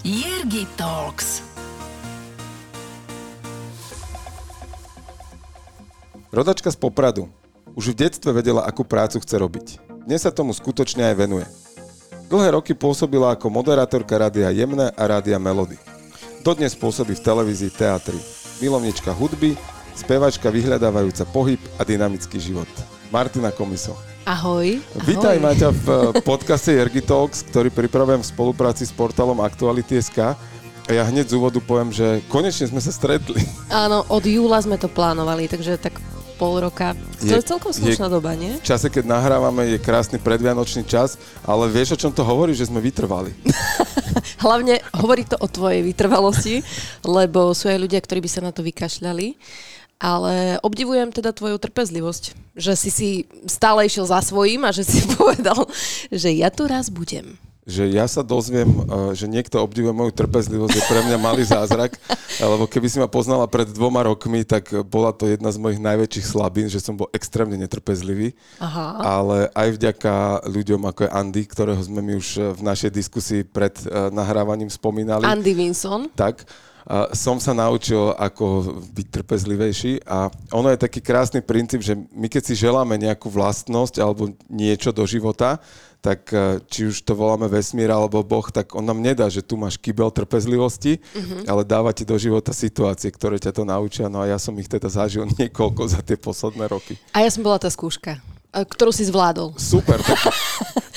Jirgi Talks. Rodačka z Popradu. Už v detstve vedela, akú prácu chce robiť. Dnes sa tomu skutočne aj venuje. Dlhé roky pôsobila ako moderátorka Rádia Jemné a Rádia Melody. Dodnes pôsobí v televízii teatri. Milovnička hudby, spevačka vyhľadávajúca pohyb a dynamický život. Martina Komiso. Ahoj. Vítaj Maťa v eh, podcaste Jergi Talks, ktorý pripravujem v spolupráci s portálom Aktuality.sk. A ja hneď z úvodu poviem, že konečne sme sa stretli. Áno, od júla sme to plánovali, takže tak pol roka. To je, je celkom slušná je, doba, nie? V čase, keď nahrávame, je krásny predvianočný čas, ale vieš, o čom to hovorí, že sme vytrvali. Hlavne hovorí to o tvojej vytrvalosti, lebo sú aj ľudia, ktorí by sa na to vykašľali. Ale obdivujem teda tvoju trpezlivosť, že si si stále išiel za svojím a že si povedal, že ja tu raz budem že ja sa dozviem, eh, že niekto obdivuje moju trpezlivosť, je pre mňa malý zázrak, lebo keby si ma poznala pred dvoma rokmi, tak bola to jedna z mojich najväčších slabín, že som bol extrémne netrpezlivý. Aha. Ale aj vďaka ľuďom ako je Andy, ktorého sme mi už v našej diskusii pred eh, nahrávaním spomínali. Andy Vinson. Tak som sa naučil, ako byť trpezlivejší a ono je taký krásny princíp, že my keď si želáme nejakú vlastnosť alebo niečo do života, tak e, či už to voláme vesmír alebo Boh, tak on nám nedá, že tu máš kybel trpezlivosti, mm-hmm. ale dáva ti do života situácie, ktoré ťa to naučia. No a ja som ich teda zažil niekoľko za tie posledné roky. A ja som bola tá skúška ktorú si zvládol. Super, to,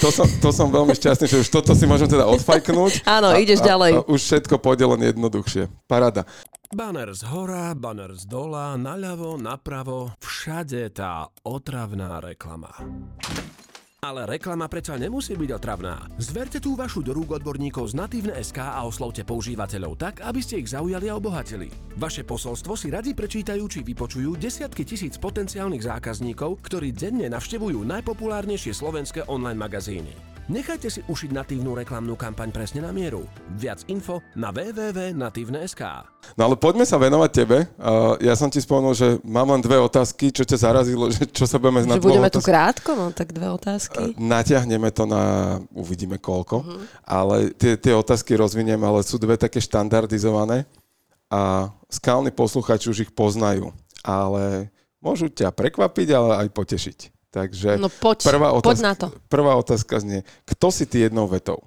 to, som, to som veľmi šťastný, že už toto si môžem teda odfajknúť. Áno, a, ideš a, ďalej. A už všetko pôjde len jednoduchšie. Parada. Banner z hora, banner z dola, naľavo, napravo, všade tá otravná reklama. Ale reklama predsa nemusí byť otravná. Zverte tú vašu do rúk odborníkov z Natívne SK a oslovte používateľov tak, aby ste ich zaujali a obohatili. Vaše posolstvo si radi prečítajú či vypočujú desiatky tisíc potenciálnych zákazníkov, ktorí denne navštevujú najpopulárnejšie slovenské online magazíny. Nechajte si ušiť natívnu reklamnú kampaň presne na mieru. Viac info na www.natívne.sk No ale poďme sa venovať tebe. Uh, ja som ti spomenul, že mám len dve otázky, čo ťa zarazilo, že čo sa budeme znať. Že budeme tu krátko, no tak dve otázky. Uh, natiahneme to na, uvidíme koľko, uh-huh. ale tie, tie otázky rozviniem, ale sú dve také štandardizované a skalní posluchači už ich poznajú, ale môžu ťa prekvapiť, ale aj potešiť. Takže no poď, prvá, otázka, poď na to. prvá otázka znie, kto si ty jednou vetou?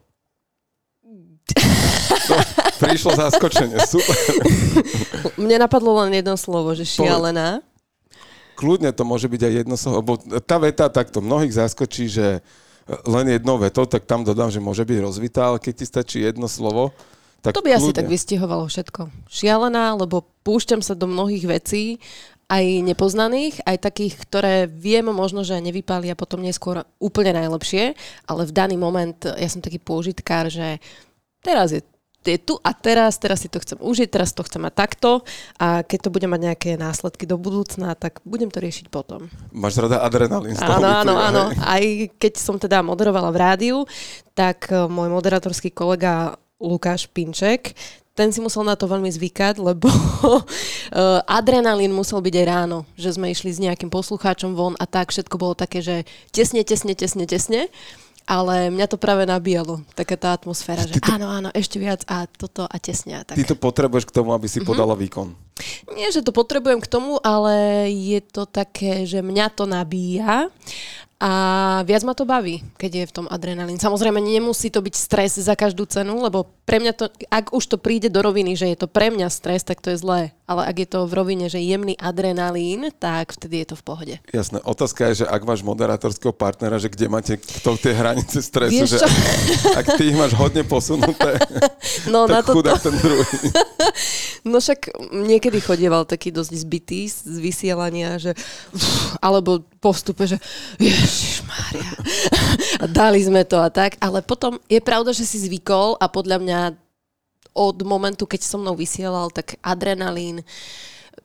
No, prišlo zaskočenie, super. Mne napadlo len jedno slovo, že šialená. Kľudne to môže byť aj jedno slovo, lebo tá veta takto mnohých zaskočí, že len jedno veto, tak tam dodám, že môže byť rozvitá, ale keď ti stačí jedno slovo, tak To by kľudne. asi tak vystihovalo všetko. Šialená, lebo púšťam sa do mnohých vecí aj nepoznaných, aj takých, ktoré viem možno, že nevypália potom neskôr úplne najlepšie, ale v daný moment ja som taký pôžitkár, že teraz je je tu a teraz, teraz si to chcem užiť, teraz to chcem mať takto a keď to bude mať nejaké následky do budúcna, tak budem to riešiť potom. Máš rada adrenalín Áno, áno, áno. Aj keď som teda moderovala v rádiu, tak eh, môj moderátorský kolega Lukáš Pinček, ten si musel na to veľmi zvykať, lebo eh, adrenalín musel byť aj ráno, že sme išli s nejakým poslucháčom von a tak všetko bolo také, že tesne, tesne, tesne, tesne. Ale mňa to práve nabíjalo, taká tá atmosféra, že to, áno, áno, ešte viac a toto a tesne. A tak. Ty to potrebuješ k tomu, aby si mm-hmm. podala výkon. Nie, že to potrebujem k tomu, ale je to také, že mňa to nabíja a viac ma to baví, keď je v tom adrenalín. Samozrejme, nemusí to byť stres za každú cenu, lebo pre mňa to, ak už to príde do roviny, že je to pre mňa stres, tak to je zlé. Ale ak je to v rovine, že jemný adrenalín, tak vtedy je to v pohode. Jasné. Otázka je, že ak máš moderátorského partnera, že kde máte kto tie hranice stresu, Vieš že čo? ak ty ich máš hodne posunuté, no, tak na to chudák ten druhý. no však niekedy chodieval taký dosť zbytý z vysielania, že alebo po vstupe, že Ježišmária. a dali sme to a tak. Ale potom je pravda, že si zvykol a podľa mňa od momentu, keď so mnou vysielal, tak adrenalín,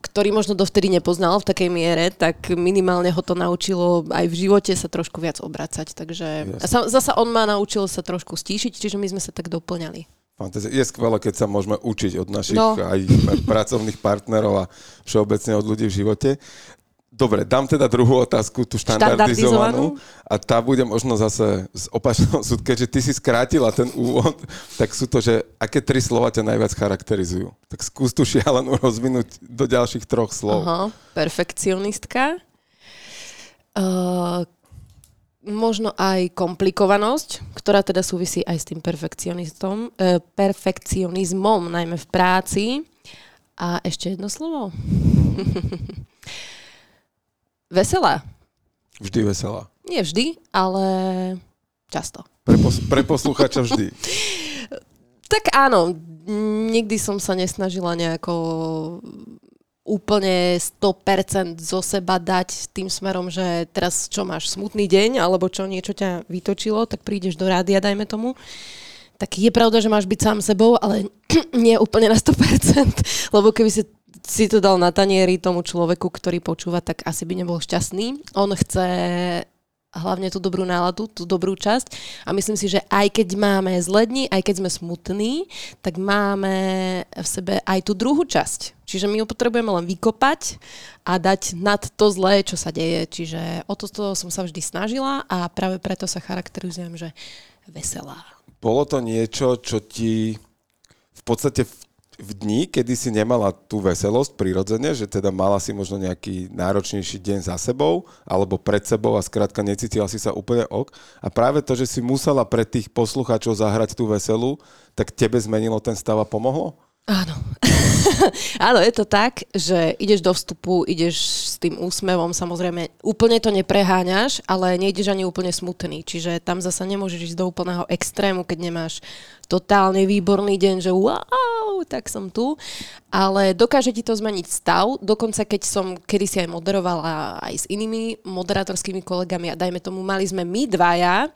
ktorý možno dovtedy nepoznal v takej miere, tak minimálne ho to naučilo aj v živote sa trošku viac obracať. Takže sa, zasa on ma naučil sa trošku stíšiť, čiže my sme sa tak doplňali. Je skvelé, keď sa môžeme učiť od našich no. aj pracovných partnerov a všeobecne od ľudí v živote. Dobre, dám teda druhú otázku, tú štandardizovanú. Štandardizovanú? A tá bude možno zase z opačného súd. Keďže ty si skrátila ten úvod, tak sú to, že aké tri slova ťa najviac charakterizujú. Tak skús tú šialenú rozvinúť do ďalších troch slov. Aha, perfekcionistka. Uh, možno aj komplikovanosť, ktorá teda súvisí aj s tým perfekcionistom, uh, perfekcionizmom, najmä v práci. A ešte jedno slovo. Veselá. Vždy veselá. Nie vždy, ale často. Pre, pos- pre poslucháča vždy. Tak áno, nikdy som sa nesnažila nejako úplne 100% zo seba dať tým smerom, že teraz čo máš, smutný deň, alebo čo niečo ťa vytočilo, tak prídeš do rádia, dajme tomu. Tak je pravda, že máš byť sám sebou, ale nie úplne na 100%, lebo keby si si to dal na tanieri tomu človeku, ktorý počúva, tak asi by nebol šťastný. On chce hlavne tú dobrú náladu, tú dobrú časť. A myslím si, že aj keď máme zlé dni, aj keď sme smutní, tak máme v sebe aj tú druhú časť. Čiže my ju potrebujeme len vykopať a dať nad to zlé, čo sa deje. Čiže o toto som sa vždy snažila a práve preto sa charakterizujem, že veselá. Bolo to niečo, čo ti v podstate v v dni, kedy si nemala tú veselosť prirodzene, že teda mala si možno nejaký náročnejší deň za sebou alebo pred sebou a skrátka necítila si sa úplne ok. A práve to, že si musela pre tých poslucháčov zahrať tú veselu, tak tebe zmenilo ten stav a pomohlo? Áno. Áno, je to tak, že ideš do vstupu, ideš s tým úsmevom, samozrejme, úplne to nepreháňaš, ale nejdeš ani úplne smutný. Čiže tam zasa nemôžeš ísť do úplného extrému, keď nemáš totálne výborný deň, že wow, tak som tu. Ale dokáže ti to zmeniť stav. Dokonca keď som kedysi aj moderovala aj s inými moderátorskými kolegami a dajme tomu, mali sme my dvaja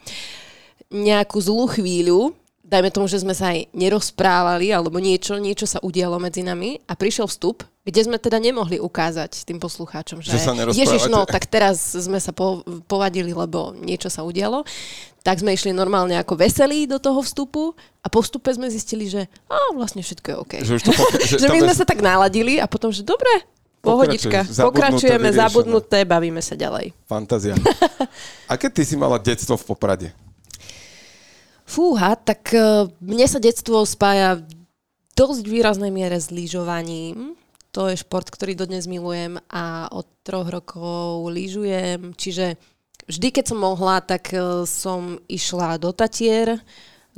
nejakú zlú chvíľu, dajme tomu, že sme sa aj nerozprávali, alebo niečo, niečo sa udialo medzi nami a prišiel vstup, kde sme teda nemohli ukázať tým poslucháčom, že, Že sa ježiš, no tak teraz sme sa po, povadili, lebo niečo sa udialo. Tak sme išli normálne ako veselí do toho vstupu a po vstupe sme zistili, že á, vlastne všetko je OK. Že, už to poka- že, Že my sme sa tak naladili a potom, že dobre, pohodička, zabudnuté, pokračujeme, vyriešené. zabudnuté, bavíme sa ďalej. Fantázia. Aké ty si mala detstvo v Poprade? Fúha, tak e, mne sa detstvo spája v dosť výraznej miere s lyžovaním. To je šport, ktorý dodnes milujem a od troch rokov lyžujem. Čiže vždy, keď som mohla, tak e, som išla do Tatier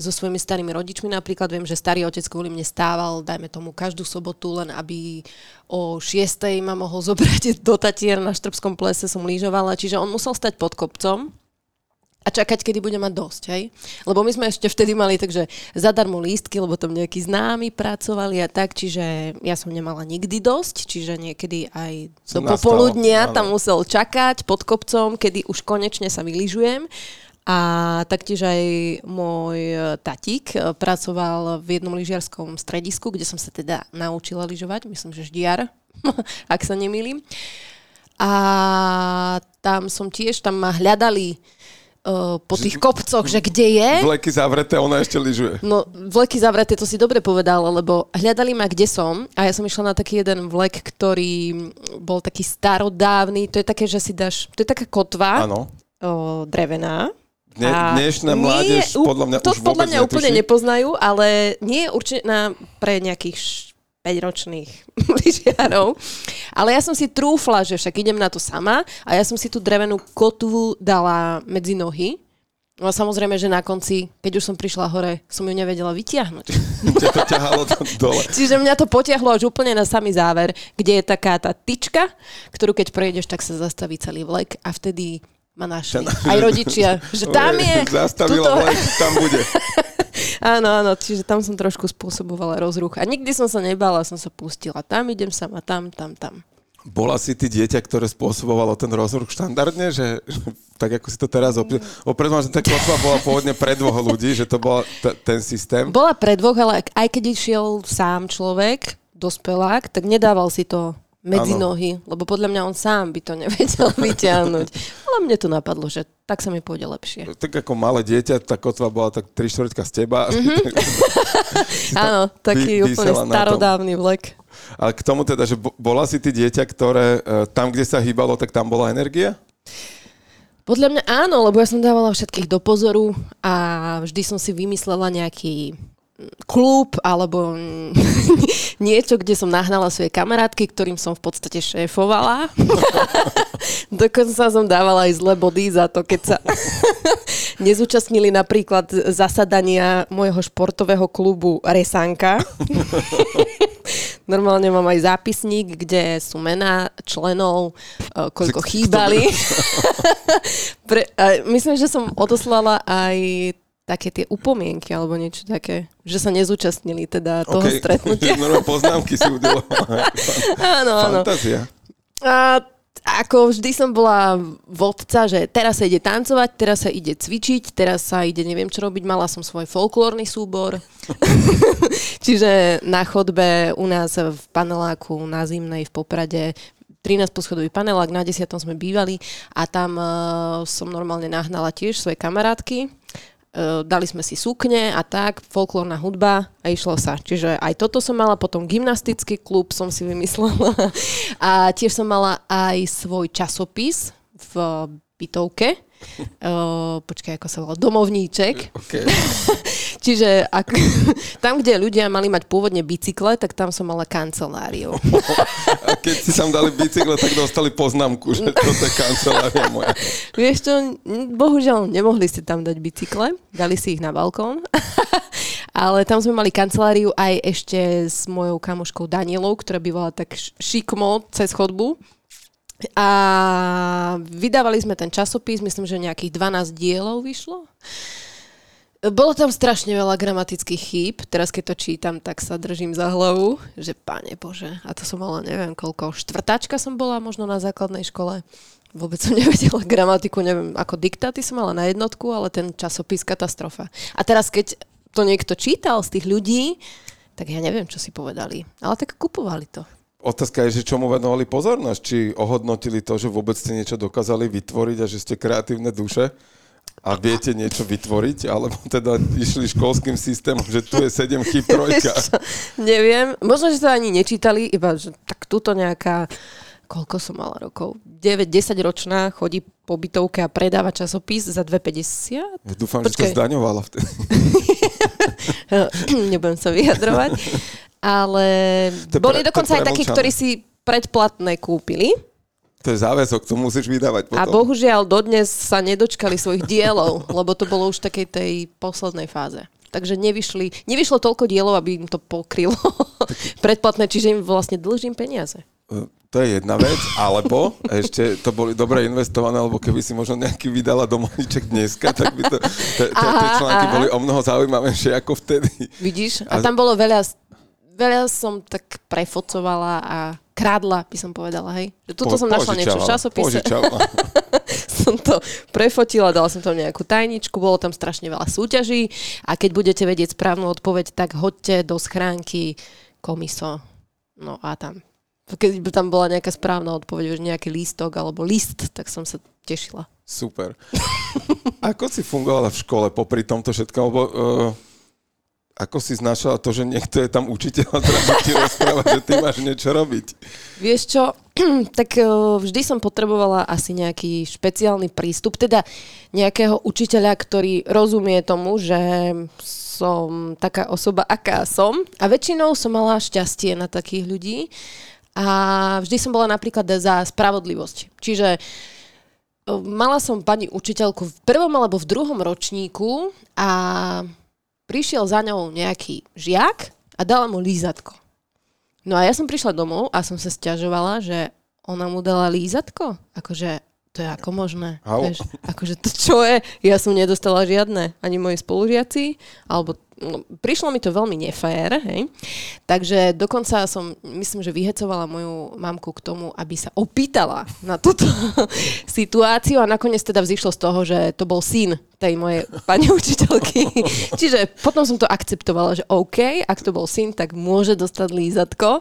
so svojimi starými rodičmi. Napríklad viem, že starý otec kvôli mne stával, dajme tomu každú sobotu, len aby o 6. ma mohol zobrať do Tatier na Štrbskom plese som lyžovala. Čiže on musel stať pod kopcom a čakať, kedy bude mať dosť, hej? Lebo my sme ešte vtedy mali takže zadarmo lístky, lebo tam nejakí známi pracovali a tak, čiže ja som nemala nikdy dosť, čiže niekedy aj do popoludnia tam musel čakať pod kopcom, kedy už konečne sa vylyžujem. A taktiež aj môj e, tatík e, pracoval v jednom lyžiarskom stredisku, kde som sa teda naučila lyžovať, myslím, že ždiar, ak sa nemýlim. A tam som tiež, tam ma hľadali uh, po tých kopcoch, že kde je. Vleky zavreté, ona ešte lyžuje. No, vleky zavreté, to si dobre povedal, lebo hľadali ma, kde som a ja som išla na taký jeden vlek, ktorý bol taký starodávny, to je také, že si dáš, to je taká kotva Áno. o, drevená. Dne, A dnešná nie mládež ú- podľa mňa to už podľa mňa úplne netuší. nepoznajú, ale nie je určená pre nejakých 5-ročných lyžiarov. Ale ja som si trúfla, že však idem na to sama a ja som si tú drevenú kotvu dala medzi nohy. No a samozrejme, že na konci, keď už som prišla hore, som ju nevedela vytiahnuť. To ťahalo do- dole. Čiže mňa to potiahlo až úplne na samý záver, kde je taká tá tyčka, ktorú keď prejdeš, tak sa zastaví celý vlek a vtedy ma našli. Aj rodičia, že tam je. Zastavila tuto- vlek, tam bude. Áno, áno, čiže tam som trošku spôsobovala rozruch. A nikdy som sa nebala, som sa pustila. Tam idem sama, tam, tam, tam. Bola si ty dieťa, ktoré spôsobovalo ten rozruch štandardne, že tak ako si to teraz opýtal. Opäť že tá kotva bola pôvodne pre dvoch ľudí, že to bol t- ten systém. Bola pre dvoch, ale aj keď išiel sám človek, dospelák, tak nedával si to medzi Áno. nohy, lebo podľa mňa on sám by to nevedel vyťahnuť. Ale mne to napadlo, že tak sa mi pôjde lepšie. Tak ako malé dieťa, tá kotva bola tak tri štvrťka z teba. Mhm. Áno, taký vy- úplne starodávny vlek. Ale k tomu teda, že bo- bola si ty dieťa, ktoré e, tam, kde sa hýbalo, tak tam bola energia? Podľa mňa áno, lebo ja som dávala všetkých do pozoru a vždy som si vymyslela nejaký klub alebo niečo, kde som nahnala svoje kamarátky, ktorým som v podstate šéfovala. Dokonca som dávala aj zlé body za to, keď sa nezúčastnili napríklad zasadania môjho športového klubu Resanka. Normálne mám aj zápisník, kde sú mená členov, e, koľko chýbali. Pre, myslím, že som odoslala aj také tie upomienky alebo niečo také, že sa nezúčastnili teda toho okay. stretnutia. Normálne poznámky si udelovala. áno, áno. Fantázia. A ako vždy som bola vodca, že teraz sa ide tancovať, teraz sa ide cvičiť, teraz sa ide neviem čo robiť. Mala som svoj folklórny súbor. Čiže na chodbe u nás v paneláku na Zimnej v Poprade 13 poschodový panelák, na 10 sme bývali a tam uh, som normálne nahnala tiež svoje kamarátky dali sme si sukne a tak, folklórna hudba a išlo sa. Čiže aj toto som mala, potom gymnastický klub som si vymyslela a tiež som mala aj svoj časopis v bytovke. Uh, počkaj, ako sa volal, domovníček. Okay. Čiže ak, tam, kde ľudia mali mať pôvodne bicykle, tak tam som mala kanceláriu. A keď si tam dali bicykle, tak dostali poznámku, že toto je kancelária moja. Vieš čo, bohužiaľ nemohli si tam dať bicykle, dali si ich na balkón. Ale tam sme mali kanceláriu aj ešte s mojou kamoškou Danielou, ktorá bývala tak šikmo cez chodbu. A vydávali sme ten časopis, myslím, že nejakých 12 dielov vyšlo. Bolo tam strašne veľa gramatických chýb. Teraz keď to čítam, tak sa držím za hlavu, že pane Bože. A to som mala neviem koľko. Štvrtáčka som bola možno na základnej škole. Vôbec som nevedela gramatiku, neviem, ako diktáty som mala na jednotku, ale ten časopis katastrofa. A teraz keď to niekto čítal z tých ľudí, tak ja neviem, čo si povedali. Ale tak kupovali to. Otázka je, že čomu venovali pozornosť? Či ohodnotili to, že vôbec ste niečo dokázali vytvoriť a že ste kreatívne duše a viete niečo vytvoriť, alebo teda išli školským systémom, že tu je 7 chyb trojka. Neviem, možno, že sa ani nečítali, iba že tak túto nejaká koľko som mala rokov? 9-10 ročná, chodí po bytovke a predáva časopis za 2,50? Dúfam, Počkej. že to zdaňovala vtedy. Nebudem sa vyjadrovať ale to boli pre, dokonca aj takí, ktorí si predplatné kúpili. To je záväzok, to musíš vydávať potom. A bohužiaľ dodnes sa nedočkali svojich dielov, lebo to bolo už takej tej poslednej fáze. Takže nevyšli, nevyšlo toľko dielov, aby im to pokrylo predplatné, čiže im vlastne dlžím peniaze. E, to je jedna vec, alebo ešte to boli dobre investované, alebo keby si možno nejaký vydala domovníček dneska, tak by to, tie články boli o mnoho zaujímavejšie ako vtedy. Vidíš? A tam bolo veľa veľa som tak prefocovala a krádla, by som povedala, hej. Že tuto po, som našla niečo v časopise. som to prefotila, dala som tam nejakú tajničku, bolo tam strašne veľa súťaží a keď budete vedieť správnu odpoveď, tak hoďte do schránky komiso. No a tam. Keď by tam bola nejaká správna odpoveď, nejaký lístok alebo list, tak som sa tešila. Super. Ako si fungovala v škole popri tomto všetkom? Lebo uh, ako si znašala to, že niekto je tam učiteľ a teraz ti rozpráva, že ty máš niečo robiť? Vieš čo, tak e, vždy som potrebovala asi nejaký špeciálny prístup, teda nejakého učiteľa, ktorý rozumie tomu, že som taká osoba, aká som. A väčšinou som mala šťastie na takých ľudí. A vždy som bola napríklad za spravodlivosť. Čiže e, mala som pani učiteľku v prvom alebo v druhom ročníku a prišiel za ňou nejaký žiak a dala mu lízatko. No a ja som prišla domov a som sa stiažovala, že ona mu dala lízatko. Akože to je ako možné. Vieš, akože to čo je? Ja som nedostala žiadne. Ani moji spolužiaci, alebo no, prišlo mi to veľmi nefér, hej. Takže dokonca som, myslím, že vyhecovala moju mamku k tomu, aby sa opýtala na túto situáciu a nakoniec teda vzýšlo z toho, že to bol syn tej mojej pani učiteľky. Čiže potom som to akceptovala, že OK, ak to bol syn, tak môže dostať lízatko,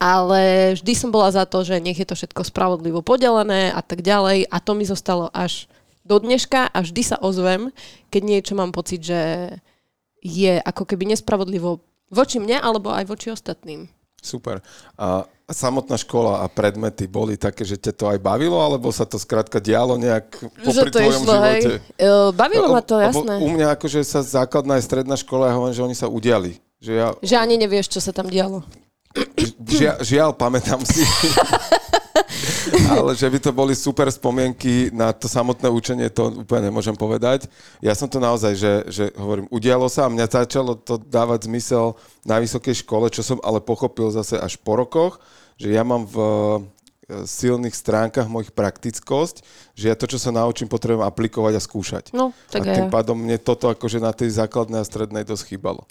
ale vždy som bola za to, že nech je to všetko spravodlivo podelené a tak ďalej a to mi zostalo až do dneška a vždy sa ozvem, keď niečo mám pocit, že je ako keby nespravodlivo voči mne alebo aj voči ostatným. Super. A samotná škola a predmety boli také, že ťa to aj bavilo, alebo sa to skrátka dialo nejak popri že to tvojom išlo, hej. živote? E, Bavilo ma to, jasné. U mňa akože sa základná aj stredná škola, ja hovorím, že oni sa udiali. Že ja, Že ani nevieš, čo sa tam dialo. žia, žiaľ, pamätám si. Ale že by to boli super spomienky na to samotné učenie, to úplne nemôžem povedať. Ja som to naozaj, že, že hovorím, udialo sa a mňa začalo to dávať zmysel na vysokej škole, čo som ale pochopil zase až po rokoch, že ja mám v e, silných stránkach mojich praktickosť, že ja to, čo sa naučím, potrebujem aplikovať a skúšať. No, tak a tým ja. pádom mne toto akože na tej základnej a strednej dosť chýbalo.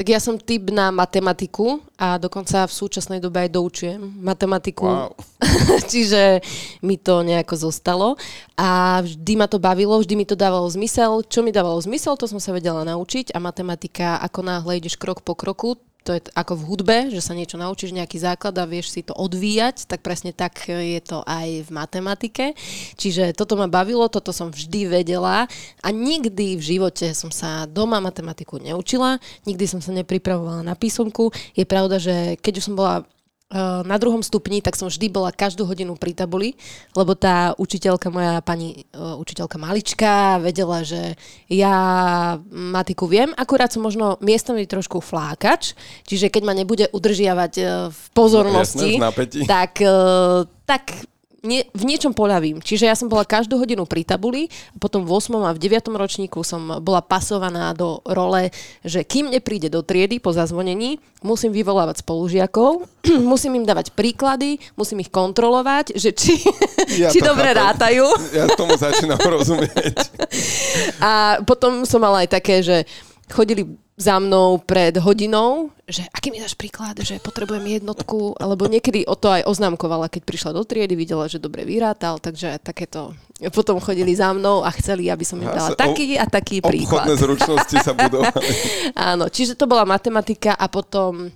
Tak ja som typ na matematiku a dokonca v súčasnej dobe aj doučujem matematiku. Wow. Čiže mi to nejako zostalo a vždy ma to bavilo, vždy mi to dávalo zmysel. Čo mi dávalo zmysel, to som sa vedela naučiť a matematika, ako náhle ideš krok po kroku, to je ako v hudbe, že sa niečo naučíš, nejaký základ a vieš si to odvíjať, tak presne tak je to aj v matematike. Čiže toto ma bavilo, toto som vždy vedela a nikdy v živote som sa doma matematiku neučila, nikdy som sa nepripravovala na písomku. Je pravda, že keď už som bola na druhom stupni, tak som vždy bola každú hodinu pri tabuli, lebo tá učiteľka, moja pani uh, učiteľka malička, vedela, že ja matiku viem, akurát som možno miestami trošku flákač, čiže keď ma nebude udržiavať uh, v pozornosti, Jasné, v napätí. tak, tak nie, v niečom poľavím. Čiže ja som bola každú hodinu pri tabuli, potom v 8. a v 9. ročníku som bola pasovaná do role, že kým nepríde do triedy po zazvonení, musím vyvolávať spolužiakov, musím im dávať príklady, musím ich kontrolovať, že či, Ja či dobre chápem. rátajú. Ja tomu začínam rozumieť. A potom som mala aj také, že chodili za mnou pred hodinou, že aký mi dáš príklad, že potrebujem jednotku, alebo niekedy o to aj oznámkovala, keď prišla do triedy, videla, že dobre vyrátal, takže takéto. Potom chodili za mnou a chceli, aby som im dala taký a taký príklad. Obchodné zručnosti sa budovali. Áno, čiže to bola matematika a potom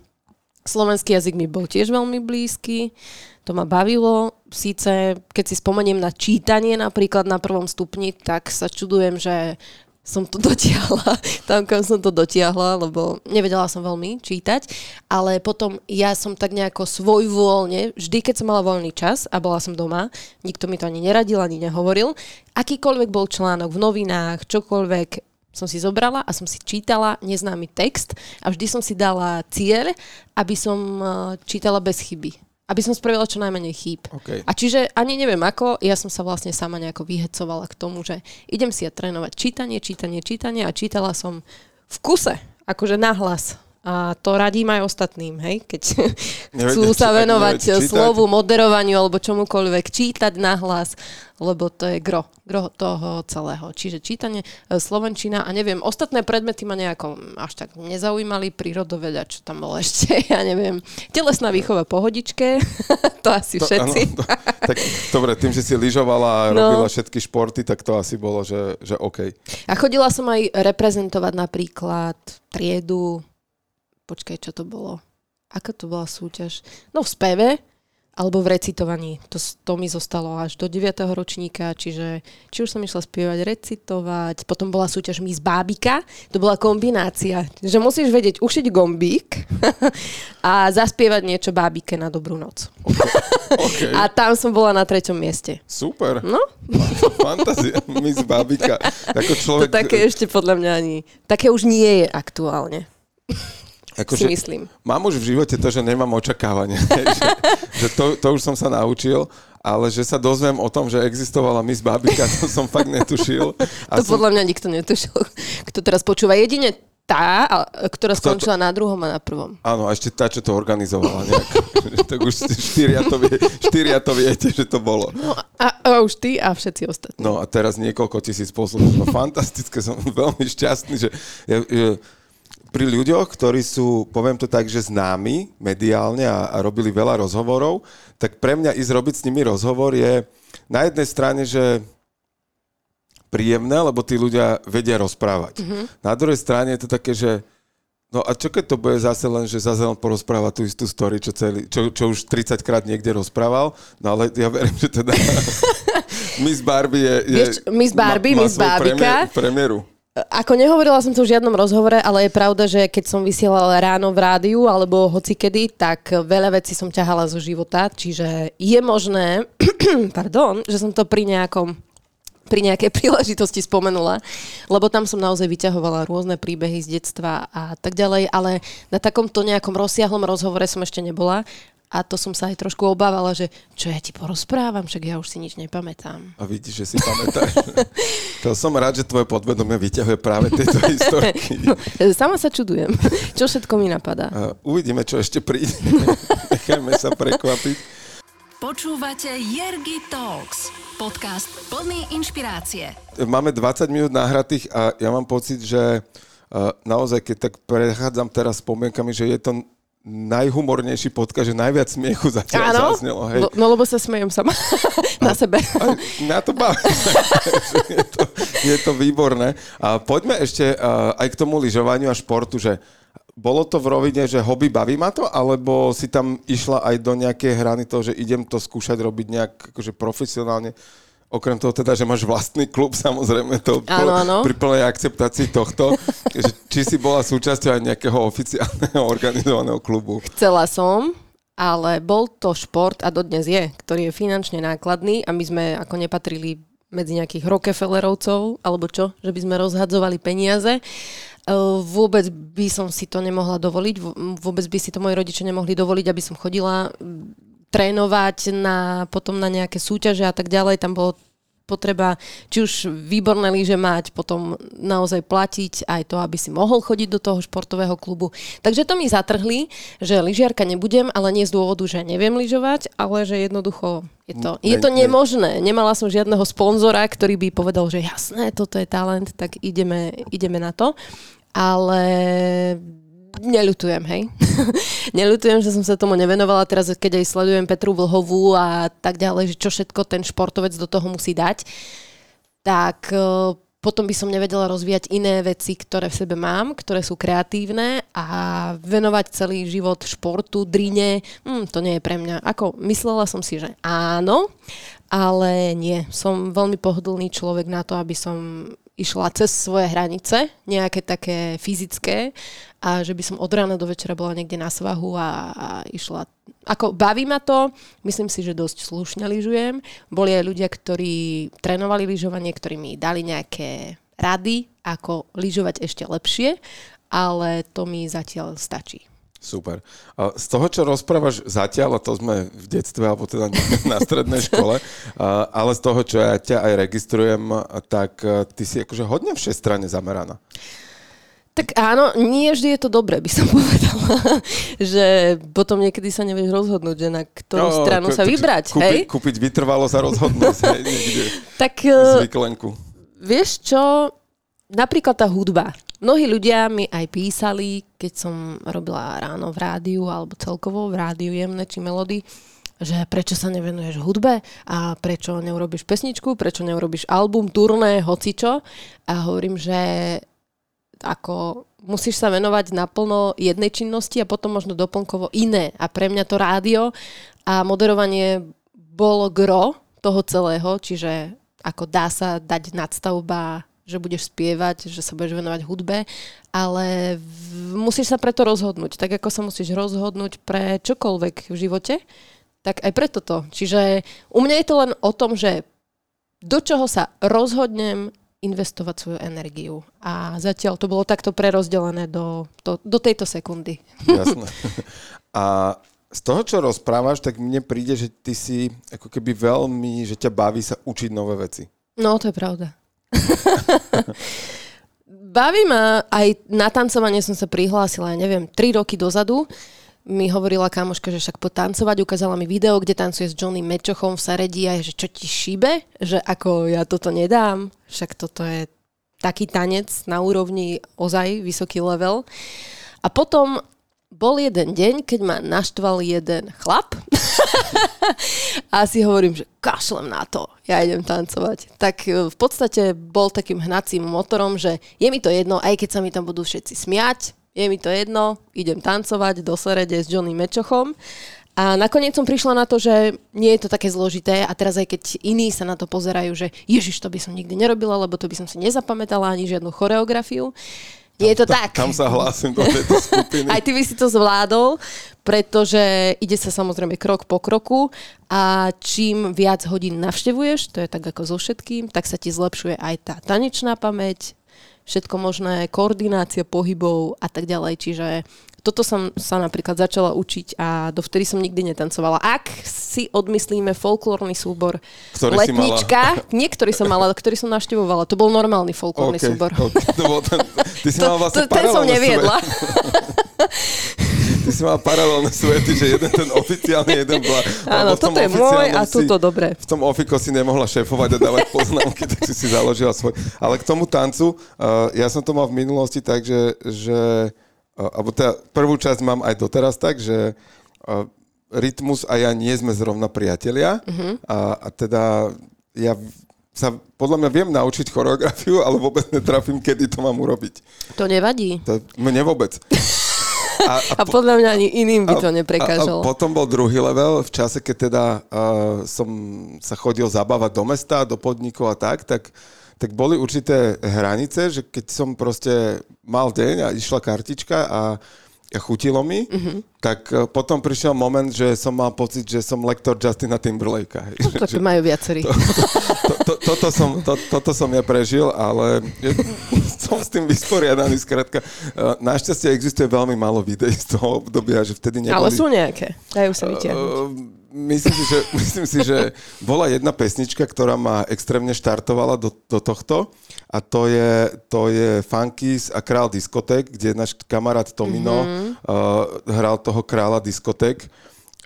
slovenský jazyk mi bol tiež veľmi blízky. To ma bavilo. Síce, keď si spomeniem na čítanie napríklad na prvom stupni, tak sa čudujem, že som to dotiahla, tam kam som to dotiahla, lebo nevedela som veľmi čítať, ale potom ja som tak nejako svojvoľne, vždy keď som mala voľný čas a bola som doma, nikto mi to ani neradil, ani nehovoril, akýkoľvek bol článok v novinách, čokoľvek, som si zobrala a som si čítala neznámy text a vždy som si dala cieľ, aby som eh, čítala bez chyby. Aby som spravila čo najmenej chýb. OK. A čiže ani neviem ako, ja som sa vlastne sama nejako vyhecovala k tomu, že idem si ja trénovať čítanie, čítanie, čítanie a čítala som v kuse, akože nahlas. A to radím aj ostatným, hej, keď chcú sa venovať slovu, moderovaniu alebo čomukoľvek, čítať nahlas, lebo to je gro, gro toho celého. Čiže čítanie, e, slovenčina a neviem, ostatné predmety ma nejako až tak nezaujímali, prírodoveda, čo tam bolo ešte, ja neviem. Telesná výchova pohodičke, to asi To- všetci. áno, to- tak dobre, tým, že si lyžovala a No. robila všetky športy, tak to asi bolo, že, že OK. A chodila som aj reprezentovať napríklad triedu, počkaj, čo to bolo? Aká to bola súťaž? No v speve, alebo v recitovaní. To, to mi zostalo až do 9. ročníka, čiže či už som išla spievať, recitovať, potom bola súťaž Miss Bábika, to bola kombinácia, že musíš vedieť ušiť gombík a zaspievať niečo Bábike na dobrú noc. OK, A tam som bola na treťom mieste. super. No, Fantázia, Miss Babika. Ako to človek, také ešte podľa mňa ani... Také už nie je aktuálne, akože, si myslím. Mám už v živote to, že nemám očakávania. že, že to, to už som sa naučil, ale že sa dozviem o tom, že existovala Miss Babika, to som fakt netušil. To podľa mňa nikto netušil, kto teraz počúva. Jedine tá, a- ktorá Kto to- skončila na druhom a na prvom. Áno, a ešte tá, čo to organizovala nejak. tak už štyria to, vie, štyria to viete, že to bolo. No a, a už ty a všetci ostatní. No a teraz niekoľko tisíc poslucháčov. Fantastické, som veľmi šťastný, že, ja, že pri ľuďoch, ktorí sú, poviem to tak, že známi mediálne a, a robili veľa rozhovorov, tak pre mňa ísť robiť s nimi rozhovor je na jednej strane, že príjemné, lebo tí ľudia vedia rozprávať. Mm-hmm. Na druhej strane je to také, že No a čo keď to bude zase len, že zase len porozpráva tú istú story, čo, celý, čo, čo už 30 krát niekde rozprával, no ale ja verím, že teda Miss Barbie je... je Vieš, Miss Barbie, má Miss Barbika. Premiéru. Ako nehovorila som to v žiadnom rozhovore, ale je pravda, že keď som vysielala ráno v rádiu alebo hocikedy, tak veľa vecí som ťahala zo života, čiže je možné, pardon, že som to pri nejakom pri nejakej príležitosti spomenula, lebo tam som naozaj vyťahovala rôzne príbehy z detstva a tak ďalej, ale na takomto nejakom rozsiahlom rozhovore som ešte nebola a to som sa aj trošku obávala, že čo ja ti porozprávam, však ja už si nič nepamätám. A vidíš, že si pamätáš. to som rád, že tvoje podvedomie vyťahuje práve tieto historky. No, sama sa čudujem, čo všetko mi napadá. A uvidíme, čo ešte príde. Nechajme sa prekvapiť. Počúvate Jergy Talks, podcast plný inšpirácie. Máme 20 minút nahratých a ja mám pocit, že naozaj, keď tak prechádzam teraz spomienkami, že je to najhumornejší podcast, že najviac smiechu zatiaľ Áno? zaznelo. Hej. No, no lebo sa smejem sama na sebe. A mňa to baví. je, to, je to výborné. A poďme ešte uh, aj k tomu lyžovaniu a športu, že bolo to v rovine, že hobby baví ma to, alebo si tam išla aj do nejakej hrany toho, že idem to skúšať robiť nejak akože profesionálne? Okrem toho teda, že máš vlastný klub, samozrejme, to Áno, áno. pri plnej akceptácii tohto. že či si bola súčasťou aj nejakého oficiálneho organizovaného klubu? Chcela som, ale bol to šport a dodnes je, ktorý je finančne nákladný a my sme ako nepatrili medzi nejakých Rockefellerovcov, alebo čo, že by sme rozhadzovali peniaze. Uh, Vôbec by som si to nemohla dovoliť, vôbec by si to moji rodičia nemohli dovoliť, aby som chodila trénovať na, potom na nejaké súťaže a tak ďalej. Tam bolo potreba či už výborné lyže mať, potom naozaj platiť aj to, aby si mohol chodiť do toho športového klubu. Takže to mi zatrhli, že lyžiarka nebudem, ale nie z dôvodu, že neviem lyžovať, ale že jednoducho je to, je to Ne- ne- nemožné. Nemala som žiadneho sponzora, ktorý by povedal, že jasné, toto je talent, tak ideme, ideme na to. Ale neľutujem, hej. neľutujem, že som sa tomu nevenovala. Teraz, keď aj sledujem Petru Vlhovú a tak ďalej, že čo všetko ten športovec do toho musí dať, tak e, potom by som nevedela rozvíjať iné veci, ktoré v sebe mám, ktoré sú kreatívne a venovať celý život športu, drine, hm, to nie je pre mňa. Ako, myslela som si, že áno, ale nie. Som veľmi pohodlný človek na to, aby som išla cez svoje hranice, nejaké také fyzické a že by som od rána do večera bola niekde na svahu a, a išla. Ako baví ma to, myslím si, že dosť slušne lyžujem. Boli aj ľudia, ktorí trénovali lyžovanie, ktorí mi dali nejaké rady, ako lyžovať ešte lepšie, ale to mi zatiaľ stačí. Super. Z toho, čo rozprávaš zatiaľ, a to sme v detstve, alebo teda na strednej škole, ale z toho, čo ja ťa aj registrujem, tak a, ty si akože hodne všestranne zameraná. Tak áno, nie vždy je to dobré, by som povedala. že potom niekedy sa nevieš rozhodnúť, že na ktorú no, stranu ko- sa vybrať. Kúpi, hej? Kúpiť vytrvalo sa rozhodnosť, hej, niekde Tak eh, zvyklenku. vieš čo, napríklad tá hudba. Mnohí ľudia mi aj písali, keď som robila ráno v rádiu, alebo celkovo v rádiu jemné či melody, že prečo sa nevenuješ hudbe a prečo neurobiš pesničku, prečo neurobiš album, turné, hocičo. A hovorím, že ako musíš sa venovať naplno jednej činnosti a potom možno doplnkovo iné. A pre mňa to rádio a moderovanie bolo gro toho celého, čiže ako dá sa dať nadstavba, že budeš spievať, že sa budeš venovať hudbe, ale v, musíš sa preto rozhodnúť. Tak ako sa musíš rozhodnúť pre čokoľvek v živote, tak aj preto to. Čiže u mňa je to len o tom, že do čoho sa rozhodnem investovať svoju energiu. A zatiaľ to bolo takto prerozdelené do, do, do tejto sekundy. Jasné. A z toho, čo rozprávaš, tak mne príde, že ty si ako keby veľmi, že ťa baví sa učiť nové veci. No, to je pravda. Baví ma, aj na tancovanie som sa prihlásila, ja neviem, 3 roky dozadu. Mi hovorila kamoška, že však potancovať, ukázala mi video, kde tancuje s Johnny Mečochom v Saredi a je, že čo ti šíbe? Že ako ja toto nedám? Však toto je taký tanec na úrovni ozaj vysoký level. A potom bol jeden deň, keď ma naštval jeden chlap a si hovorím, že kašlem na to, ja idem tancovať. Tak e, v podstate bol takým hnacím motorom, že je mi to jedno, aj keď sa mi tam budú všetci smiať, je mi to jedno, idem tancovať do Serede s Johnny Mečochom A nakoniec som prišla na to, že nie je to také zložité a teraz aj keď iní sa na to pozerajú, že ježiš, to by som nikdy nerobila, lebo to by som si nezapamätala ani žiadnu choreografiu. Nie je to tam, tak. Tam sa hlásim do tejto skupiny. Aj ty by si to zvládol, pretože ide sa samozrejme krok po kroku a čím viac hodín navštevuješ, to je tak ako so všetkým, tak sa ti zlepšuje aj tá tanečná pamäť, všetko možné, koordinácia pohybov a tak ďalej. Čiže toto som sa napríklad začala učiť a dovtedy som nikdy netancovala. Ak si odmyslíme folklórny súbor Ktorý Letnička, si mala... niektorý som mala, ktorý som navštevovala, to bol normálny folklórny okay, súbor. Okay. To bol ten, ty si to, mal vlastne to, ten som neviedla. Si mal paralelné svety, že jeden ten oficiálny, jeden bola... Áno, toto je môj a túto dobre. V tom ofiko si nemohla šéfovať a dávať poznámky, tak si si založila svoj. Ale k tomu tancu, uh, ja som to mal v minulosti tak, že, že uh, alebo teda prvú časť mám aj doteraz tak, že uh, Rytmus a ja nie sme zrovna priatelia uh-huh. a, a teda ja sa podľa mňa viem naučiť choreografiu, ale vôbec netrafím, kedy to mám urobiť. To nevadí. To, mne vôbec. A, a, a podľa mňa ani iným by to neprekážalo. A, a potom bol druhý level, v čase, keď teda uh, som sa chodil zabávať do mesta, do podnikov a tak, tak tak boli určité hranice, že keď som proste mal deň a išla kartička a chutilo mi, mm-hmm. tak e, potom prišiel moment, že som mal pocit, že som lektor Justina Timberlakea. No, to že, majú viacerí. To, to, to, toto, som, to, toto som ja prežil, ale som s tým vysporiadaný. Skrátka, e, našťastie existuje veľmi málo videí z toho obdobia, že vtedy neboli... Ale sú nejaké, dajú sa vytiahnuť. Uh, myslím si, že, myslím si, že bola jedna pesnička, ktorá ma extrémne štartovala do, do tohto a to je, to je Funkys a Král diskotek, kde náš kamarát Tomino mm-hmm. uh, hral toho kráľa diskotek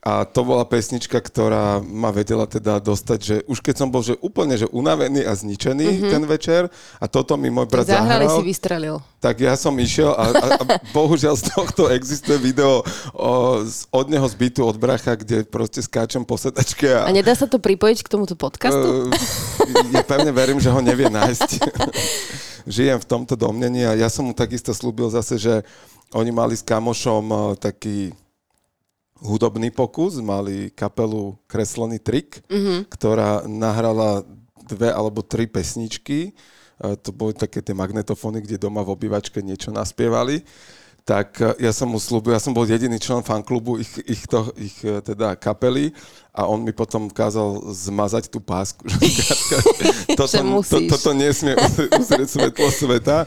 a to bola pesnička, ktorá ma vedela teda dostať, že už keď som bol že úplne že unavený a zničený mm-hmm. ten večer a toto mi môj brat Zahrali zahral. si vystrelil. Tak ja som išiel a, a, a bohužiaľ z tohto existuje video o, od neho zbytu od bracha, kde proste skáčem po sedačke. A, a nedá sa to pripojiť k tomuto podcastu? Uh, ja pevne verím, že ho nevie nájsť. Žijem v tomto domnení a ja som mu takisto slúbil zase, že oni mali s kamošom taký hudobný pokus, mali kapelu Kreslený trik, mm-hmm. ktorá nahrala dve alebo tri pesničky. To boli také tie magnetofóny, kde doma v obývačke niečo naspievali tak e, ja som mu slúbil, ja som bol jediný člen fanklubu ich, ich, to, ich e, teda kapely a on mi potom kázal zmazať tú pásku. toto, to, toto nesmie uzrieť svetlo sveta.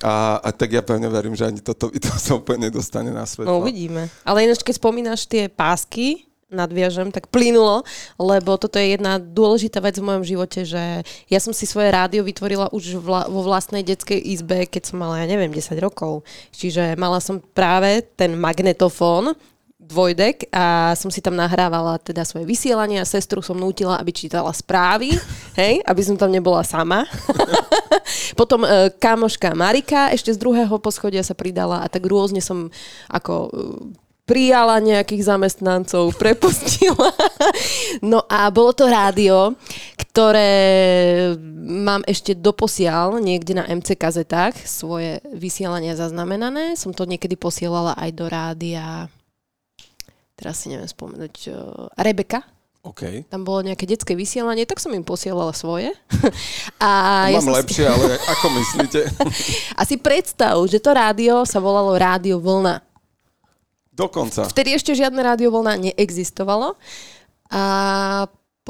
A, a tak ja pevne verím, že ani toto to sa úplne nedostane na svetlo. No uvidíme. Ale ináč, keď spomínaš tie pásky, nadviažem, tak plynulo, lebo toto je jedna dôležitá vec v mojom živote, že ja som si svoje rádio vytvorila už vla, vo vlastnej detskej izbe, keď som mala, ja neviem, 10 rokov. Čiže mala som práve ten magnetofón, dvojdek a som si tam nahrávala teda svoje vysielanie a sestru som nútila, aby čítala správy, hej, aby som tam nebola sama. Potom e, kamoška Marika ešte z druhého poschodia sa pridala a tak rôzne som ako e, prijala nejakých zamestnancov, prepustila. No a bolo to rádio, ktoré mám ešte doposiaľ niekde na MC kazetách svoje vysielania zaznamenané. Som to niekedy posielala aj do rádia, teraz si neviem spomenúť, uh, Rebeka. Okay. Tam bolo nejaké detské vysielanie, tak som im posielala svoje. A Mám ja som lepšie, si... ale ako myslíte? A si predstav, že to rádio sa volalo Rádio Vlna. Dokonca. Vtedy ešte žiadne rádiovolna neexistovalo. A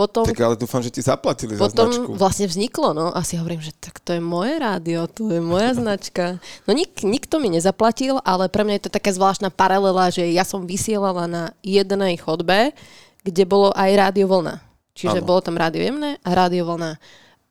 potom... Tak ale dúfam, že ti zaplatili potom za značku. vlastne vzniklo, no. A si hovorím, že tak to je moje rádio, to je moja značka. No nik, nikto mi nezaplatil, ale pre mňa je to taká zvláštna paralela, že ja som vysielala na jednej chodbe, kde bolo aj rádio vlna. Čiže ano. bolo tam rádio jemné a rádio vlna.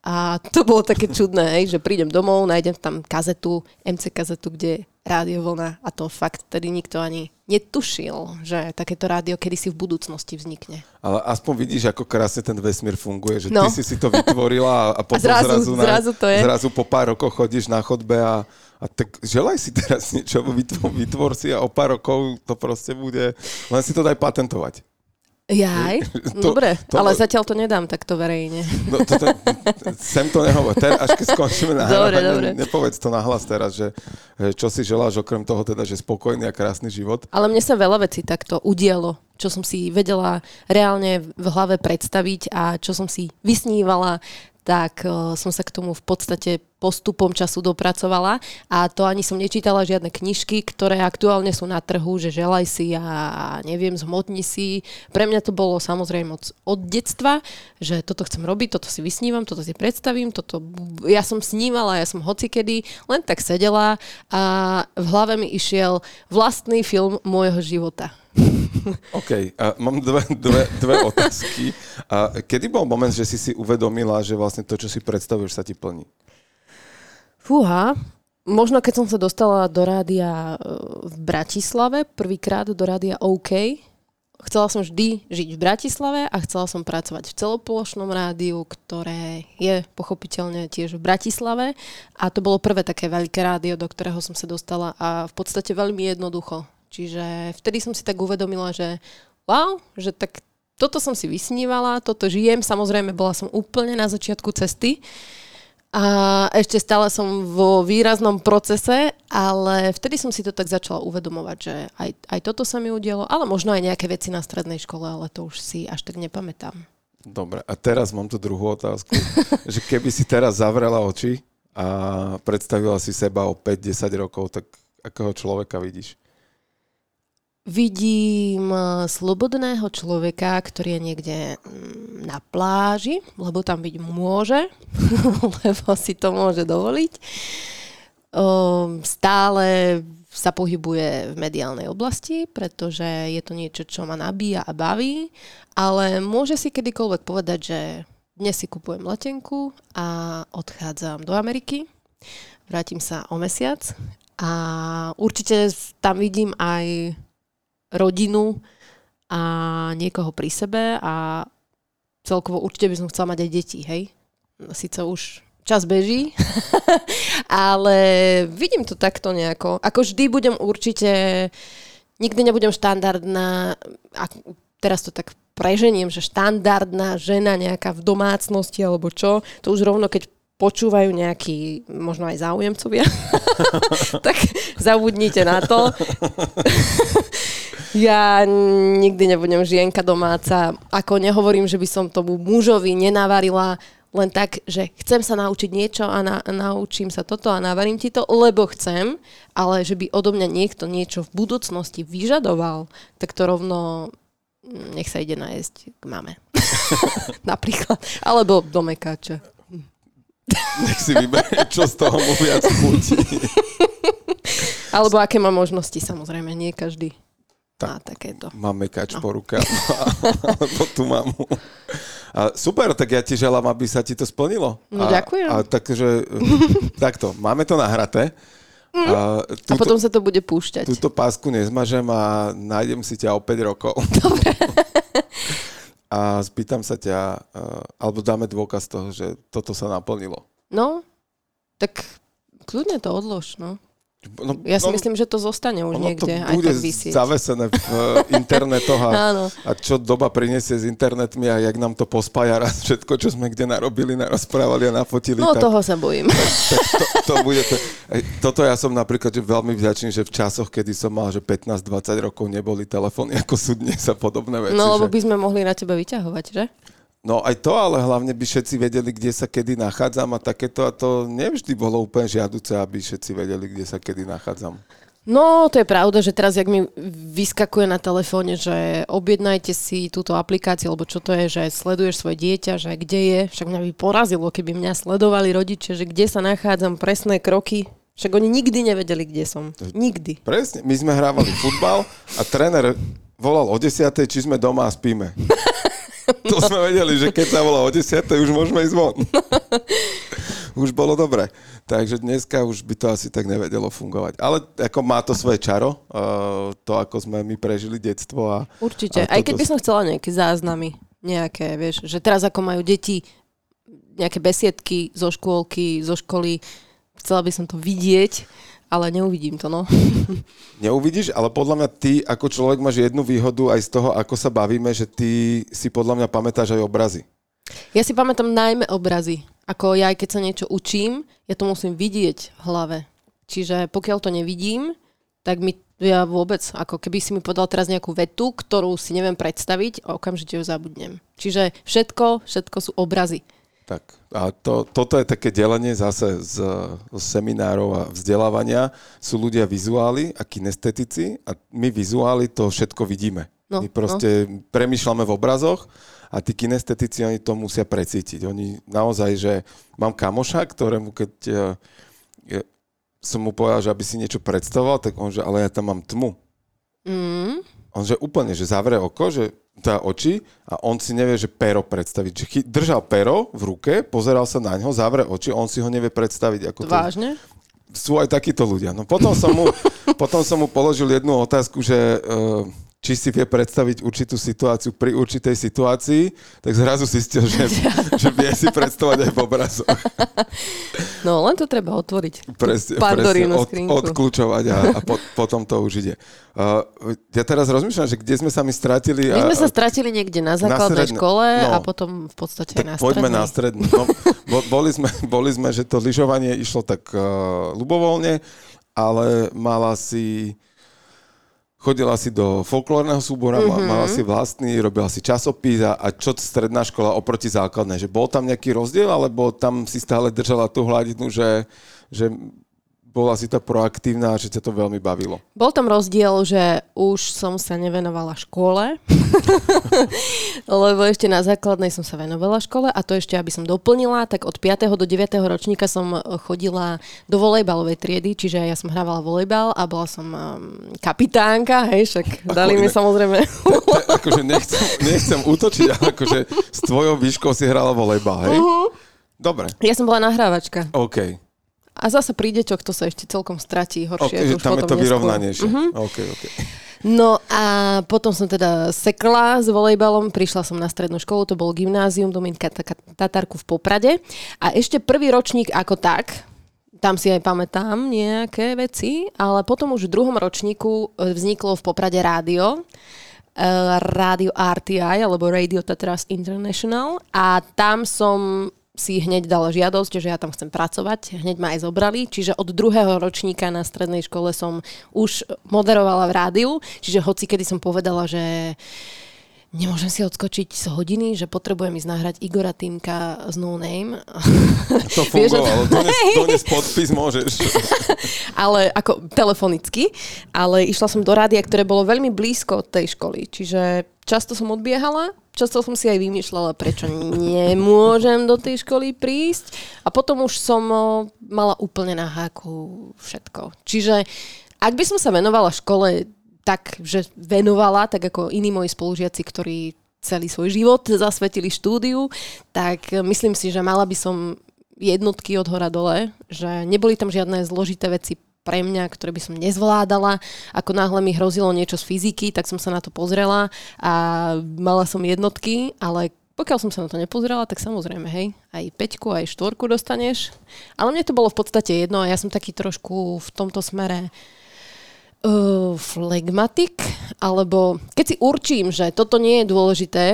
A to bolo také čudné, hej, že prídem domov, nájdem tam kazetu, MC kazetu, kde je rádio vlna a to fakt tedy nikto ani netušil, že takéto rádio kedysi v budúcnosti vznikne. Ale aspoň vidíš, ako krásne ten vesmír funguje, že no. ty si si to vytvorila a, a potom zrazu, zrazu, na, zrazu, to je. zrazu po pár rokoch chodíš na chodbe a, a tak želaj si teraz niečo, vytvor, vytvor si a o pár rokov to proste bude, len si to daj patentovať. Jaj, To- dobre, to- ale zatiaľ to nedám takto verejne. No, to, to, sem to nehovor. Ter, až keď skončíme na Dobre, dobre. nepovedz to nahlas teraz, že že čo si želáš okrem toho teda, že spokojný a krásny život. Ale mne sa veľa vecí takto udialo, čo som si vedela reálne v hlave predstaviť a čo som si vysnívala, tak uh, som sa k tomu v podstate postupom času dopracovala a to ani som nečítala žiadne knižky, ktoré aktuálne sú na trhu, že želaj si a neviem, zhmotni si. Pre mňa to bolo samozrejme od, od detstva, že toto chcem robiť, toto si vysnívam, toto si predstavím, toto... Ja som snívala, ja som hocikedy len tak sedela a v hlave mi išiel vlastný film môjho života. OK, a mám dve, dve, dve otázky. A kedy bol moment, že si si uvedomila, že vlastne to, čo si predstavuješ, sa ti plní? Fúha, možno keď som sa dostala do rádia e, v Bratislave, prvýkrát do rádia OK, chcela som vždy žiť v Bratislave a chcela som pracovať v celoplošnom rádiu, ktoré je pochopiteľne tiež v Bratislave. A to bolo prvé také veľké rádio, do ktorého som sa dostala a v podstate veľmi jednoducho. Čiže vtedy som si tak uvedomila, že wow, že tak toto som si vysnívala, toto žijem, samozrejme bola som úplne na začiatku cesty, a ešte stále som vo výraznom procese, ale vtedy som si to tak začala uvedomovať, že aj, aj toto sa mi udialo, ale možno aj nejaké veci na strednej škole, ale to už si až tak nepamätám. Dobre, a teraz mám tu druhú otázku. že keby si teraz zavrela oči a predstavila si seba o 5-10 rokov, tak akého človeka vidíš? Vidím eh, slobodného človeka, ktorý je niekde mm, na pláži, lebo tam byť môže, lebo si to môže dovoliť. Ehm, Stále sa pohybuje v mediálnej oblasti, pretože je to niečo, čo ma nabíja a baví, ale môže si kedykoľvek povedať, že dnes si kupujem letenku a odchádzam do Ameriky, vrátim sa o mesiac a určite tam vidím aj rodinu a niekoho pri sebe a celkovo určite by som chcela mať aj deti, hej. Sice už čas beží, ale vidím to takto nejako. Ako vždy budem určite, nikdy nebudem štandardná, ak, teraz to tak preženiem, že štandardná žena nejaká v domácnosti alebo čo, to už rovno keď počúvajú nejakí, možno aj záujemcovia, tak zabudnite na to. Ja nikdy nebudem žienka domáca. Ako nehovorím, že by som tomu mužovi nenavarila len tak, že chcem sa naučiť niečo a na, naučím sa toto a navarím ti to, lebo chcem, ale že by odo mňa niekto niečo v budúcnosti vyžadoval, tak to rovno mm, nech sa ide nájsť k mame. Napríklad. Alebo do mekáča. Nech si vyberie, čo z toho mu viac chutí. Alebo aké má možnosti, samozrejme, nie každý má takéto. Máme kač po rukách, alebo tú mamu. A super, tak ja ti želám, aby sa ti to splnilo. No, a, ďakujem. A takže, takto, máme to nahraté. A, A potom sa to bude púšťať. Túto pásku nezmažem a nájdem si ťa o 5 rokov. Dobre. A spýtam sa ťa, uh, alebo dáme dôkaz toho, že toto sa naplnilo. No, tak kľudne to odlož, no. No, Ja si no, myslím, že to zostane už ono to niekde aj bude tak vysieť. zavesené v uh, internetoch a, a čo doba prinesie s internetmi a jak nám to pospája raz všetko, čo sme kde narobili, narozprávali a nafotili. No tak, toho sa bojím. tak to, to bude to. Toto ja som napríklad že veľmi vďačný, že v časoch, kedy som mal, že 15-20 rokov neboli telefóny, ako sú dnes a podobné veci. No lebo že... by sme mohli na teba vyťahovať, že? No aj to, ale hlavne by všetci vedeli, kde sa kedy nachádzam a takéto. A to nevždy bolo úplne žiaduce, aby všetci vedeli, kde sa kedy nachádzam. No, to je pravda, že teraz, jak mi vyskakuje na telefóne, že objednajte si túto aplikáciu, alebo čo to je, že sleduješ svoje dieťa, že kde je, však mňa by porazilo, keby mňa sledovali rodičia, že kde sa nachádzam, presné kroky. Však oni nikdy nevedeli, kde som. Nikdy. Presne, my sme hrávali futbal a tréner volal o 10. či sme doma a spíme. To sme vedeli, že keď sa volá o 10. už môžeme ísť von. Už bolo dobre. Takže dneska už by to asi tak nevedelo fungovať. Ale ako má to svoje čaro, uh, to ako sme my prežili detstvo. A, Určite. a Aj keď by som chcela nejaké záznamy, nejaké, vieš, že teraz ako majú deti nejaké besiedky zo škôlky, zo školy, chcela by som to vidieť ale neuvidím to, no. Neuvidíš, ale podľa mňa ty ako človek máš jednu výhodu aj z toho, ako sa bavíme, že ty si podľa mňa pamätáš aj obrazy. Ja si pamätám najmä obrazy. Ako ja, aj keď sa niečo učím, ja to musím vidieť v hlave. Čiže pokiaľ to nevidím, tak mi ja vôbec, ako keby si mi podal teraz nejakú vetu, ktorú si neviem predstaviť, okamžite ju zabudnem. Čiže všetko, všetko sú obrazy. Tak a to, toto je také delenie zase z, z seminárov a vzdelávania. Sú ľudia vizuáli a kinestetici a my vizuáli to všetko vidíme. No, my proste no. premýšľame v obrazoch a tí kinestetici, oni to musia precítiť. Oni naozaj, že mám kamoša, ktorému keď je, som mu povedal, že aby si niečo predstavoval, tak on, že ale ja tam mám tmu. Mm. On, že úplne, že zavre oko, že tá oči a on si nevie, že pero predstaviť. Že chy- držal pero v ruke, pozeral sa na ňo, zavre oči, on si ho nevie predstaviť. Ako Vážne? To... Sú aj takíto ľudia. No potom som mu, potom som mu položil jednu otázku, že uh, či si vie predstaviť určitú situáciu pri určitej situácii, tak zrazu zistil, že, že vie si predstavať aj v obrazoch. No, len to treba otvoriť. Presne, presne od, odkľúčovať a, a po, potom to už ide. Uh, ja teraz rozmýšľam, že kde sme sa my stratili. My a, sme sa stratili niekde na základnej stredne- škole no. a potom v podstate tak na poďme strednej. na strednú. No, bo- boli, sme, boli sme, že to lyžovanie išlo tak uh, ľubovoľne, ale mala si chodila si do folklórneho súbora, mm-hmm. mala si vlastný, robila si časopis a, a čo stredná škola oproti základnej? Že bol tam nejaký rozdiel, alebo tam si stále držala tú hladinu, že, že bola si tá proaktívna a že ťa to veľmi bavilo? Bol tam rozdiel, že už som sa nevenovala škole, lebo ešte na základnej som sa venovala škole a to ešte, aby som doplnila, tak od 5. do 9. ročníka som chodila do volejbalovej triedy, čiže ja som hrávala volejbal a bola som um, kapitánka, hej, však dali mi inak- samozrejme. To, akože nechcem, nechcem útočiť, ale akože s tvojou výškou si hrala volejbal, hej? Dobre, Ja som bola nahrávačka. OK. A zase pri deťoch to sa ešte celkom stratí horšie. okay už tam je to vyrovnanejšie. OK, OK. No a potom som teda sekla s volejbalom, prišla som na strednú školu, to bol gymnázium Dominika Tatarku v Poprade. A ešte prvý ročník ako tak, tam si aj pamätám nejaké veci, ale potom už v druhom ročníku e, vzniklo v Poprade rádio, e, rádio RTI, alebo Radio Tatras International a tam som si hneď dala žiadosť, že ja tam chcem pracovať. Hneď ma aj zobrali, čiže od druhého ročníka na strednej škole som už moderovala v rádiu, čiže hoci kedy som povedala, že nemôžem si odskočiť z hodiny, že potrebujem ísť nahrať Igora Týmka z No Name. To fungovalo. Dones, dones podpis môžeš. ale ako telefonicky, ale išla som do rádia, ktoré bolo veľmi blízko tej školy, čiže často som odbiehala, často som si aj vymýšľala, prečo nemôžem do tej školy prísť a potom už som mala úplne na háku všetko. Čiže ak by som sa venovala škole tak, že venovala, tak ako iní moji spolužiaci, ktorí celý svoj život zasvetili štúdiu, tak myslím si, že mala by som jednotky od hora dole, že neboli tam žiadne zložité veci pre mňa, ktoré by som nezvládala. Ako náhle mi hrozilo niečo z fyziky, tak som sa na to pozrela a mala som jednotky, ale pokiaľ som sa na to nepozrela, tak samozrejme, hej, aj peťku, aj štvorku dostaneš. Ale mne to bolo v podstate jedno a ja som taký trošku v tomto smere uh, flegmatik, alebo keď si určím, že toto nie je dôležité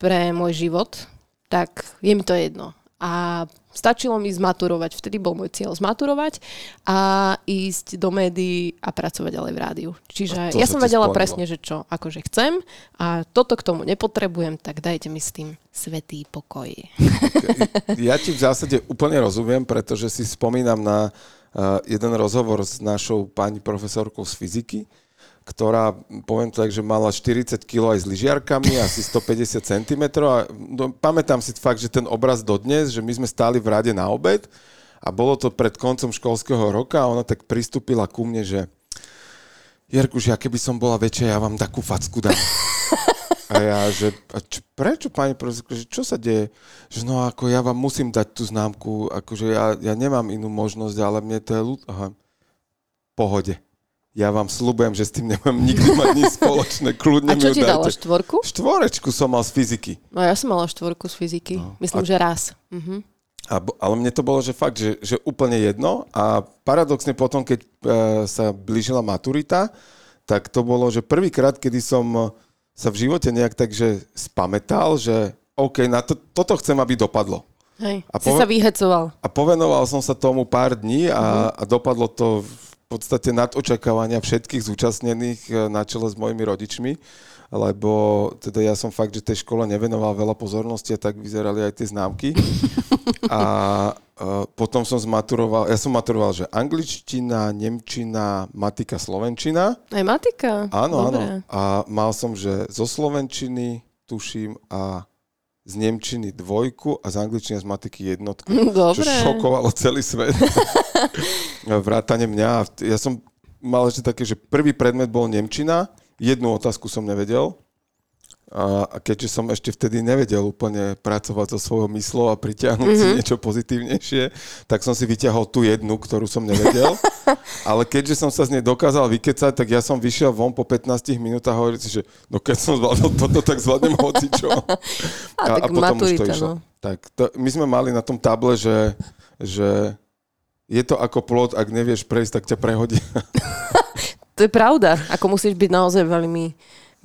pre môj život, tak je mi to jedno. A stačilo mi zmaturovať, vtedy bol môj cieľ zmaturovať a ísť do médií a pracovať ďalej v rádiu. Čiže ja som vedela splnilo. presne, že čo akože chcem a toto k tomu nepotrebujem, tak dajte mi s tým svetý pokoj. Ja ti v zásade úplne rozumiem, pretože si spomínam na uh, jeden rozhovor s našou pani profesorkou z fyziky, ktorá, poviem to tak, že mala 40 kg aj s lyžiarkami, asi 150 cm. A no, pamätám si fakt, že ten obraz dodnes, že my sme stáli v rade na obed a bolo to pred koncom školského roka a ona tak pristúpila ku mne, že Jerkuš, ja keby som bola väčšia, ja vám takú facku dám. A ja, že a čo, prečo, pani profesorka, že čo sa deje? Že no ako ja vám musím dať tú známku, akože ja, ja nemám inú možnosť, ale mne to je ľud... Aha, pohode. Ja vám slúbujem, že s tým nemám nikdy mať nič spoločné, kľudne A čo ti dajte. štvorku? Štvorečku som mal z fyziky. No ja som mala štvorku z fyziky. No, Myslím, a- že raz. Mhm. A, ale mne to bolo, že fakt, že, že úplne jedno. A paradoxne potom, keď e, sa blížila maturita, tak to bolo, že prvýkrát, kedy som e, sa v živote nejak tak, že spametal, že OK, na to, toto chcem, aby dopadlo. Hej. A si po- sa vyhecoval. A povenoval som sa tomu pár dní a, a dopadlo to v podstate nad očakávania všetkých zúčastnených e, na čele s mojimi rodičmi, lebo teda ja som fakt, že tej škole nevenoval veľa pozornosti a tak vyzerali aj tie známky. A uh, potom som zmaturoval, ja som maturoval, že angličtina, nemčina, matika, slovenčina. Aj matika? Áno, Dobre. áno. A mal som, že zo slovenčiny, tuším, a z nemčiny dvojku a z angličtiny a z matiky jednotku. Dobre. Čo šokovalo celý svet. Vrátane mňa. A Ja som mal ešte také, že prvý predmet bol nemčina, jednu otázku som nevedel. A a keďže som ešte vtedy nevedel úplne pracovať so svojou myslou a pritiahnuť mm-hmm. si niečo pozitívnejšie, tak som si vyťahol tú jednu, ktorú som nevedel. Ale keďže som sa z nej dokázal vykecať, tak ja som vyšiel von po 15 minútach a hovoril si, že no keď som zvládol toto, tak zvládnem hocičo. A, tak maturita, no. Tak to, my sme mali na tom table, že, že je to ako plot, ak nevieš prejsť, tak ťa prehodí. To je pravda. Ako musíš byť naozaj veľmi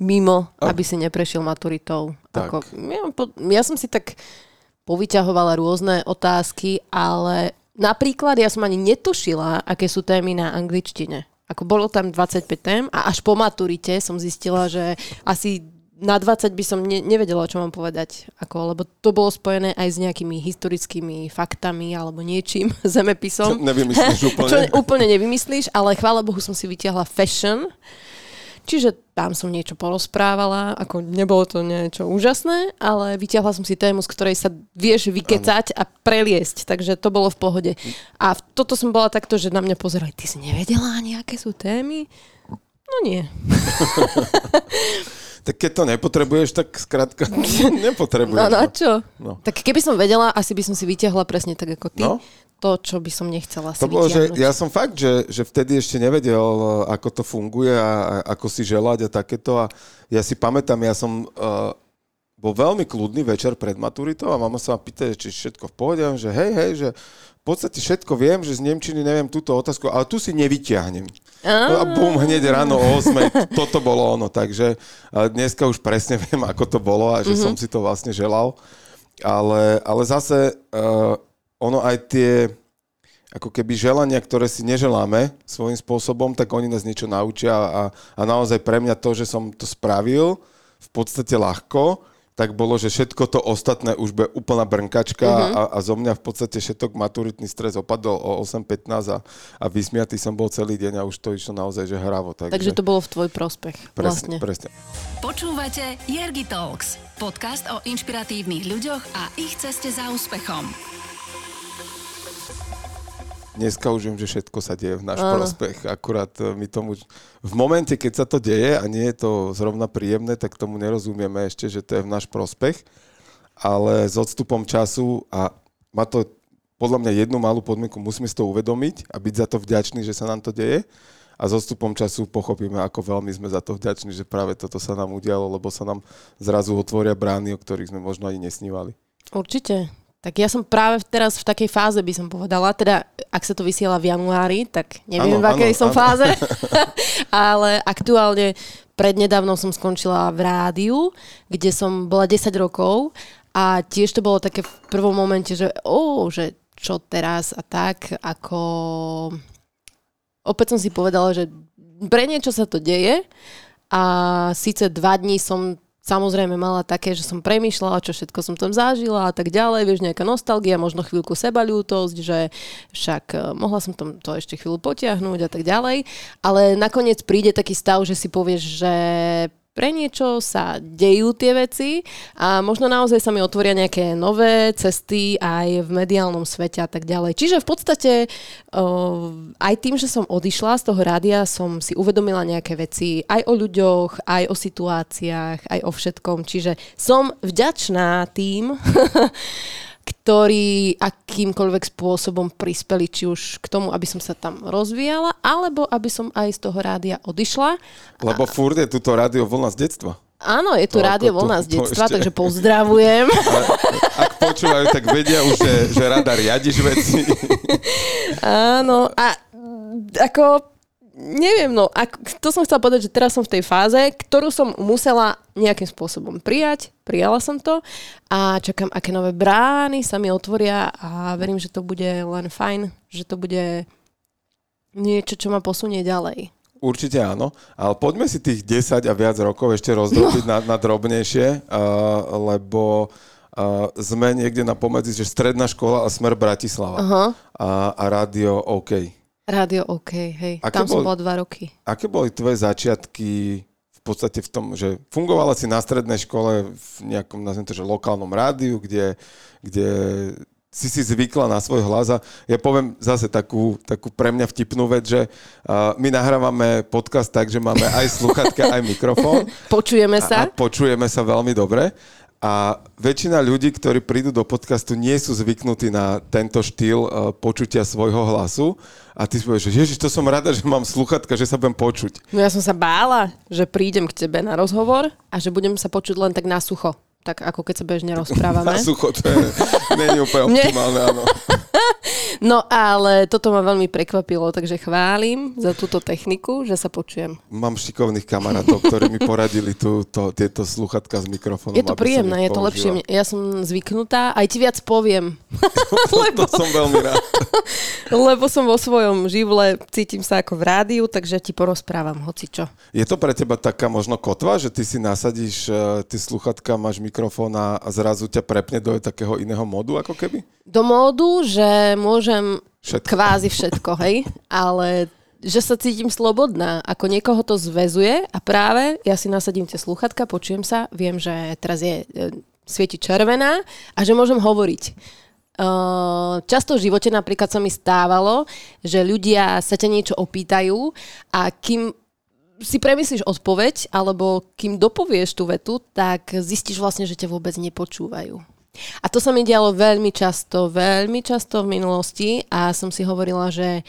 mimo, A- aby si neprešiel maturitou. Tak. Ako, ja, po- ja som si tak povyťahovala rôzne otázky, ale napríklad ja som ani netušila, aké sú témy na angličtine. Ako bolo tam 25 tém a až po maturite som zistila, že asi na 20 by som ne, nevedela, čo mám povedať. Ako, lebo to bolo spojené aj s nejakými historickými faktami alebo niečím, zemepisom. Nevymyslíš úplne. Čo úplne nevymyslíš, ale chvála Bohu som si vytiahla fashion. Čiže tam som niečo porozprávala, ako nebolo to niečo úžasné, ale vytiahla som si tému, z ktorej sa vieš vykecať a preliesť, takže to bolo v pohode. A v- toto som bola takto, že na mňa pozerali, ty si nevedela ani, aké sú témy? No nie. Tak keď to nepotrebuješ, tak skrátka nepotrebuješ. No na no. čo? No. Tak keby som vedela, asi by som si vytiahla presne tak ako ty. No. To, čo by som nechcela si To bolo, že ja som fakt, že, že vtedy ešte nevedel, eh, ako to funguje a, a ako si želať a takéto. A ja si pamätám, ja som uh, bol veľmi kľudný večer pred maturitou a mama sa ma pýta, či všetko v pohode. A že hej, hej, že v podstate všetko viem, že z Nemčiny neviem túto otázku, ale tu si nevyťahnem. A bum, hneď ráno o 8, toto bolo ono. Takže dneska už presne viem, ako to bolo a že mm-hmm. som si to vlastne želal. Ale, ale zase uh, ono aj tie ako keby želania, ktoré si neželáme svojím spôsobom, tak oni nás niečo naučia a, a naozaj pre mňa to, že som to spravil v podstate ľahko, tak bolo, že všetko to ostatné už bude úplná brnkačka mm-hmm. a, a zo mňa v podstate všetok maturitný stres opadol o 8.15 a, a vysmiatý som bol celý deň a už to išlo naozaj, že hravo. Takže, Takže to bolo v tvoj prospech. presne, vlastne. presne. Počúvate Jergy Talks, podcast o inšpiratívnych ľuďoch a ich ceste za úspechom. Dneska už viem, že všetko sa deje v náš Áno. prospech. Akurát e, my tomu... V momente, keď sa to deje a nie je to zrovna príjemné, tak tomu nerozumieme ešte, že to je v náš prospech. Ale s odstupom času a má to podľa mňa jednu malú podmienku, musíme si to uvedomiť a byť za to vďační, že sa nám to deje. A s odstupom času pochopíme, ako veľmi sme za to vďační, že práve toto sa nám udialo, lebo sa nám zrazu otvoria brány, o ktorých sme možno ani nesnívali. Určite. Tak ja som práve teraz v takej fáze, by som povedala, teda ak sa to vysiela v januári, tak neviem, Áno, v akej áno, som áno. fáze, ale aktuálne prednedávnom som skončila v rádiu, kde som bola 10 rokov. A tiež to bolo také v prvom momente, že ó, že čo teraz a tak, ako opäť som si povedala, že pre niečo sa to deje. A síce dva dní som samozrejme mala také, že som premýšľala, čo všetko som tam zažila a tak ďalej, vieš, nejaká nostalgia, možno chvíľku sebaľútosť, že však eh, mohla som tam to ešte chvíľu potiahnuť a tak ďalej, ale nakoniec príde taký stav, že si povieš, že pre niečo sa dejú tie veci a možno naozaj sa mi otvoria nejaké nové cesty aj v mediálnom svete a tak ďalej. Čiže v podstate uh, aj tým, že som odišla z toho rádia, som si uvedomila nejaké veci aj o ľuďoch, aj o situáciách, aj o všetkom. Čiže som vďačná tým, ktorí akýmkoľvek spôsobom prispeli, či už k tomu, aby som sa tam rozvíjala, alebo aby som aj z toho rádia odišla. Lebo furt je túto rádio vlna z detstva. Áno, je tu To rádio voľná z detstva, ešte- takže pozdravujem. Ak počúvajú, tak vedia už, že, že rada riadiš veci. Áno, a ako neviem, no, ak, to som chcela povedať, že teraz som v tej fáze, ktorú som musela nejakým spôsobom prijať, prijala som to a čakám, aké nové brány sa mi otvoria a verím, že to bude len fajn, že to bude niečo, čo ma posunie ďalej. Určite áno, ale poďme si tých 10 a viac rokov ešte rozdrobiť no. na, na drobnejšie, uh, lebo uh, sme niekde na pomedzi, že stredná škola a smer Bratislava uh-huh. a, a rádio OK. Rádio OK, hej. Aké Tam boli, som bola dva roky. Aké boli tvoje začiatky v podstate v tom, že fungovala si na strednej škole v nejakom, nazviem to, že lokálnom rádiu, kde, kde si si zvykla na svoj hlas a ja poviem zase takú, takú pre mňa vtipnú vec, že uh, my nahrávame podcast tak, že máme aj sluchatka, aj mikrofón. Počujeme sa. A, a počujeme sa veľmi dobre. A väčšina ľudí, ktorí prídu do podcastu, nie sú zvyknutí na tento štýl uh, počutia svojho hlasu. A ty si povieš, že ježiš, to som rada, že mám sluchatka, že sa budem počuť. No ja som sa bála, že prídem k tebe na rozhovor a že budem sa počuť len tak na sucho tak ako keď sa bežne rozprávame. Na sucho, to je, nie je úplne optimálne, áno. No ale toto ma veľmi prekvapilo, takže chválim za túto techniku, že sa počujem. Mám šikovných kamarátov, ktorí mi poradili tú, to, tieto sluchatka s mikrofónom. Je to príjemné, je to lepšie. Ja som zvyknutá, aj ti viac poviem. lebo, to som veľmi rád. lebo som vo svojom živle, cítim sa ako v rádiu, takže ti porozprávam hoci čo. Je to pre teba taká možno kotva, že ty si nasadíš uh, ty sluchatka, máš mikrofón a zrazu ťa prepne do takého iného modu ako keby? Do módu, že môžem všetko. kvázi všetko, hej, ale že sa cítim slobodná, ako niekoho to zväzuje a práve ja si nasadím tie sluchatka, počujem sa, viem, že teraz je, e, svieti červená a že môžem hovoriť. Uh, často v živote napríklad sa mi stávalo, že ľudia sa ťa niečo opýtajú a kým si premyslíš odpoveď, alebo kým dopovieš tú vetu, tak zistíš vlastne, že ťa vôbec nepočúvajú. A to sa mi dialo veľmi často, veľmi často v minulosti a som si hovorila, že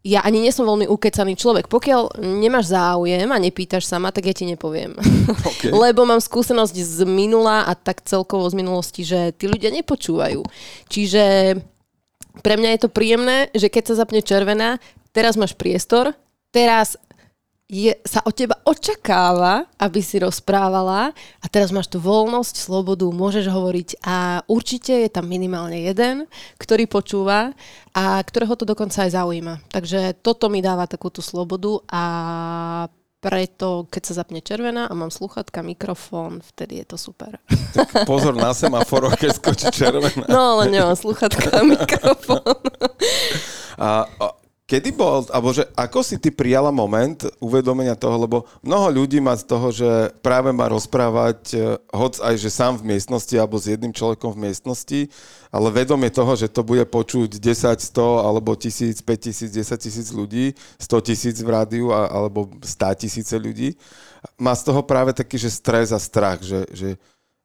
ja ani nie som veľmi ukecaný človek. Pokiaľ nemáš záujem a nepýtaš sama, tak ja ti nepoviem. Okay. Lebo mám skúsenosť z minula a tak celkovo z minulosti, že tí ľudia nepočúvajú. Čiže pre mňa je to príjemné, že keď sa zapne červená, teraz máš priestor, teraz je, sa od teba očakáva, aby si rozprávala a teraz máš tu voľnosť, slobodu, môžeš hovoriť a určite je tam minimálne jeden, ktorý počúva a ktorého to dokonca aj zaujíma. Takže toto mi dáva takúto slobodu a preto, keď sa zapne červená a mám sluchatka, mikrofón, vtedy je to super. Tak pozor na semafor, keď skočí červená. No, ale nemám sluchatka a mikrofón. A, a Kedy bol, alebo že ako si ty prijala moment uvedomenia toho, lebo mnoho ľudí má z toho, že práve má rozprávať, e, hoc aj, že sám v miestnosti alebo s jedným človekom v miestnosti, ale vedomie toho, že to bude počuť 10, 100 alebo 1000, 5000, 10 tisíc ľudí, 100 tisíc v rádiu alebo 100 tisíce ľudí, má z toho práve taký, že stres a strach, že, že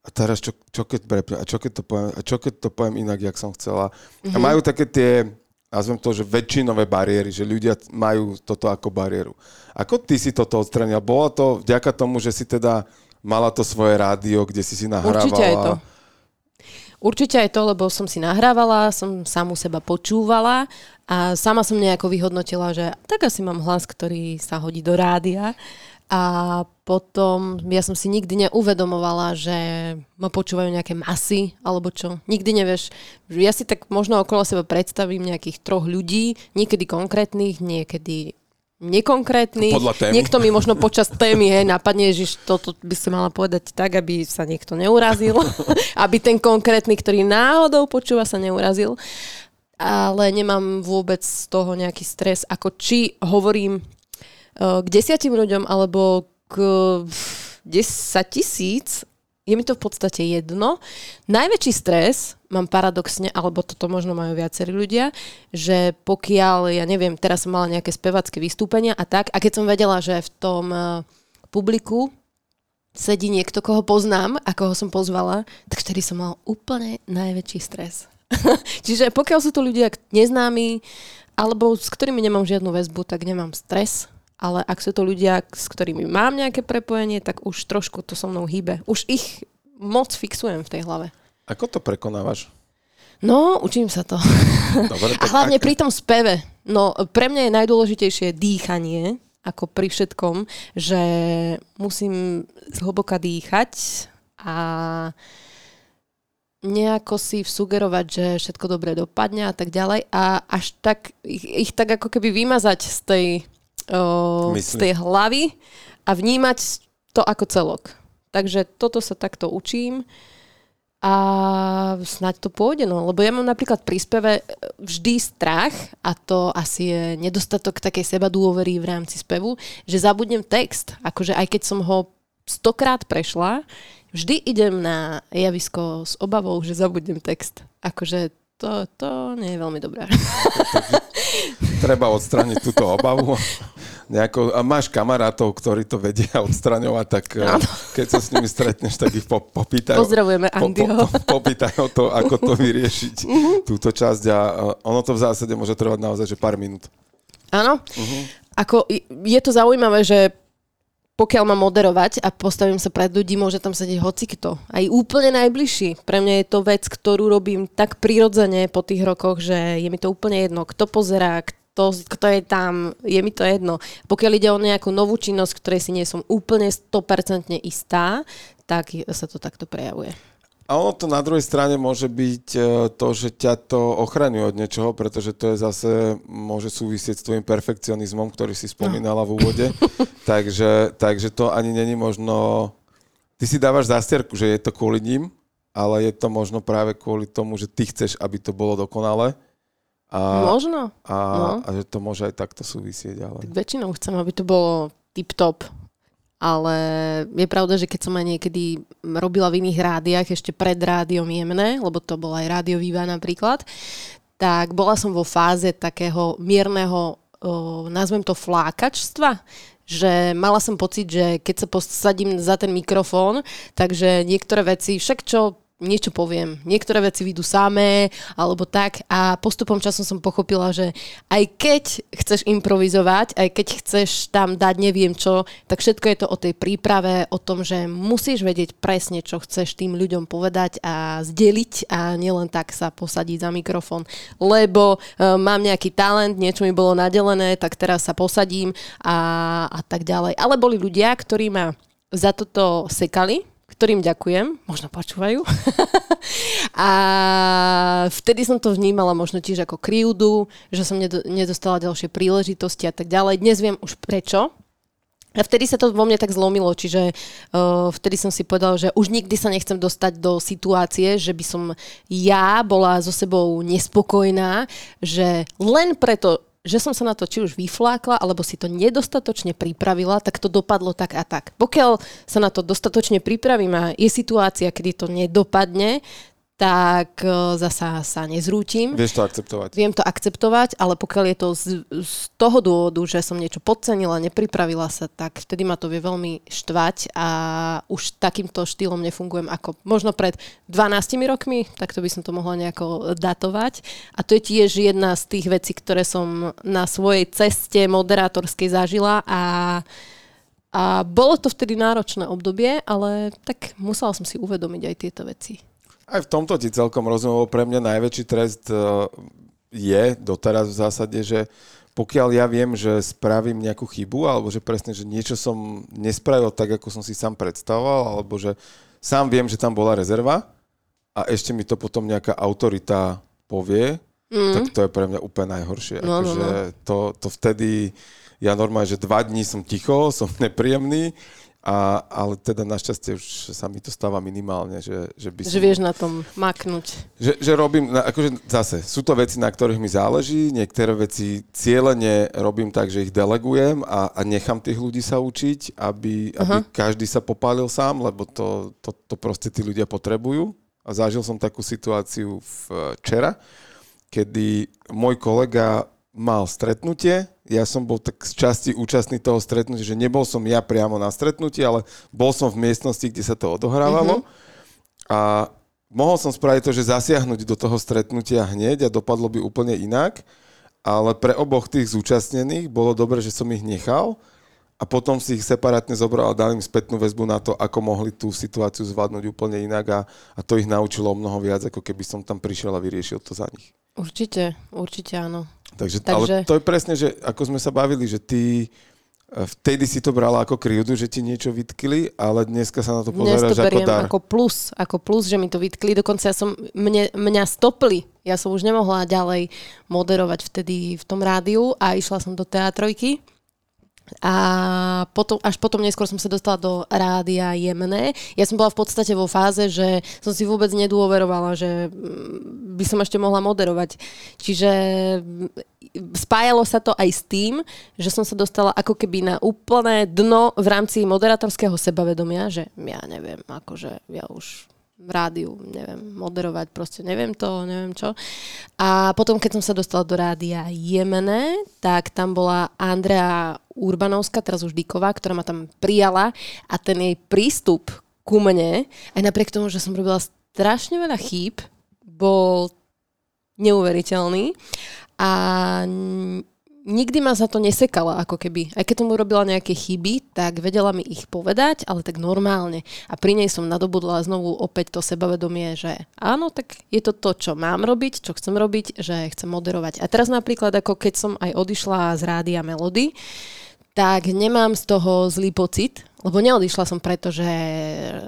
a teraz čo, čo keď prepne, a čo keď to poviem, a čo keď to poviem inak, jak som chcela. Mm-hmm. A majú také tie nazvem to, že väčšinové bariéry, že ľudia majú toto ako bariéru. Ako ty si toto odstranil? Bolo to vďaka tomu, že si teda mala to svoje rádio, kde si si nahrávala? Určite aj to. Určite aj to, lebo som si nahrávala, som samu seba počúvala a sama som nejako vyhodnotila, že tak asi mám hlas, ktorý sa hodí do rádia a potom ja som si nikdy neuvedomovala, že ma počúvajú nejaké masy alebo čo. Nikdy nevieš. Ja si tak možno okolo seba predstavím nejakých troch ľudí, niekedy konkrétnych, niekedy nekonkrétnych. Niekto mi možno počas témy hej, napadne, že toto by si mala povedať tak, aby sa niekto neurazil. aby ten konkrétny, ktorý náhodou počúva, sa neurazil. Ale nemám vôbec z toho nejaký stres, ako či hovorím Eh, k desiatim ľuďom alebo 10 tisíc, je mi to v podstate jedno. Najväčší stres mám paradoxne, alebo toto možno majú viacerí ľudia, že pokiaľ, ja neviem, teraz som mala nejaké spevacké vystúpenia a tak, a keď som vedela, že v tom uh, publiku sedí niekto, koho poznám a koho som pozvala, tak vtedy som mal úplne najväčší stres. Čiže pokiaľ sú to ľudia neznámi, alebo s ktorými nemám žiadnu väzbu, tak nemám stres ale ak sú to ľudia, s ktorými mám nejaké prepojenie, tak už trošku to so mnou hýbe. Už ich moc fixujem v tej hlave. Ako to prekonávaš? No, učím sa to. Dobre, A hlavne ak- pri tom speve. No, pre mňa je najdôležitejšie dýchanie, ako pri všetkom, že musím zhlboka dýchať a nejako si vsugerovať, že všetko dobre dopadne a tak ďalej a až tak ich, ich tak ako keby vymazať z tej, o, z tej hlavy a vnímať to ako celok. Takže toto sa takto učím a snáď to pôjde, no. Lebo ja mám napríklad pri speve e, vždy strach a to asi je nedostatok takej seba dôvery v rámci spevu, že zabudnem text. Akože aj keď som ho stokrát prešla, vždy idem na javisko s obavou, že zabudnem text. Akože to, to nie je veľmi dobré. treba odstrániť túto obavu. Nejako, a máš kamarátov, ktorí to vedia odstraňovať, tak eh, Áno. keď sa s nimi stretneš, tak ich po, popýtaj. Pozdravujeme po, po, Andyho. po, popýtaj o to, ako to vyriešiť, Mhm. túto časť a ono to v zásade môže trvať naozaj, že pár minút. Áno. Ako, i- je to zaujímavé, že pokiaľ mám moderovať a postavím sa pred ľudí, môže tam sedieť hocikto. Aj úplne najbližší. Pre mňa je to vec, ktorú robím tak prirodzene po tých rokoch, že je mi to úplne jedno, kto pozerá, kto, kto je tam, je mi to jedno. Pokiaľ ide o nejakú novú činnosť, ktorej si nie som úplne 100% istá, tak sa to takto prejavuje. A ono to na druhej strane môže byť eh, to, že ťa to ochraňuje od niečoho, pretože to je zase, môže súvisieť s tvojim perfekcionizmom, ktorý si spomínala v úvode. takže, takže to ani není možno... Ty si dávaš zástierku, že je to kvôli ním, ale je to možno práve kvôli tomu, že ty chceš, aby to bolo dokonalé. A, Možno. a, no. a že to môže aj takto súvisieť. Ale... Tak väčšinou chcem, aby to bolo tip-top. Ale je pravda, že keď som aj niekedy robila v iných rádiách, ešte pred rádiom jemné, lebo to bola aj rádio Viva napríklad, tak bola som vo fáze takého mierneho, o, nazvem to flákačstva, že mala som pocit, že keď sa posadím za ten mikrofón, takže niektoré veci, však čo niečo poviem. Niektoré veci vyjdú samé, alebo tak. A postupom časom som pochopila, že aj keď chceš improvizovať, aj keď chceš tam dať neviem čo, tak všetko je to o tej príprave, o tom, že musíš vedieť presne, čo chceš tým ľuďom povedať a zdeliť a nielen tak sa posadiť za mikrofón. Lebo e, mám nejaký talent, niečo mi bolo nadelené, tak teraz sa posadím a, a tak ďalej. Ale boli ľudia, ktorí ma za toto sekali, ktorým ďakujem, možno počúvajú. a vtedy som to vnímala možno tiež ako krivdu, že som nedo, nedostala ďalšie príležitosti a tak ďalej. Dnes viem už prečo. A vtedy sa to vo mne tak zlomilo, čiže uh, vtedy som si povedala, že už nikdy sa nechcem dostať do situácie, že by som ja bola so sebou nespokojná, že len preto, že som sa na to či už vyflákla, alebo si to nedostatočne pripravila, tak to dopadlo tak a tak. Pokiaľ sa na to dostatočne pripravím a je situácia, kedy to nedopadne, tak e, zasa sa nezrútim. Vieš to akceptovať. Viem to akceptovať, ale pokiaľ je to z, z toho dôvodu, že som niečo podcenila, nepripravila sa, tak vtedy ma to vie veľmi štvať a už takýmto štýlom nefungujem ako možno pred 12 rokmi, tak to by som to mohla nejako datovať. A to je tiež jedna z tých vecí, ktoré som na svojej ceste moderátorskej zažila a a bolo to vtedy náročné obdobie, ale tak musela som si uvedomiť aj tieto veci. Aj v tomto ti celkom rozumiem, pre mňa najväčší trest eh, je doteraz v zásade, že pokiaľ ja viem, že spravím nejakú chybu, alebo že presne, že niečo som nespravil tak, ako som si sám predstavoval, alebo že sám viem, že tam bola rezerva a ešte mi to potom nejaká autorita povie, mm. tak to je pre mňa úplne najhoršie. No, no, akože To, to vtedy, ja normálne, že dva dní som ticho, som nepríjemný, a, ale teda našťastie už sa mi to stáva minimálne, že, že by som... Že vieš na tom maknúť. Že, že robím, akože zase, sú to veci, na ktorých mi záleží, niektoré veci cieľene robím tak, že ich delegujem a, a nechám tých ľudí sa učiť, aby, aby každý sa popálil sám, lebo to, to, to proste tí ľudia potrebujú. A zažil som takú situáciu včera, kedy môj kolega mal stretnutie, ja som bol tak z časti účastný toho stretnutia, že nebol som ja priamo na stretnutí, ale bol som v miestnosti, kde sa to odohrávalo. A mohol som spraviť to, že zasiahnuť do toho stretnutia hneď a dopadlo by úplne inak, ale pre oboch tých zúčastnených bolo dobre, že som ich nechal a potom si ich separátne zobral a dal im spätnú väzbu na to, ako mohli tú situáciu zvládnuť úplne inak a, a to ich naučilo o mnoho viac, ako keby som tam prišiel a vyriešil to za nich. Určite, určite áno. Takže, Takže- ale to je presne, že ako sme sa bavili, že ty e, vtedy si to brala ako krivdu, že ti niečo vytkli, ale dneska sa na to pozeráš ako dar. ako plus, ako plus, že mi to vytkli. Dokonca ja som, mne, mňa stopli. Ja som už nemohla ďalej moderovať vtedy v tom rádiu a išla som do teatrojky. A potom, až potom neskôr som sa dostala do rádia Jemné. Ja som bola v podstate vo fáze, že som si vôbec nedôverovala, že mm, by som ešte mohla moderovať. Čiže mm, spájalo sa to aj s tým, že som sa dostala ako keby na úplné dno v rámci moderátorského sebavedomia, že ja neviem, akože ja už v rádiu, neviem, moderovať, proste neviem to, neviem čo. A potom, keď som sa dostala do rádia Jemene, tak tam bola Andrea Urbanovská, teraz už Díková, ktorá ma tam prijala a ten jej prístup ku mne, aj napriek tomu, že som robila strašne veľa chýb, bol neuveriteľný a nikdy ma za to nesekala, ako keby. Aj keď tomu robila nejaké chyby, tak vedela mi ich povedať, ale tak normálne. A pri nej som nadobudla znovu opäť to sebavedomie, že áno, tak je to to, čo mám robiť, čo chcem robiť, že chcem moderovať. A teraz napríklad, ako keď som aj odišla z rádia Melody, tak nemám z toho zlý pocit, lebo neodišla som preto, že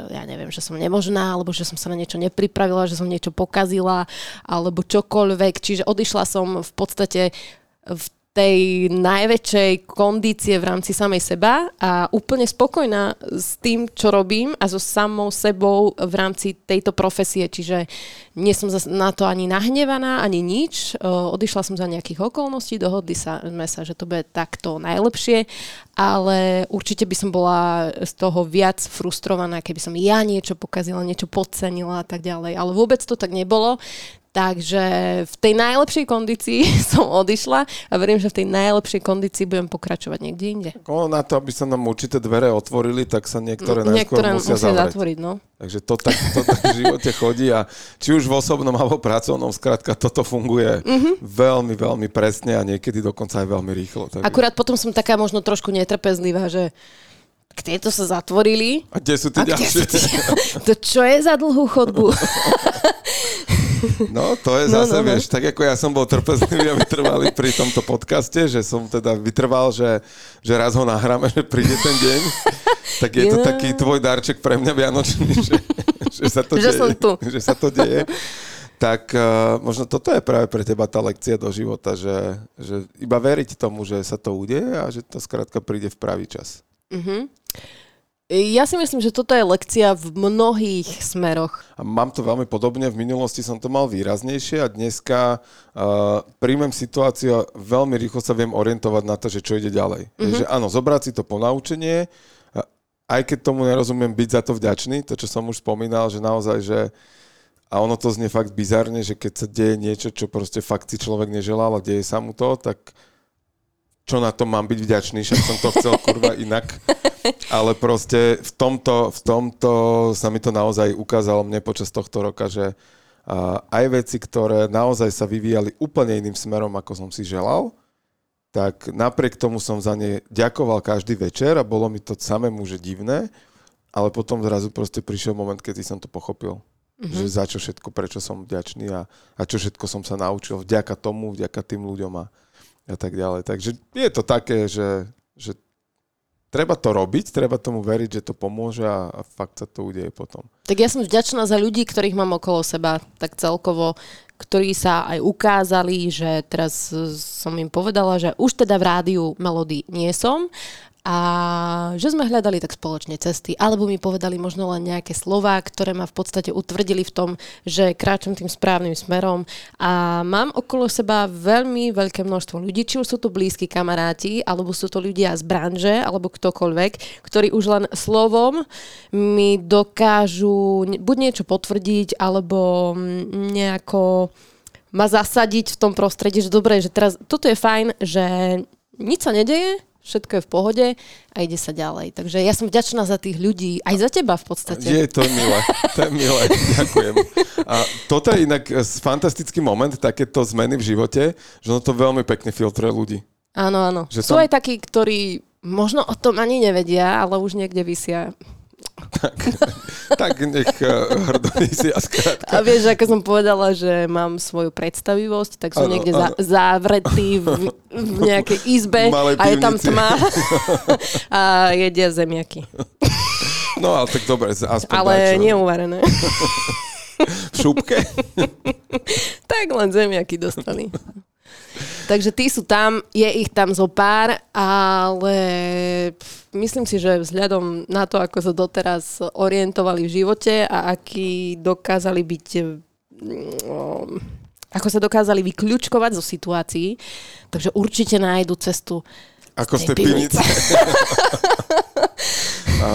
ja neviem, že som nemožná, alebo že som sa na niečo nepripravila, že som niečo pokazila, alebo čokoľvek. Čiže odišla som v podstate v tej najväčšej kondície v rámci samej seba a úplne spokojná s tým, čo robím a so samou sebou v rámci tejto profesie. Čiže nie som na to ani nahnevaná, ani nič. Odišla som za nejakých okolností, dohodli sme sa, že to bude takto najlepšie, ale určite by som bola z toho viac frustrovaná, keby som ja niečo pokazila, niečo podcenila a tak ďalej. Ale vôbec to tak nebolo. Takže v tej najlepšej kondícii som odišla a verím, že v tej najlepšej kondícii budem pokračovať niekde inde. Na to, aby sa nám určité dvere otvorili, tak sa niektoré najskôr Niektoré musia, musia zavrieť. zatvoriť, no. Takže to tak, to tak v živote chodí a či už v osobnom alebo pracovnom, skrátka toto funguje Mhm. veľmi, veľmi presne a niekedy dokonca aj veľmi rýchlo. Takže... Akurát potom som taká možno trošku netrpezlivá, že k tieto sa zatvorili. A kde sú tie kde ďalšie? sú tie- To čo je za dlhú chodbu? No, to je No, zase, no, no. vieš, tak ako ja som bol trpezlivý a vytrvalý pri tomto podcaste, že som teda vytrval, že, že raz ho nahráme, že príde ten deň, tak je to taký tvoj darček pre mňa vianočný, že, že sa to Že deje. som tu. Že sa to deje. Tak uh, možno toto je práve pre teba tá lekcia do života, že, že iba veriť tomu, že sa to udeje a že to skrátka príde v pravý čas. Mhm. Ja si myslím, že toto je lekcia v mnohých smeroch. A mám to veľmi podobne, v minulosti som to mal výraznejšie a dneska uh, príjmem situáciu a veľmi rýchlo sa viem orientovať na to, že čo ide ďalej. Mm-hmm. Takže áno, zobrať si to ponaučenie, aj keď tomu nerozumiem, byť za to vďačný, to čo som už spomínal, že naozaj, že a ono to znie fakt bizarne, že keď sa deje niečo, čo proste fakt si človek neželal a deje sa mu to, tak čo na to mám byť vďačný, však som to chcel kurva inak. Ale proste v tomto, v tomto sa mi to naozaj ukázalo mne počas tohto roka, že aj veci, ktoré naozaj sa vyvíjali úplne iným smerom, ako som si želal, tak napriek tomu som za ne ďakoval každý večer a bolo mi to samému, že divné, ale potom zrazu proste prišiel moment, kedy som to pochopil. Mm-hmm. Že za čo všetko, prečo som vďačný a, a čo všetko som sa naučil vďaka tomu, vďaka tým ľuďom a, a tak ďalej. Takže je to také, že, že treba to robiť, treba tomu veriť, že to pomôže a, a fakt sa to udeje potom. Tak ja som vďačná za ľudí, ktorých mám okolo seba, tak celkovo, ktorí sa aj ukázali, že teraz som im povedala, že už teda v rádiu Melody nie som a že sme hľadali tak spoločne cesty, alebo mi povedali možno len nejaké slova, ktoré ma v podstate utvrdili v tom, že kráčam tým správnym smerom. A mám okolo seba veľmi veľké množstvo ľudí, či už sú to blízki kamaráti, alebo sú to ľudia z branže, alebo ktokoľvek, ktorí už len slovom mi dokážu buď niečo potvrdiť, alebo nejako ma zasadiť v tom prostredí, že dobre, že teraz toto je fajn, že nič sa nedeje, všetko je v pohode a ide sa ďalej. Takže ja som vďačná za tých ľudí, aj za teba v podstate. Je to milé, to je milé, ďakujem. A toto je inak eh, fantastický moment, takéto zmeny v živote, že ono to veľmi pekne filtruje ľudí. Áno, áno. Že Sú tam- aj takí, ktorí možno o tom ani nevedia, ale už niekde vysia. Tak, tak nech uh, hrdo vysia skrátka. A vieš, ako som povedala, že mám svoju predstavivosť, tak som Áno, niekde za, áno. zavretý v, v nejakej izbe Malej a je tam tma a jedia zemiaky. No ale tak dobre, aspoň Ale dačo. neuvarené. V šupke? tak len zemiaky dostali. Takže tí sú tam, je ich tam zo pár, ale pf, myslím si, že vzhľadom na to, ako sa doteraz orientovali v živote a aký dokázali byť mm, ako sa dokázali vyklúčkovať zo situácií, takže určite nájdu cestu Ako z tej pivnice. A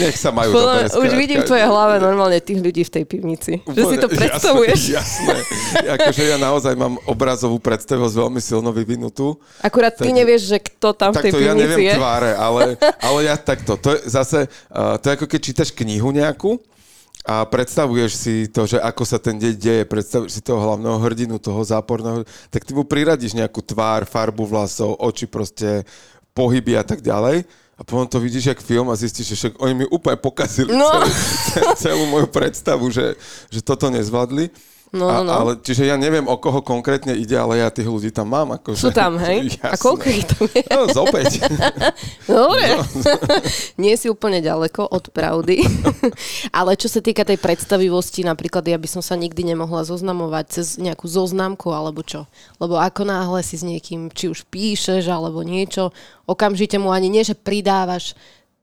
nech sa majú Podľa, dobre. už vidím v tvojej hlave normálne tých ľudí v tej pivnici. Že si to predstavuješ. Jasné, jasné. Akože ja naozaj mám obrazovú predstavivosť veľmi silno vyvinutú. Akurát ty Tak- nevieš, že kto tam v tej Takto ja pivnici neviem je. tváre, ale, ale ja takto. To je zase, uh, to je ako keď čítaš knihu nejakú a predstavuješ si to, že ako sa ten deň deje, predstavuješ si toho hlavného hrdinu, toho záporného, tak ty mu priradíš nejakú tvár, farbu vlasov, oči proste, pohyby a tak ďalej. A potom to vidíš jak film a zistíš, že však oni mi úplne pokazili No. celú, ce- celú moju predstavu, že, že toto nezvládli. No, a, no, no. Ale, čiže ja neviem, o koho konkrétne ide, ale ja tých ľudí tam mám. Akože, Sú tam, hej? A Jasné. koľko ich tam je? No, zopäť. Dobre. No. Nie si úplne ďaleko od pravdy. Ale čo sa týka tej predstavivosti, napríklad ja by som sa nikdy nemohla zoznamovať cez nejakú zoznamku alebo čo. Lebo ako náhle si s niekým, či už píšeš alebo niečo, okamžite mu ani nie, že pridávaš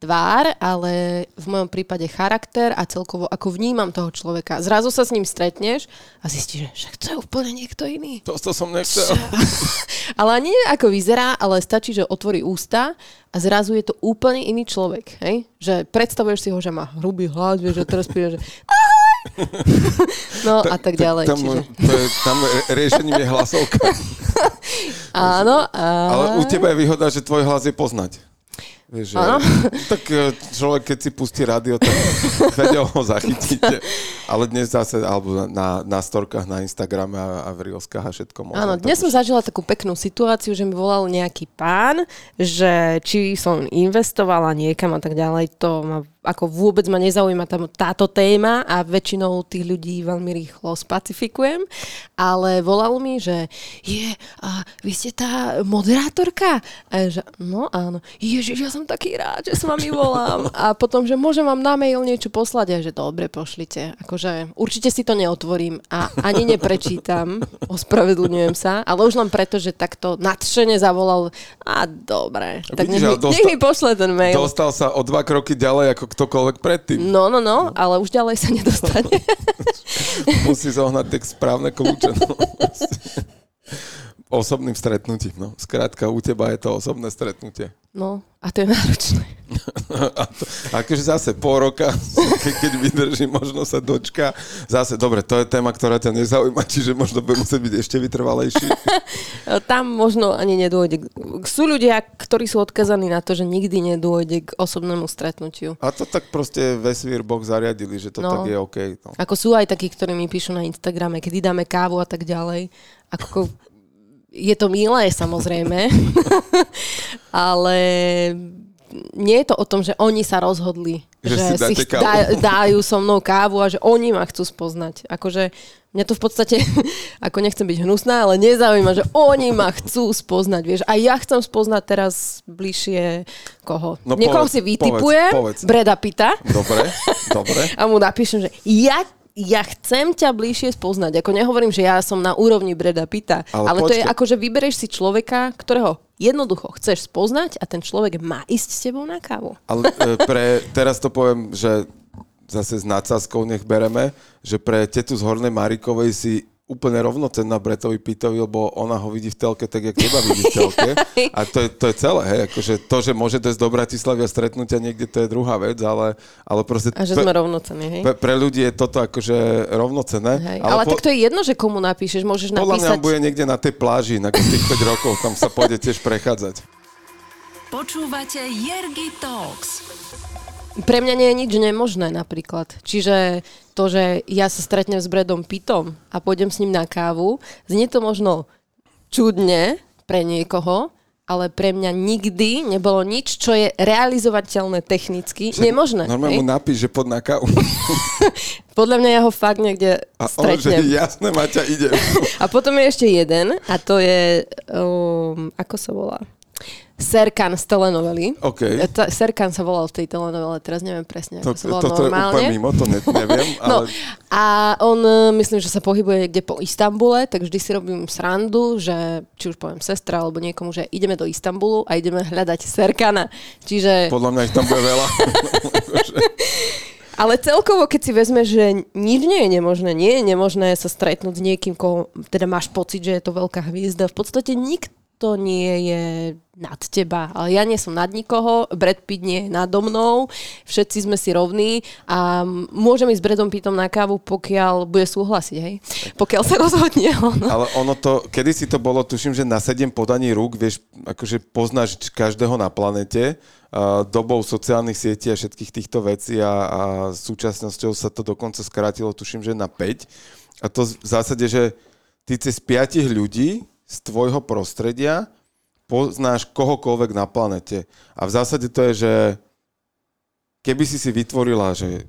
tvár, ale v mojom prípade charakter a celkovo ako vnímam toho človeka. Zrazu sa s ním stretneš a zistíš, že však to je úplne niekto iný. To, to som nechcel. Ale neviem, ako vyzerá, ale stačí, že otvorí ústa a zrazu je to úplne iný človek. Hej? Že predstavuješ si ho, že má hrubý hlas, že teraz príde, že No a tak ďalej. Tam, čiže. to je, tam riešením je hlasovka. Áno. A... Ale u teba je výhoda, že tvoj hlas je poznať. Vieš, Áno. tak e, človek, keď si pustí rádio, tak vedel ho zachytíte. Ale dnes zase, alebo na, na storkách, na Instagrame a, a v Reelskách a všetko možno. Áno, dnes som už- zažila takú peknú situáciu, že mi volal nejaký pán, že či som investovala niekam a tak ďalej, to ma, ako vôbec ma nezaujíma tam táto téma a väčšinou tých ľudí veľmi rýchlo spacifikujem, ale volal mi, že je, a vy ste tá moderátorka? A ja, že no áno, ježiš, ja som taký rád, že s vami volám. A potom, že môžem vám na mail niečo poslať, a že dobre, pošlite. Akože určite si to neotvorím a ani neprečítam, ospravedlňujem sa, ale už len preto, že takto nadšene zavolal a dobre, tak nech, Vidíš, ale mi, dostal- nech mi pošle ten mail. Dostal sa o dva kroky ďalej ako ktokoľvek predtým. No, no, no, ale už ďalej sa nedostane. Musí zohnať tie správne kľúče. No. Osobným stretnutím. No. Skrátka, u teba je to osobné stretnutie. No, a to je náročné. A to, akože zase pol roka, ke- keď vydrží, možno sa dočka. Zase, dobre, to je téma, ktorá ťa nezaujíma, čiže možno bude musieť byť ešte vytrvalejší. Tam možno ani nedôjde. Sú ľudia, ktorí sú odkazaní na to, že nikdy nedôjde k osobnému stretnutiu. A to tak proste vesmír Boh zariadili, že to No. tak je OK. No. Ako sú aj takí, ktorí mi píšu na Instagrame, kedy dáme kávu a tak ďalej. Ako, je to milé, samozrejme, ale nie je to o tom, že oni sa rozhodli, Že že, si si dá, dajú so mnou kávu a že oni ma chcú spoznať. Akože mňa to v podstate, ako nechcem byť hnusná, ale nezaujíma, že oni ma chcú spoznať, vieš. A ja chcem spoznať teraz bližšie koho. No Niekoho povedz, si vytipujem, povedz, povedz. Breda Pita Dobre, dobre. a mu napíšem, že ja, ja chcem ťa bližšie spoznať. Ako nehovorím, že ja som na úrovni Breda Pita, Ale ale, to je ako, že vybereš si človeka, ktorého jednoducho chceš spoznať a ten človek má ísť s tebou na kávu. Ale e, pre, teraz to poviem, že zase s nadsázkou nech bereme, že pre tetu z Hornej Marikovej si úplne rovnocenná Bretovi Pitovi, lebo ona ho vidí v telke tak, jak teba vidí v telke. A to je, to je celé, hej. Akože to, že môže dojsť do Bratislavy a stretnutia niekde, to je druhá vec, ale, ale proste... A že pre, sme rovnocenní, hej? pre, pre ľudí je toto akože rovnocené. Hej. Ale, tak to je jedno, že komu napíšeš. Môžeš podľa mňa napísať... bude niekde na tej pláži, na tých 5 rokov, tam sa pôjde tiež prechádzať. Počúvate Jergy Talks. Pre mňa nie je nič nemožné napríklad. Čiže to, že ja sa stretnem s Bredom Pitom a pôjdem s ním na kávu, znie to možno čudne pre niekoho, ale pre mňa nikdy nebolo nič, čo je realizovateľné technicky. Nemožné. Normálne mu napíš, že pod na kávu. Podľa mňa ja ho fakt niekde A že stretnem. jasné, Maťa, ide. A potom je ešte jeden a to je, um, ako sa volá? Serkan z telenovely. OK. E, ta- Serkan sa volal v tej telenovele, teraz neviem presne, To, ako sa volal toto je normálne. úplne mimo, to ne, neviem, No, ale a on, e, myslím, že sa pohybuje niekde po Istambule, tak vždy si robím srandu, že či už poviem sestra alebo niekomu, že ideme do Istanbulu a ideme hľadať Serkana. Čiže, podľa mňa ich tam bude veľa. ale celkovo, keď si vezme, že nič nie je nemožné, nie je nemožné sa stretnúť s niekým, koho teda máš pocit, že je to veľká hviezda. V podstate nikto nie je nad teba. Ale ja nie som nad nikoho, Brad Pitt nie je nado mnou, všetci sme si rovní a môžem ísť s Bradom Pittom na kávu, pokiaľ bude súhlasiť, hej? Pokiaľ sa rozhodne on. Ale ono to, kedy si to bolo, tuším, že na sedem podaní rúk, vieš, akože poznáš každého na planete, dobou sociálnych sietí a všetkých týchto vecí a, a súčasnosťou sa to dokonca skrátilo, tuším, že na 5. A to v zásade, že ty cez piatich ľudí z tvojho prostredia poznáš kohokoľvek na planete. A v zásade to je, že keby si si vytvorila, že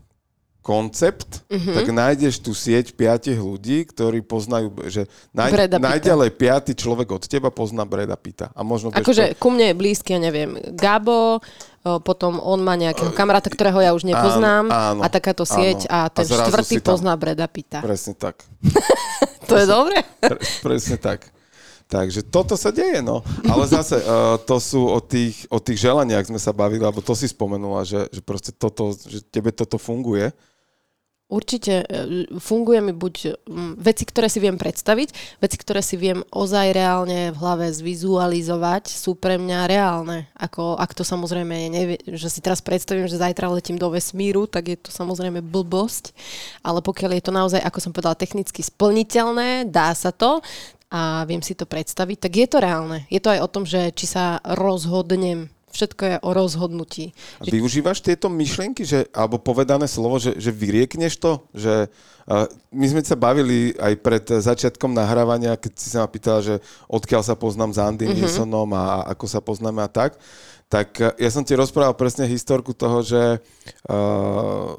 koncept, mm-hmm. tak nájdeš tú sieť piatich ľudí, ktorí poznajú, že naj, najďalej piatý človek od teba pozná Breda Pita. A možno Akože ku mne je blízky, ja neviem, Gabo, potom on má nejakého kamaráta, ktorého ja už nepoznám áno, a takáto sieť áno. a ten A štvrtý pozná Breda Pita. Presne tak. To je dobre? Pre, presne tak. Takže toto sa deje, no. Ale zase, uh, to sú o tých, o tých želaniach sme sa bavili, alebo to si spomenula, že, že proste toto, že tebe toto funguje. Určite e, funguje mi buď mm, veci, ktoré si viem predstaviť, veci, ktoré si viem ozaj reálne v hlave zvizualizovať, sú pre mňa reálne. Ako, ak to samozrejme nevie, že si teraz predstavím, že zajtra letím do vesmíru, tak je to samozrejme blbosť. Ale pokiaľ je to naozaj, ako som povedala, technicky splniteľné, dá sa to a viem si to predstaviť, tak je to reálne. Je to aj o tom, že či sa rozhodnem. Všetko je o rozhodnutí. A využívaš tieto myšlienky, že, alebo povedané slovo, že, že vyriekneš to? Že, uh, my sme sa bavili aj pred začiatkom nahrávania, keď si sa ma pýtala, že odkiaľ sa poznám s Andy mm-hmm. Nilsonom a ako sa poznáme a tak. Tak uh, ja som ti rozprával presne historku toho, že uh,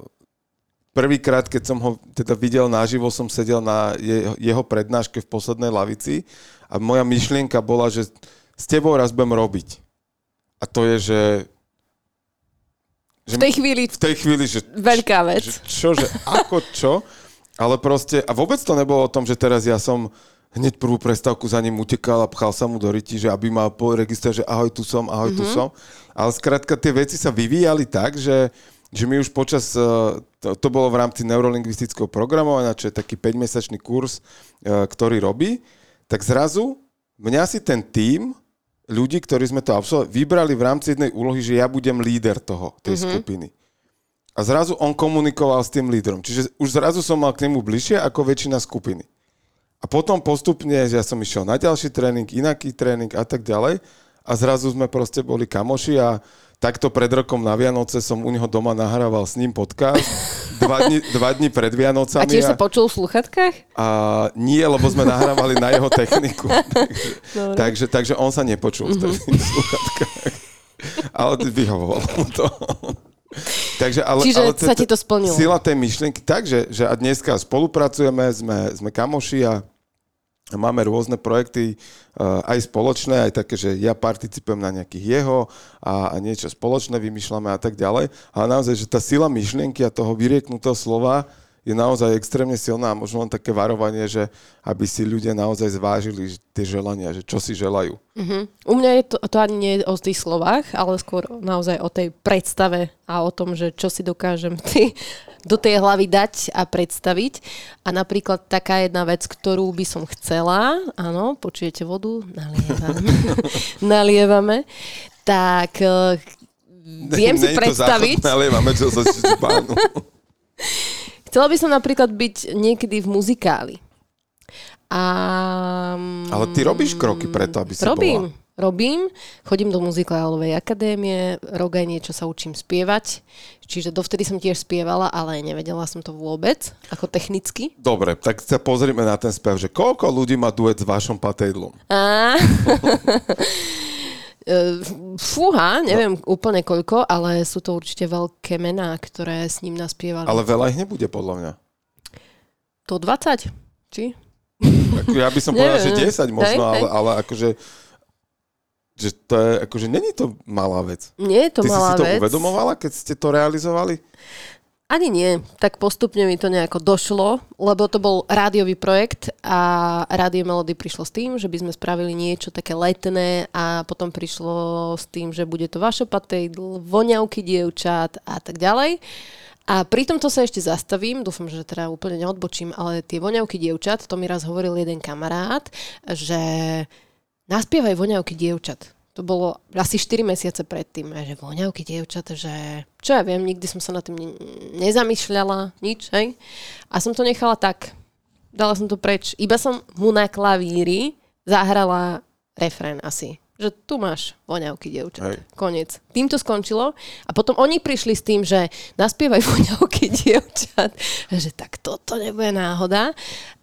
prvýkrát, keď som ho teda videl naživo, som sedel na jeho, jeho prednáške v poslednej lavici a moja myšlienka bola, že s tebou raz budem robiť. A to je, že... že V tej chvíli v tej chvíli, že... veľká vec. Že čo, že ako čo? Ale proste... A vôbec to nebolo o tom, že teraz ja som hneď prvú prestávku za ním utekal a pchal sa mu do ryti, že aby mal po registre, že ahoj, tu som, ahoj, tu som. Ale skrátka tie veci sa vyvíjali tak, že, že my už počas, eh, to, to bolo v rámci neurolingvistického programovania, čo je taký 5-mesačný kurz, eh, ktorý robí, tak zrazu mňa si ten tím ľudí, ktorí sme to absolvovali, vybrali v rámci jednej úlohy, že ja budem líder toho, tej mm-hmm. skupiny. A zrazu on komunikoval s tým lídrom. Čiže už zrazu som mal k nemu bližšie ako väčšina skupiny. A potom postupne, že ja som išiel na ďalší tréning, inaký tréning a tak ďalej. A zrazu sme proste boli kamoši a takto pred rokom na Vianoce som u neho doma nahrával s ním podcast. Dva dni, dva dni pred Vianocami. A tiež sa počul v sluchatkách? A nie, lebo sme nahrávali na jeho techniku. takže, Dobre. takže, takže on sa nepočul v tých sluchatkách. Ale vyhovoval mu to. Takže, ale, Čiže ale sa ti to splnilo. Sila tej myšlienky tak, že, že a dneska spolupracujeme, sme, sme kamoši a máme rôzne projekty, uh, aj spoločné, aj také, že ja participujem na nejakých jeho a, a niečo spoločné vymýšľame a tak ďalej. Ale naozaj, že tá sila myšlienky a toho vyrieknutého slova je naozaj extrémne silná a možno len také varovanie, že aby si ľudia naozaj zvážili tie želania, že čo si želajú. Uh-huh. U mňa je to, to ani nie o tých slovách, ale skôr naozaj o tej predstave a o tom, že čo si dokážem ty, do tej hlavy dať a predstaviť. A napríklad taká jedna vec, ktorú by som chcela, áno, počujete vodu, nalievame, nalievame, tak eh, viem si predstaviť... máme čo sa. Chcela by som napríklad byť niekedy v muzikáli. A... Ale ty robíš kroky preto, aby si Robím, bola. Robím. Chodím do muzikálovej akadémie, rok aj niečo sa učím spievať. Čiže dovtedy som tiež spievala, ale nevedela som to vôbec, ako technicky. Dobre, tak sa pozrime na ten spev, že koľko ľudí má duet s vašom patejdlom? A... E, fúha, neviem no. úplne koľko, ale sú to určite veľké mená, ktoré s ním naspievali. Ale veľa ich nebude, podľa mňa. To 20? Či? Ako ja by som povedal, že 10 možno, hej, ale, ale akože že to je, akože není to malá vec. Nie je to Ty malá si si to vec. uvedomovala, keď ste to realizovali? Ani nie, tak postupne mi to nejako došlo, lebo to bol rádiový projekt a Rádio Melody prišlo s tým, že by sme spravili niečo také letné a potom prišlo s tým, že bude to vaše patejdl, voňavky dievčat a tak ďalej. A pri tomto sa ešte zastavím, dúfam, že teda úplne neodbočím, ale tie voňavky dievčat, to mi raz hovoril jeden kamarát, že naspievaj voňavky dievčat. To bolo asi 4 mesiace predtým, že voňavky dievčat, že čo ja viem, nikdy som sa na tým ne- nezamýšľala, nič, hej. A som to nechala tak. Dala som to preč. Iba som mu na klavíri zahrala refrén asi. Že tu máš voňavky dievčat. Hej. Koniec. Tým to skončilo. A potom oni prišli s tým, že naspievaj voňavky dievčat. Že tak toto nebude náhoda.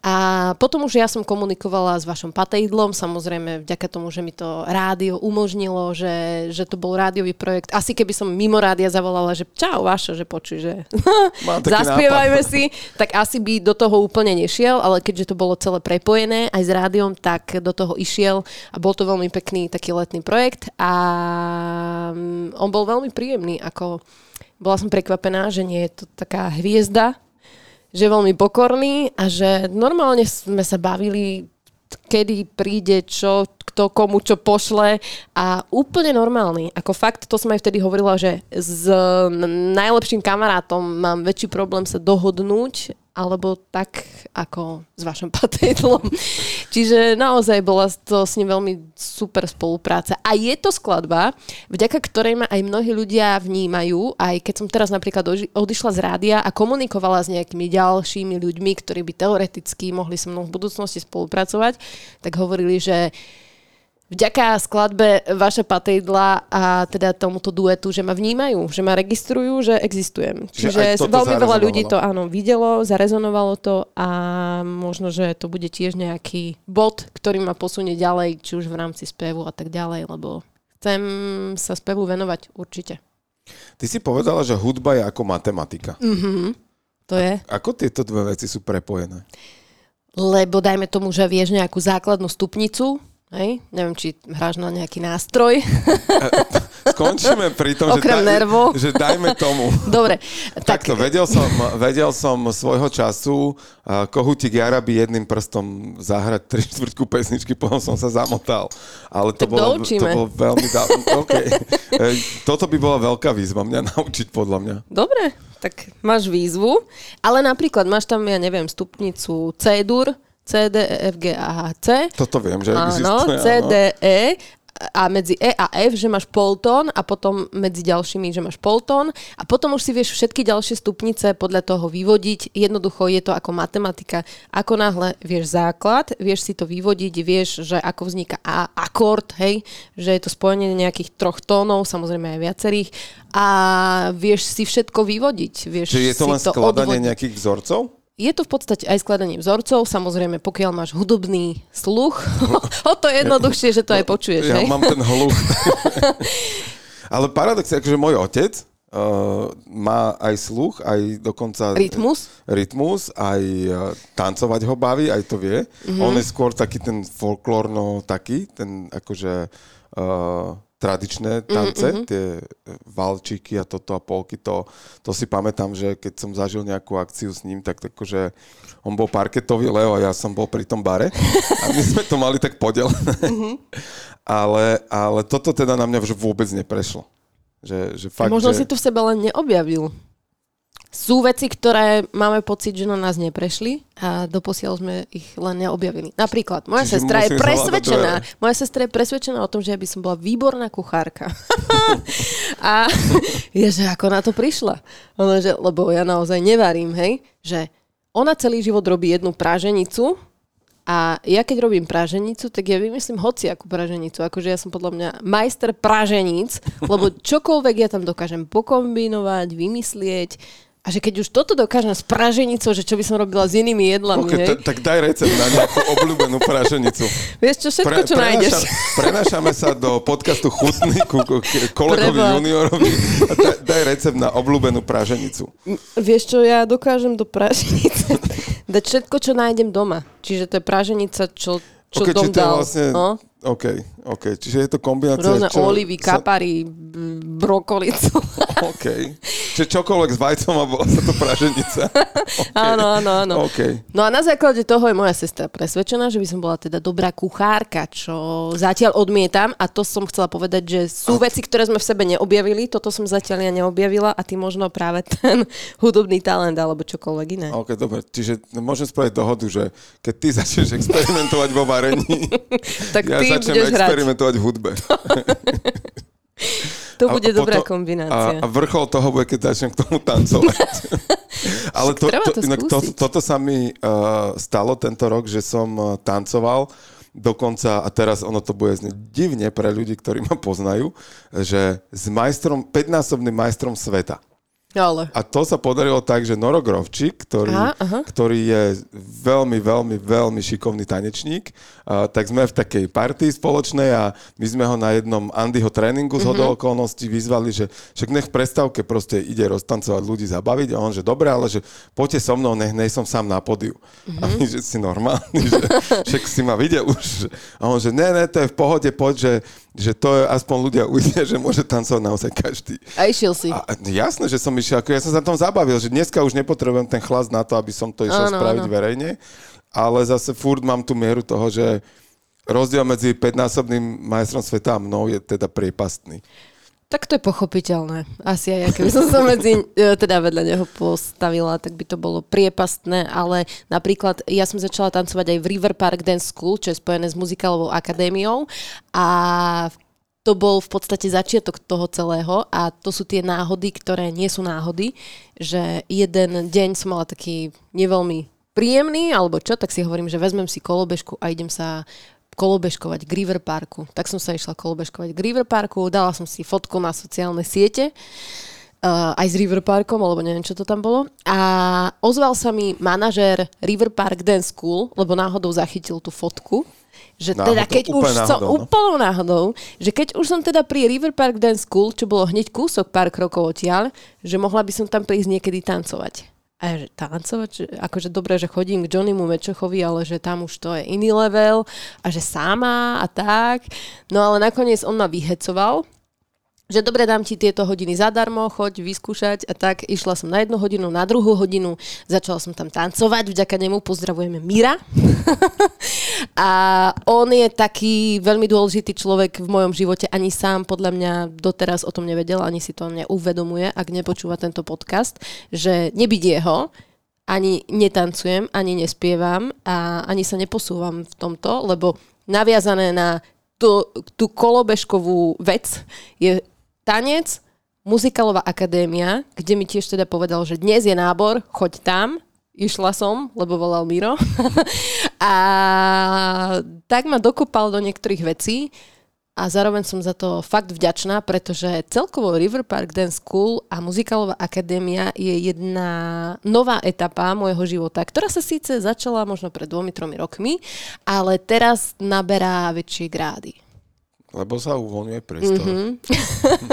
A potom už ja som komunikovala s vašom patejdlom, samozrejme vďaka tomu, že mi to rádio umožnilo, že, že to bol rádiový projekt. Asi keby som mimo rádia zavolala, že čau Vašo, že počuj, že zaspievajme nápad. si, tak asi by do toho úplne nešiel, ale keďže to bolo celé prepojené aj s rádiom, tak do toho išiel a bol to veľmi pekný taký letný projekt a mm, on bol veľmi príjemný, ako bola som prekvapená, že nie je to taká hviezda, že veľmi pokorný a že normálne sme sa bavili, kedy príde čo, kto komu čo pošle a úplne normálny. Ako fakt, to som aj vtedy hovorila, že s najlepším kamarátom mám väčší problém sa dohodnúť, alebo tak ako s vašim patejdlom. Čiže naozaj bola to s ním veľmi super spolupráca. A je to skladba, vďaka ktorej ma aj mnohí ľudia vnímajú, aj keď som teraz napríklad odišla z rádia a komunikovala s nejakými ďalšími ľuďmi, ktorí by teoreticky mohli so mnou v budúcnosti spolupracovať, tak hovorili, že vďaka skladbe Vaša patejdla a teda tomuto duetu, že ma vnímajú, že ma registrujú, že existujem. Že Čiže toto veľmi veľa ľudí to áno videlo, zarezonovalo to a možno, že to bude tiež nejaký bod, ktorý ma posunie ďalej, či už v rámci spevu a tak ďalej, lebo chcem sa spevu venovať určite. Ty si povedala, že hudba je ako matematika. Mhm. To je. Ako tieto dve veci sú prepojené? Lebo dajme tomu, že vieš nejakú základnú stupnicu, hej? neviem, či hráš na nejaký nástroj. Skončíme pri tom, že, Okrem nervov. že dajme tomu. Dobre, tak Takto, vedel som, vedel som svojho času uh, Kohutík Jaraby jedným prstom zahrať tri štvrtku pesničky, potom som sa zamotal. Ale to, Tak bolo, to bolo veľmi dávno. Okay. Ej, Toto by bola veľká výzva mňa naučiť, podľa mňa. Dobre, tak máš výzvu, ale napríklad máš tam, ja neviem, stupnicu C-dur, C, D, E, F, G, A, H, C. Toto viem, že Áno, existuje. C, D, E a medzi E a F, že máš poltón a potom medzi ďalšími, že máš poltón a potom už si vieš všetky ďalšie stupnice podľa toho vyvodiť. Jednoducho je to ako matematika. Ako náhle vieš základ, vieš si to vyvodiť, vieš, že ako vzniká A, akord, hej, že je to spojenie nejakých troch tónov, samozrejme aj viacerých a vieš si všetko vyvodiť. Vieš Čiže je to len skladanie odvodiť. nejakých vzorcov? Je to v podstate aj skladanie vzorcov, samozrejme, pokiaľ máš hudobný sluch, o to jednoduchšie, že to aj počuješ, Ja hej? mám ten hluch. Ale paradox je, akože môj otec uh, má aj sluch, aj dokonca... Rytmus? Rytmus, aj uh, tancovať ho baví, aj to vie. Mhm. Mm-hmm. On je skôr taký ten folklórno taký, ten akože uh, tradičné tance, mm-hmm. tie valčíky a toto a polky, to, to si pamätám, že keď som zažil nejakú akciu s ním, tak akože on bol parketový Leo a ja som bol pri tom bare a my sme to mali tak podelené. Mm-hmm. ale, ale toto teda na mňa vôbec neprešlo. Že, že fakt, Možno že... si to v sebe len neobjavil. Sú veci, ktoré máme pocit, že na nás neprešli a doposiaľ sme ich len neobjavili. Napríklad, moja Čiže sestra je presvedčená, moja sestra je presvedčená o tom, že ja by som bola výborná kuchárka. a je, že ako na to prišla. Ona, že, lebo ja naozaj nevarím, hej, že ona celý život robí jednu práženicu a ja keď robím praženicu, tak ja vymyslím hociakú praženicu. Akože ja som podľa mňa majster praženíc, lebo čokoľvek ja tam dokážem pokombinovať, vymyslieť A že keď už toto dokážem s praženicou, že čo by som robila s inými jedlami, Okay, hej? t- tak daj recept na nejakú obľúbenú praženicu. Vieš čo, všetko, čo nájdeš. Prenášame sa do podcastu Chutný ku ku- kolegovi Preboha. juniorovi a daj, daj recept na obľúbenú praženicu. Vieš čo, ja dokážem do praženice dať všetko, čo nájdem doma. Čiže to je praženica, čo, čo Ok, dom dal. vlastne... No? OK, OK. Čiže je to kombinácia... Rôzne čo, olivy, sa- kapary, brokolicu. OK. Čiže čokoľvek s vajcom a bola sa to praženica. Okay. Áno, áno, áno. No a na základe toho je moja sestra presvedčená, že by som bola teda dobrá kuchárka, čo zatiaľ odmietam a to som chcela povedať, že sú veci, ktoré sme v sebe neobjavili, toto som zatiaľ ja neobjavila a ty možno práve ten hudobný talent alebo čokoľvek iné. OK, dobre. Čiže môžem spraviť dohodu, že keď ty začneš experimentovať vo varení, Tak ja ty začnem hrať. experimentovať v hudbe. To A- bude a dobrá potom- kombinácia. A, a vrchol toho bude, keď začnem k tomu tancovať. Ale to, to, to inak to, toto sa mi uh, stalo tento rok, že som uh, tancoval dokonca, a teraz ono to bude znieť divne pre ľudí, ktorí ma poznajú, že s majstrom, 5-násobným majstrom sveta. Ale. A to sa podarilo tak, že Noro Grovčík, ktorý, Aha, aha. ktorý je veľmi, veľmi, veľmi šikovný tanečník, a, tak sme v takej partii spoločnej a my sme ho na jednom Andyho tréningu z Mhm. hodou okolností vyzvali, že však nech v prestávke proste ide roztancovať ľudí, zabaviť a on, že dobre, ale že poďte so mnou, nech nej som sám na podiu. A Mhm. my, že si normálny, že však si ma videl už. A on, že ne, ne, to je v pohode, poď, že, že to je, aspoň ľudia uvidia, že môže tancovať naozaj každý. A išiel si. A, jasné, že som išiel, ako ja som sa tom zabavil, že dneska už nepotrebujem ten chlas na to, aby som to išiel Áno, spraviť áno. verejne, ale zase furt mám tú mieru toho, že rozdiel medzi 5-násobným majstrom sveta a mnou je teda priepastný. Tak to je pochopiteľné. Asi aj ja, keby som sa medzi, e, teda vedľa neho postavila, tak by to bolo priepastné, ale napríklad ja som začala tancovať aj v River Park Dance School, čo je spojené s muzikálovou akadémiou a to bol v podstate začiatok toho celého a to sú tie náhody, ktoré nie sú náhody, že jeden deň som mala taký neveľmi príjemný, alebo čo, tak si hovorím, že vezmem si kolobežku a idem sa kolobežkovať k River Parku. Tak som sa išla kolobežkovať k River Parku, dala som si fotku na sociálne siete, uh, aj s River Parkom, alebo neviem, čo to tam bolo. A ozval sa mi manažér River Park Dance School, lebo náhodou zachytil tú fotku, že teda Náhodou, keď už úplne som náhodou, no. úplnou náhodou, že keď už som teda pri River Park Dance School, čo bolo hneď kúsok pár krokov odtiaľ, že mohla by som tam prísť niekedy tancovať. A že tancovať? Že, akože dobre, že chodím k Johnnymu Mečochovi, ale že tam už to je iný level a že sama a tak. No ale nakoniec on ma vyhecoval, že dobre, dám ti tieto hodiny zadarmo, choď vyskúšať a tak. Išla som na jednu hodinu, na druhú hodinu, začala som tam tancovať, vďaka nemu pozdravujeme Mira. a on je taký veľmi dôležitý človek v mojom živote, ani sám podľa mňa doteraz o tom nevedel, ani si to neuvedomuje, ak nepočúva tento podcast, že nebyť jeho, ani netancujem, ani nespievam a ani sa neposúvam v tomto, lebo naviazané na tú, tú kolobežkovú vec je tanec, muzikálová akadémia, kde mi tiež teda povedal, že dnes je nábor, choď tam. Išla som, lebo volal Miro. a tak ma dokopal do niektorých vecí a zároveň som za to fakt vďačná, pretože celkovo River Park Dance School a muzikálová akadémia je jedna nová etapa môjho života, ktorá sa síce začala možno pred dvomi, tromi rokmi, ale teraz naberá väčšie grády. Lebo sa uvoľňuje priestor. Mhm.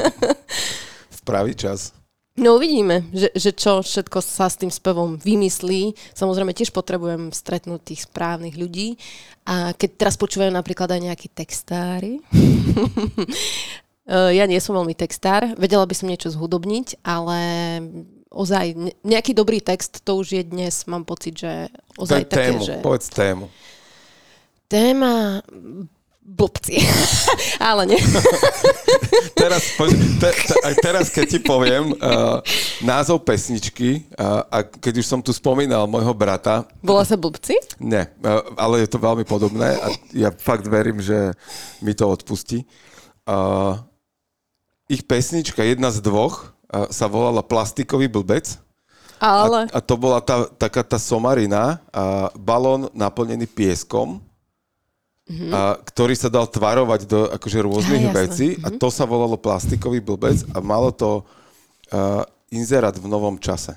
v pravý čas. No uvidíme, že, že čo všetko sa s tým spevom vymyslí. Samozrejme tiež potrebujem stretnúť tých správnych ľudí. A keď teraz počúvajú napríklad aj nejakí textári, ja nie som veľmi textár, vedela by som niečo zhudobniť, ale ozaj ne- nejaký dobrý text, to už je dnes, mám pocit, že ozaj Daj také, tému, že... povedz tému. Téma blbci. ale nie. Teraz, poď, te, te, teraz, keď ti poviem uh, názov pesničky, uh, a keď už som tu spomínal môjho brata, Bola sa blbci? Ne, uh, ale je to veľmi podobné a ja fakt verím, že mi to odpustí. Uh, ich pesnička, jedna z dvoch, uh, sa volala Plastikový blbec. Ale... A, a to bola tá, taká tá somarina, a balón naplnený pieskom, mm-hmm. a, ktorý sa dal tvarovať do akože rôznych jasné. vecí a to sa volalo Plastikový blbec a malo to uh, inzerát v novom čase.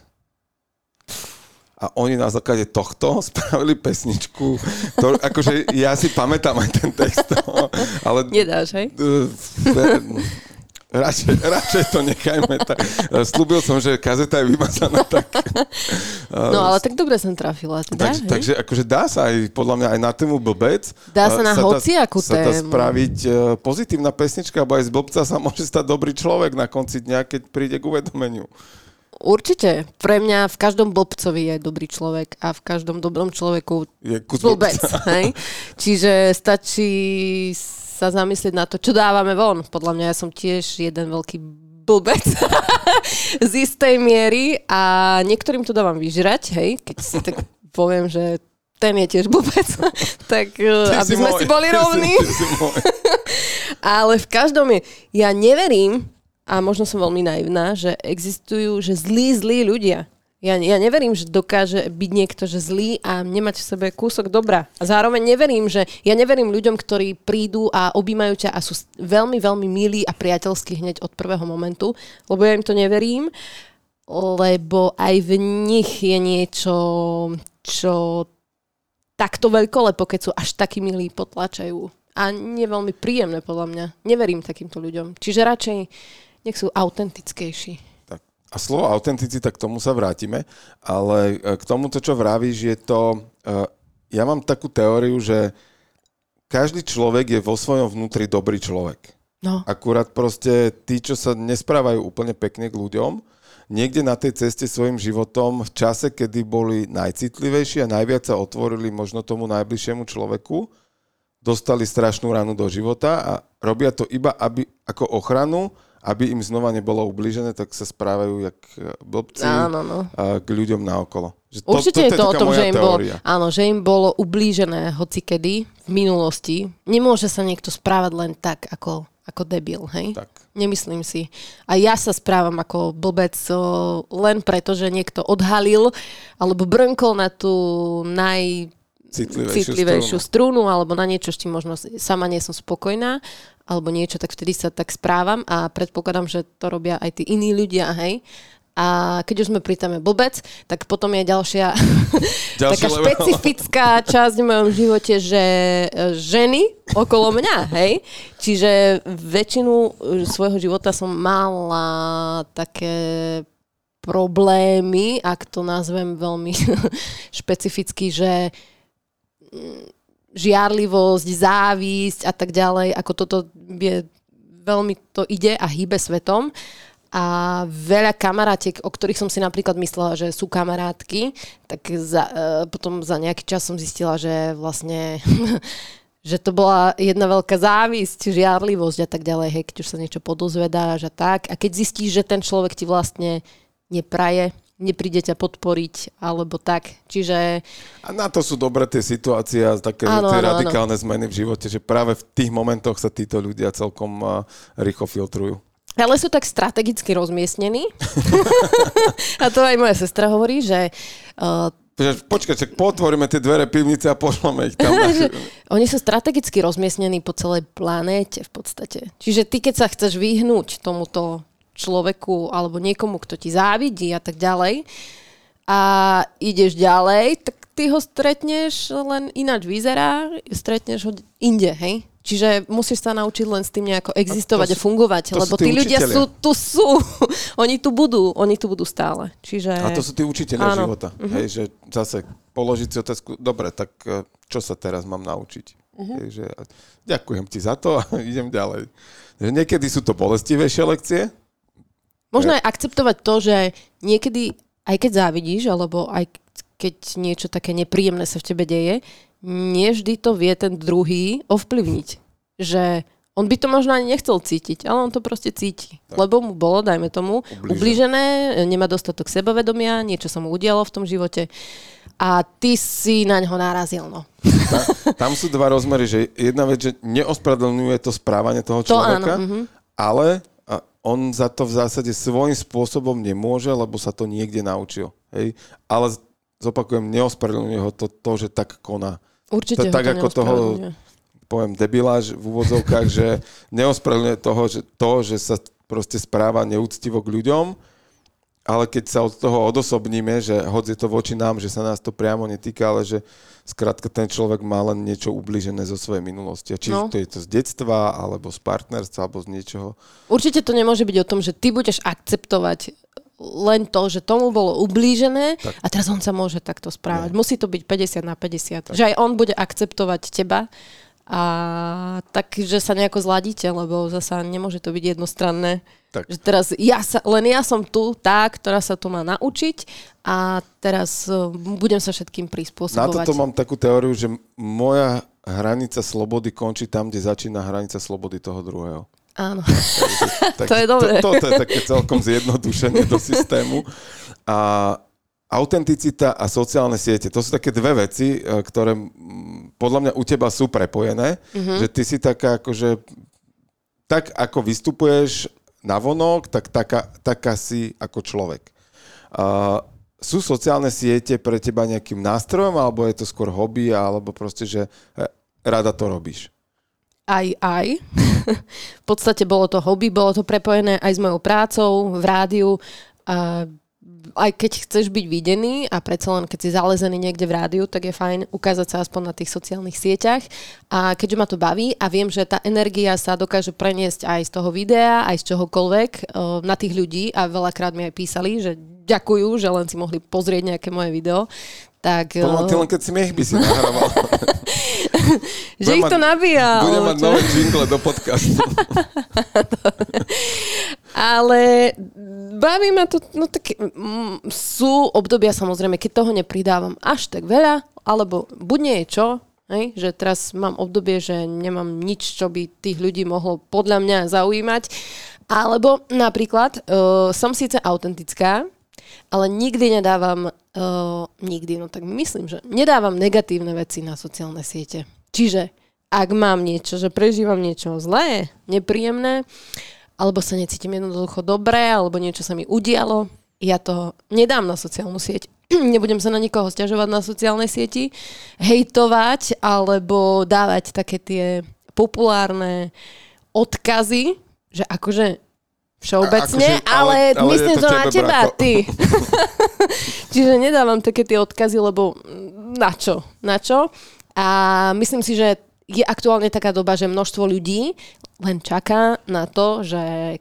a oni na základe tohto spravili pesničku, ktorú, akože ja si pamätám aj ten text, ale... Nedáš, hej? Radšej, radšej to nechajme tak. Slúbil som, že kazeta je vymazaná tak. No ale tak dobre som trafila. Teda, takže, takže akože dá sa aj, podľa mňa, aj na tému blbec. Dá sa na sa hociakú tému. Sa dá spraviť uh, pozitívna pesnička, alebo aj z blbca sa môže stať dobrý človek na konci dňa, keď príde k uvedomeniu. Určite. Pre mňa v každom blbcovi je dobrý človek a v každom dobrom človeku je kus blbec. Hej? Čiže stačí sa zamyslieť na to, čo dávame von. Podľa mňa ja som tiež jeden veľký blbec z istej miery a niektorým to dávam vyžrať, hej, keď si tak poviem, že ten je tiež blbec, tak ty aby sme môj. si boli rovní. Ale v každom je, ja neverím, a možno som veľmi naivná, že existujú, že zlí, zlí ľudia. Ja, ja neverím, že dokáže byť niekto že zlý a nemať v sebe kúsok dobra. A zároveň neverím, že ja neverím ľuďom, ktorí prídu a objímajú ťa a sú veľmi, veľmi milí a priateľskí hneď od prvého momentu, lebo ja im to neverím, lebo aj v nich je niečo, čo takto veľkolepo, keď sú až takí milí, potlačajú. A nie veľmi príjemné podľa mňa. Neverím takýmto ľuďom. Čiže radšej nech sú autentickejší. A slovo autenticita, k tomu sa vrátime, ale e, k tomuto, čo vravíš, je to... E, ja mám takú teóriu, že každý človek je vo svojom vnútri dobrý človek. No. Akurát proste tí, čo sa nesprávajú úplne pekne k ľuďom, niekde na tej ceste svojim životom v čase, kedy boli najcitlivejší a najviac sa otvorili možno tomu najbližšiemu človeku, dostali strašnú ranu do života a robia to iba aby, ako ochranu aby im znova nebolo ublížené, tak sa správajú jak e, blbci áno, no. k ľuďom naokolo. Že to, Určite to, to je to o tom, že im, bolo, áno, že im bolo ublížené hocikedy v minulosti. Nemôže sa niekto správať len tak, ako, ako debil, hej? Tak. Nemyslím si. A ja sa správam ako blbec len preto, že niekto odhalil alebo brnkol na tú naj citlivejšiu, citlivejšiu strunu. strunu alebo na niečo, s čím možno sama nie som spokojná alebo niečo, tak vtedy sa tak správam a predpokladám, že to robia aj tí iní ľudia, hej. A keď už sme pri téme blbec, tak potom je ďalšia taká level. špecifická časť v mojom živote, že e, ženy okolo mňa, hej. Čiže väčšinu e, svojho života som mala také problémy, ak to nazvem veľmi špecificky, že mm, žiarlivosť, závisť a tak ďalej, ako toto je, veľmi to ide a hýbe svetom. A veľa kamarátiek, o ktorých som si napríklad myslela, že sú kamarátky, tak za, e, potom za nejaký čas som zistila, že vlastne že to bola jedna veľká závisť, žiarlivosť a tak ďalej, hej, keď už sa niečo podozvedáš a tak. A keď zistíš, že ten človek ti vlastne nepraje, nepríde ťa podporiť, alebo tak. Čiže... A na to sú dobré tie situácie a také áno, tie áno, radikálne áno. zmeny v živote, že práve v tých momentoch sa títo ľudia celkom rýchlo filtrujú. Ale sú tak strategicky rozmiestnení. a to aj moja sestra hovorí, že... Uh, Počkaj, čak potvoríme tie dvere pivnice a pošleme ich tam. Oni sú strategicky rozmiestnení po celej planéte v podstate. Čiže ty, keď sa chceš vyhnúť tomuto človeku alebo niekomu, kto ti závidí a tak ďalej a ideš ďalej, tak ty ho stretneš, len ináč vyzerá, stretneš ho inde, hej? Čiže musíš sa naučiť len s tým nejako existovať a, sú, a fungovať, lebo tí, tí ľudia sú, tu sú, oni tu budú, oni tu budú stále. Čiže... A to sú tí učiteľia Áno. života. Uh-huh. Hej, že zase položiť si otázku, dobre, tak e, čo sa teraz mám naučiť? Uh-huh. Hej, že, ďakujem ti za to a idem ďalej. Niekedy sú to bolestivejšie lekcie, Možno aj akceptovať to, že niekedy, aj keď závidíš, alebo aj keď niečo také nepríjemné sa v tebe deje, nie vždy to vie ten druhý ovplyvniť. Že on by to možno ani nechcel cítiť, ale on to proste cíti. Tak. Lebo mu bolo, dajme tomu, ublížené. ublížené, nemá dostatok sebavedomia, niečo sa mu udialo v tom živote a ty si na ňo narazil. No. Ta, tam sú dva rozmery, že jedna vec, že neospravedlňuje to správanie toho človeka, to áno, uh-huh. Ale on za to v zásade svojím spôsobom nemôže, lebo sa to niekde naučil. Hej? Ale zopakujem, neospravedlňuje ho to, to, že tak koná. Určite to, tak to ako toho poviem debiláž v úvodzovkách, že neospravedlňuje toho, že to, že sa proste správa neúctivo k ľuďom, ale keď sa od toho odosobníme, že hoď je to voči nám, že sa nás to priamo netýka, ale že skrátka ten človek má len niečo ubližené zo svojej minulosti. Či no. to je to z detstva, alebo z partnerstva, alebo z niečoho. Určite to nemôže byť o tom, že ty budeš akceptovať len to, že tomu bolo ublížené tak. a teraz on sa môže takto správať. Nie. Musí to byť 50 na 50. Tak. Že aj on bude akceptovať teba a tak, že sa nejako zladíte, lebo zasa nemôže to byť jednostranné. Tak. Že teraz ja sa, len ja som tu tá, ktorá sa to má naučiť a teraz uh, budem sa všetkým prispôsobovať. Na toto mám takú teóriu, že moja hranica slobody končí tam, kde začína hranica slobody toho druhého. Áno. tak, to je dobré. To, toto je také celkom zjednodušenie do systému. A autenticita a sociálne siete, to sú také dve veci, e, ktoré podľa mňa u teba sú prepojené, mm-hmm. že ty si taká akože, tak ako vystupuješ na vonok, tak taká, taká si ako človek. Uh, sú sociálne siete pre teba nejakým nástrojom, alebo je to skôr hobby, alebo proste, že e, rada to robíš? Aj, aj. v podstate bolo to hobby, bolo to prepojené aj s mojou prácou v rádiu. A aj keď chceš byť videný a predsa len keď si zalezený niekde v rádiu, tak je fajn ukázať sa aspoň na tých sociálnych sieťach. A keďže ma to baví a viem, že tá energia sa dokáže preniesť aj z toho videa, aj z čohokoľvek eh, na tých ľudí a veľakrát mi aj písali, že ďakujú, že len si mohli pozrieť nejaké moje video. Tak, Podľa, ty len keď smiech by si nahrával. že ich to nabíja. Budem mať nové jingle do podcastu. Ale baví ma to, no tak m, sú obdobia samozrejme, keď toho nepridávam až tak veľa, alebo buď nie je čo, hej, že teraz mám obdobie, že nemám nič, čo by tých ľudí mohlo podľa mňa zaujímať, alebo napríklad uh, som síce autentická, ale nikdy nedávam, uh, nikdy, no tak myslím, že nedávam negatívne veci na sociálne siete. Čiže ak mám niečo, že prežívam niečo zlé, nepríjemné, alebo sa necítim jednoducho dobre, alebo niečo sa mi udialo, ja to nedám na sociálnu sieť. Nebudem sa na nikoho stiažovať na sociálnej sieti, hejtovať alebo dávať také tie populárne odkazy, že akože všeobecne, akože, ale, ale myslím to na teba, brako. ty. Čiže nedávam také tie odkazy, lebo na čo? Na čo? A myslím si, že je aktuálne taká doba, že množstvo ľudí len čaká na to, že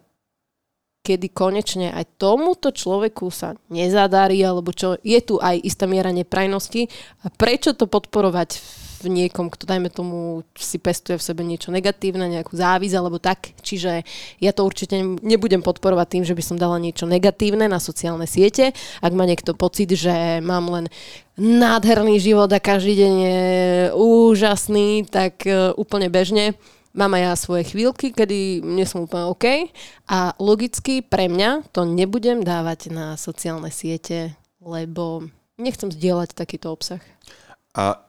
kedy konečne aj tomuto človeku sa nezadarí, alebo čo je tu aj istá miera neprajnosti. A prečo to podporovať v niekom, kto dajme tomu si pestuje v sebe niečo negatívne, nejakú závisť alebo tak. Čiže ja to určite nebudem podporovať tým, že by som dala niečo negatívne na sociálne siete. Ak má niekto pocit, že mám len nádherný život a každý deň je úžasný, tak e, úplne bežne. Mám aj ja svoje chvíľky, kedy nie som úplne OK a logicky pre mňa to nebudem dávať na sociálne siete, lebo nechcem zdieľať takýto obsah. A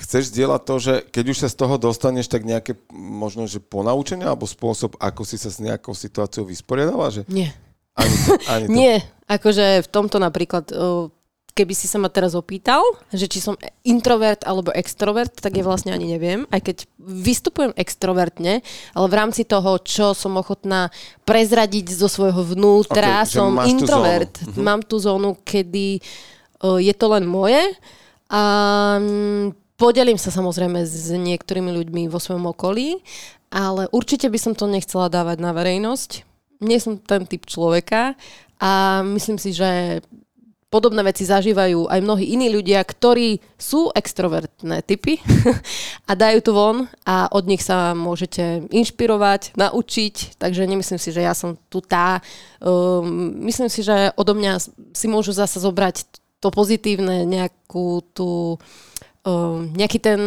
chceš zdieľať to, že keď už sa z toho dostaneš, tak nejaké možno, že ponaučenie alebo spôsob, ako si sa s nejakou situáciou vysporiadala? Že... Nie. Ani to, ani to. Nie, akože v tomto napríklad, keby si sa ma teraz opýtal, že či som introvert alebo extrovert, tak je vlastne ani neviem, aj keď vystupujem extrovertne, ale v rámci toho, čo som ochotná prezradiť zo svojho vnútra, okay, som introvert. Tú mhm. Mám tú zónu, kedy je to len moje a Podelím sa samozrejme s niektorými ľuďmi vo svojom okolí, ale určite by som to nechcela dávať na verejnosť. Nie som ten typ človeka a myslím si, že podobné veci zažívajú aj mnohí iní ľudia, ktorí sú extrovertné typy a dajú to von a od nich sa môžete inšpirovať, naučiť, takže nemyslím si, že ja som tu tá. Um, myslím si, že odo mňa si môžu zase zobrať to pozitívne, nejakú tú uh, nejaký ten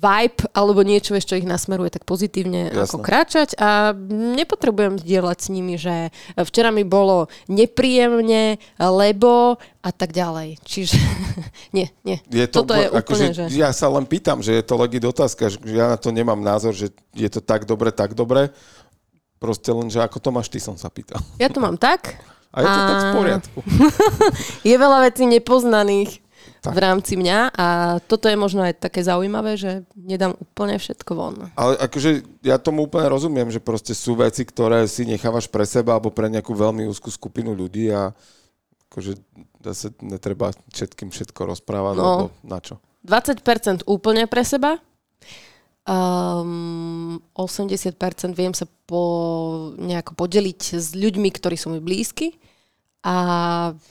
vibe alebo niečo, čo ich nasmeruje tak pozitívne Jasne. ako kráčať a nepotrebujem zdieľať s nimi, že včera mi bolo nepríjemne, lebo a tak ďalej. Čiže nie, nie. Je to, Toto je ako, úplne, že... Ja sa len pýtam, že je to legit otázka, že ja na to nemám názor, že je to tak dobre, tak dobre. Proste len, že ako to máš ty, som sa pýtal. Ja to mám tak. A je to a... tak v poriadku. je veľa vecí nepoznaných v rámci mňa. A toto je možno aj také zaujímavé, že nedám úplne všetko von. Ale akože ja tomu úplne rozumiem, že proste sú veci, ktoré si nechávaš pre seba alebo pre nejakú veľmi úzkú skupinu ľudí a akože zase netreba všetkým všetko rozprávať, no, lebo na čo? 20% úplne pre seba, um, 80% viem sa po, nejako podeliť s ľuďmi, ktorí sú mi blízky a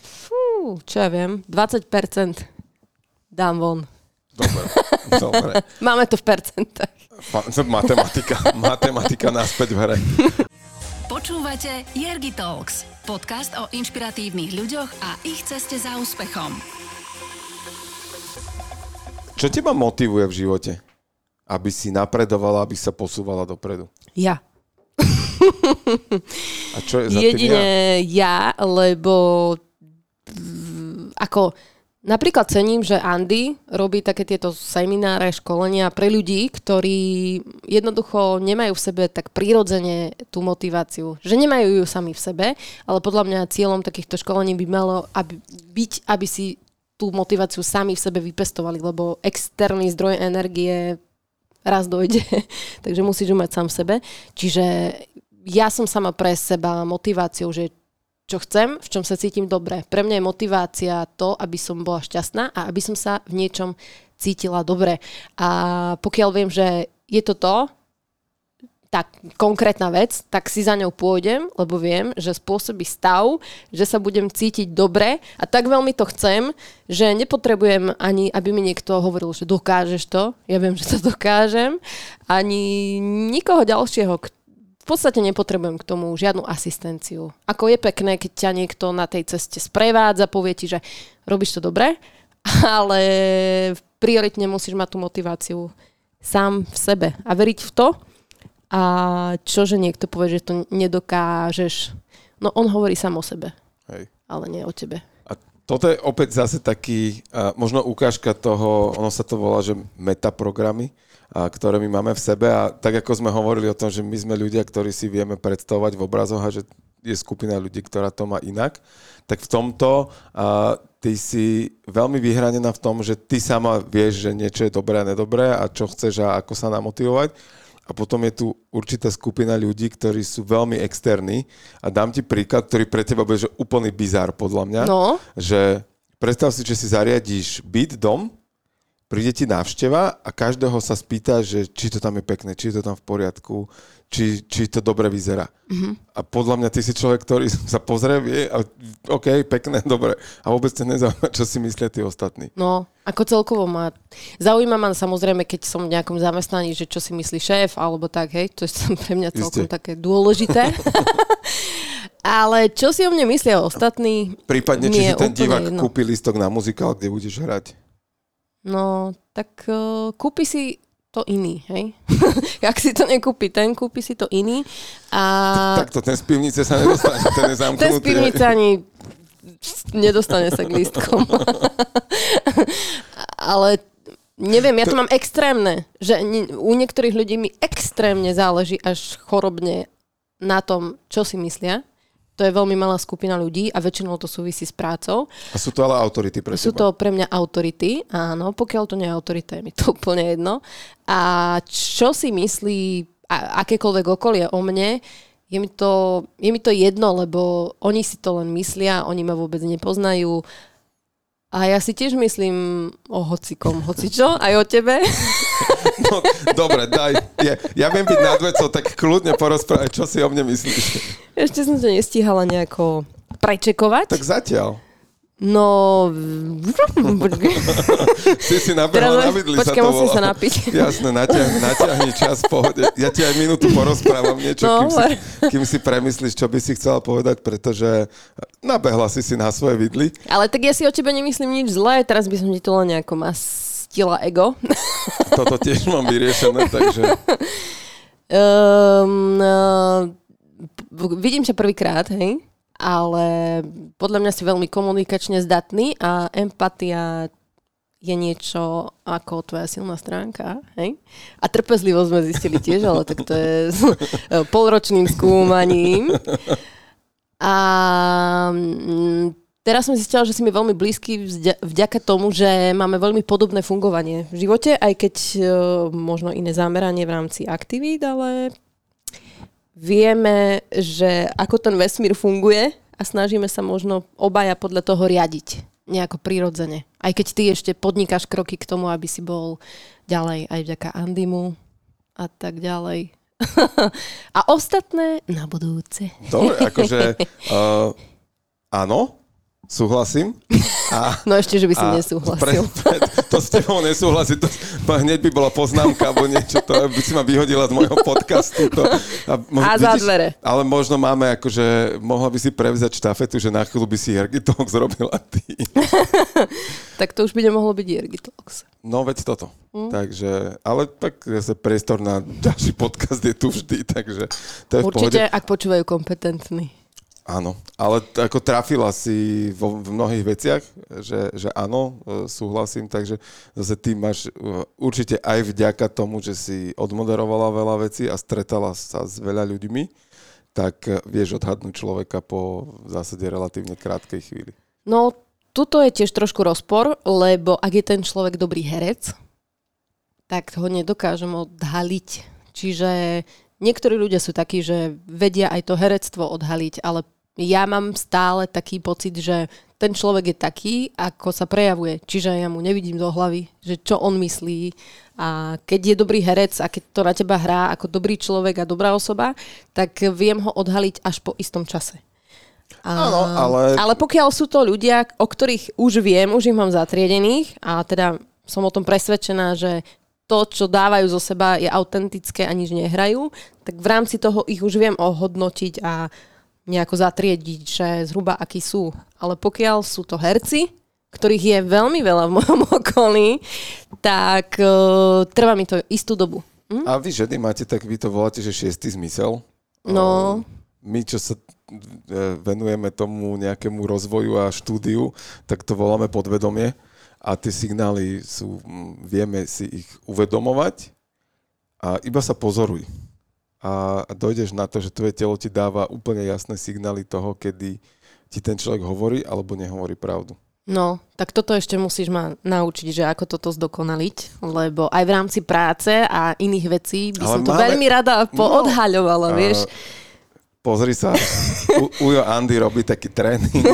fú, čo ja viem, 20% dám von. Dobre, dobre. Máme to v percentách. Matematika, matematika naspäť v hre. Počúvate Jergi Talks, podcast o inšpiratívnych ľuďoch a ich ceste za úspechom. Čo teba motivuje v živote? Aby si napredovala, aby sa posúvala dopredu? Ja. A čo je za Jedine ja? ja, lebo ako Napríklad cením, že Andy robí také tieto semináre, školenia pre ľudí, ktorí jednoducho nemajú v sebe tak prirodzene tú motiváciu. Že nemajú ju sami v sebe, ale podľa mňa cieľom takýchto školení by malo aby, byť, aby si tú motiváciu sami v sebe vypestovali, lebo externý zdroj energie raz dojde, takže musíš ju mať sám v sebe. Čiže ja som sama pre seba motiváciou, že čo chcem, v čom sa cítim dobre. Pre mňa je motivácia to, aby som bola šťastná a aby som sa v niečom cítila dobre. A pokiaľ viem, že je to to, tak konkrétna vec, tak si za ňou pôjdem, lebo viem, že spôsobí stav, že sa budem cítiť dobre a tak veľmi to chcem, že nepotrebujem ani, aby mi niekto hovoril, že dokážeš to, ja viem, že to dokážem, ani nikoho ďalšieho, podstate nepotrebujem k tomu žiadnu asistenciu. Ako je pekné, keď ťa niekto na tej ceste sprevádza, povie ti, že robíš to dobre, ale prioritne musíš mať tú motiváciu sám v sebe a veriť v to. A čo, že niekto povie, že to nedokážeš, no on hovorí sám o sebe, Hej. ale nie o tebe. A toto je opäť zase taký, možno ukážka toho, ono sa to volá, že metaprogramy, a, ktoré my máme v sebe a tak ako sme hovorili o tom, že my sme ľudia, ktorí si vieme predstavovať v obrazoch a že je skupina ľudí, ktorá to má inak, tak v tomto a, ty si veľmi vyhranená v tom, že ty sama vieš, že niečo je dobré a nedobré a čo chceš a ako sa namotivovať. A potom je tu určitá skupina ľudí, ktorí sú veľmi externí. A dám ti príklad, ktorý pre teba bude že úplný bizár, podľa mňa. No. Že predstav si, že si zariadíš byt, dom príde ti návšteva a každého sa spýta, že či to tam je pekné, či je to tam v poriadku, či, či to dobre vyzerá. Mm-hmm. A podľa mňa ty si človek, ktorý sa pozrie, vie, a, OK, pekné, dobre. A vôbec sa nezaujíma, čo si myslia tí ostatní. No, ako celkovo ma... Zaujíma ma samozrejme, keď som v nejakom zamestnaní, že čo si myslí šéf, alebo tak, hej, to je pre mňa celkom Isté. také dôležité. Ale čo si o mne myslia ostatní? Prípadne, či si ten divák jedno. kúpi listok na muzikál, kde budeš hrať. No, tak uh, kúpi si to iný, hej? Ak si to nekúpi ten, kúpi si to iný. A... Tak to ten z pivnice sa nedostane, ten je zamknutý. Ten z pivnice ani nedostane sa k lístkom. Ale neviem, ja to mám extrémne, že u niektorých ľudí mi extrémne záleží až chorobne na tom, čo si myslia. To je veľmi malá skupina ľudí a väčšinou to súvisí s prácou. A sú to ale autority pre Sú teba? to pre mňa autority, áno. Pokiaľ to nie je autorita, je mi to úplne jedno. A čo si myslí akékoľvek okolie o mne, je mi, to, je mi to jedno, lebo oni si to len myslia, oni ma vôbec nepoznajú. A ja si tiež myslím o hocikom, hocičo, aj o tebe. No, dobre, daj. Ja, ja viem byť nad vecou, tak kľudne porozprávať, čo si o mne myslíš. Ešte som to nestíhala nejako prečekovať. Tak zatiaľ. No... si si nabehla na vidli Počkej, sa to musím sa napiť. Jasné, natiahni, natiahni čas, pohode. Ja ti aj minútu porozprávam niečo, no, kým, si, kým si premyslíš, čo by si chcela povedať, pretože nabehla si si na svoje vidly. Ale tak ja si o tebe nemyslím nič zlé, teraz by som ti to len nejako mastila ego. Toto tiež mám vyriešené, takže... Um, uh, vidím ťa prvýkrát, hej? Ale podľa mňa si veľmi komunikačne zdatný a empatia je niečo ako tvoja silná stránka, hej? A trpezlivosť sme zistili tiež, ale tak to je s polročným skúmaním. A mm, teraz som zistila, že si mi veľmi blízky vďaka tomu, že máme veľmi podobné fungovanie v živote, aj keď uh, možno iné zameranie v rámci aktivít, ale vieme, že ako ten vesmír funguje a snažíme sa možno obaja podľa toho riadiť nejako prirodzene. Aj keď ty ešte podnikáš kroky k tomu, aby si bol ďalej aj vďaka Andimu a tak ďalej. a ostatné na budúce. Dobre, akože uh, áno, súhlasím. A, no ešte, že by si nesúhlasil. Pre, pre, to s tebou nesúhlasí, to hneď by bola poznámka alebo niečo, to by si ma vyhodila z môjho podcastu. To, a, možno, a za vidíš, dvere. Ale možno máme akože, mohla by si prevzať štafetu, že na chvíľu by si Ergitalk zrobila ty. tak to už by nemohlo byť Ergitalks. No veď toto. Mm. Takže, ale tak zase priestor na ďalší podcast je tu vždy, takže to je Určite, v ak počúvajú kompetentní. Áno, ale t- ako trafila si vo, v mnohých veciach, že, že áno, e, súhlasím, takže zase ty máš e, určite aj vďaka tomu, že si odmoderovala veľa vecí a stretala sa s veľa ľuďmi, tak e, vieš odhadnúť človeka po v zásade relatívne krátkej chvíli. No, tuto je tiež trošku rozpor, lebo ak je ten človek dobrý herec, tak ho nedokážem odhaliť. Čiže niektorí ľudia sú takí, že vedia aj to herectvo odhaliť, ale ja mám stále taký pocit, že ten človek je taký, ako sa prejavuje. Čiže ja mu nevidím do hlavy, že čo on myslí. A keď je dobrý herec a keď to na teba hrá ako dobrý človek a dobrá osoba, tak viem ho odhaliť až po istom čase. A, Áno, ale... ale pokiaľ sú to ľudia, o ktorých už viem, už ich mám zatriedených a teda som o tom presvedčená, že to, čo dávajú zo seba, je autentické a nič nehrajú, tak v rámci toho ich už viem ohodnotiť a nejako zatriediť, že zhruba akí sú. Ale pokiaľ sú to herci, ktorých je veľmi veľa v mojom okolí, tak uh, trvá mi to istú dobu. Hm? A vy ženy máte, tak vy to voláte, že šiestý zmysel? No. Uh, my, čo sa e, venujeme tomu nejakému rozvoju a štúdiu, tak to voláme podvedomie a tie signály sú, vieme si ich uvedomovať a iba sa pozoruj a dojdeš na to, že tvoje telo ti dáva úplne jasné signály toho, kedy ti ten človek hovorí alebo nehovorí pravdu. No, tak toto ešte musíš ma naučiť, že ako toto zdokonaliť, lebo aj v rámci práce a iných vecí by Ale som to máme... veľmi rada poodhaľovala, no, vieš. Pozri sa, U, Ujo Andy robí taký tréning,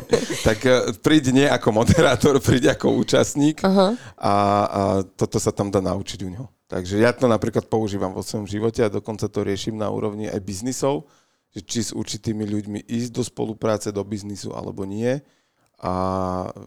tak e, príď nie ako moderátor, príď ako účastník uh-huh. a, a toto sa tam dá naučiť u neho. Takže ja to napríklad používam vo svojom živote a dokonca to riešim na úrovni aj biznisov, že či s určitými ľuďmi ísť do spolupráce, do biznisu alebo nie. A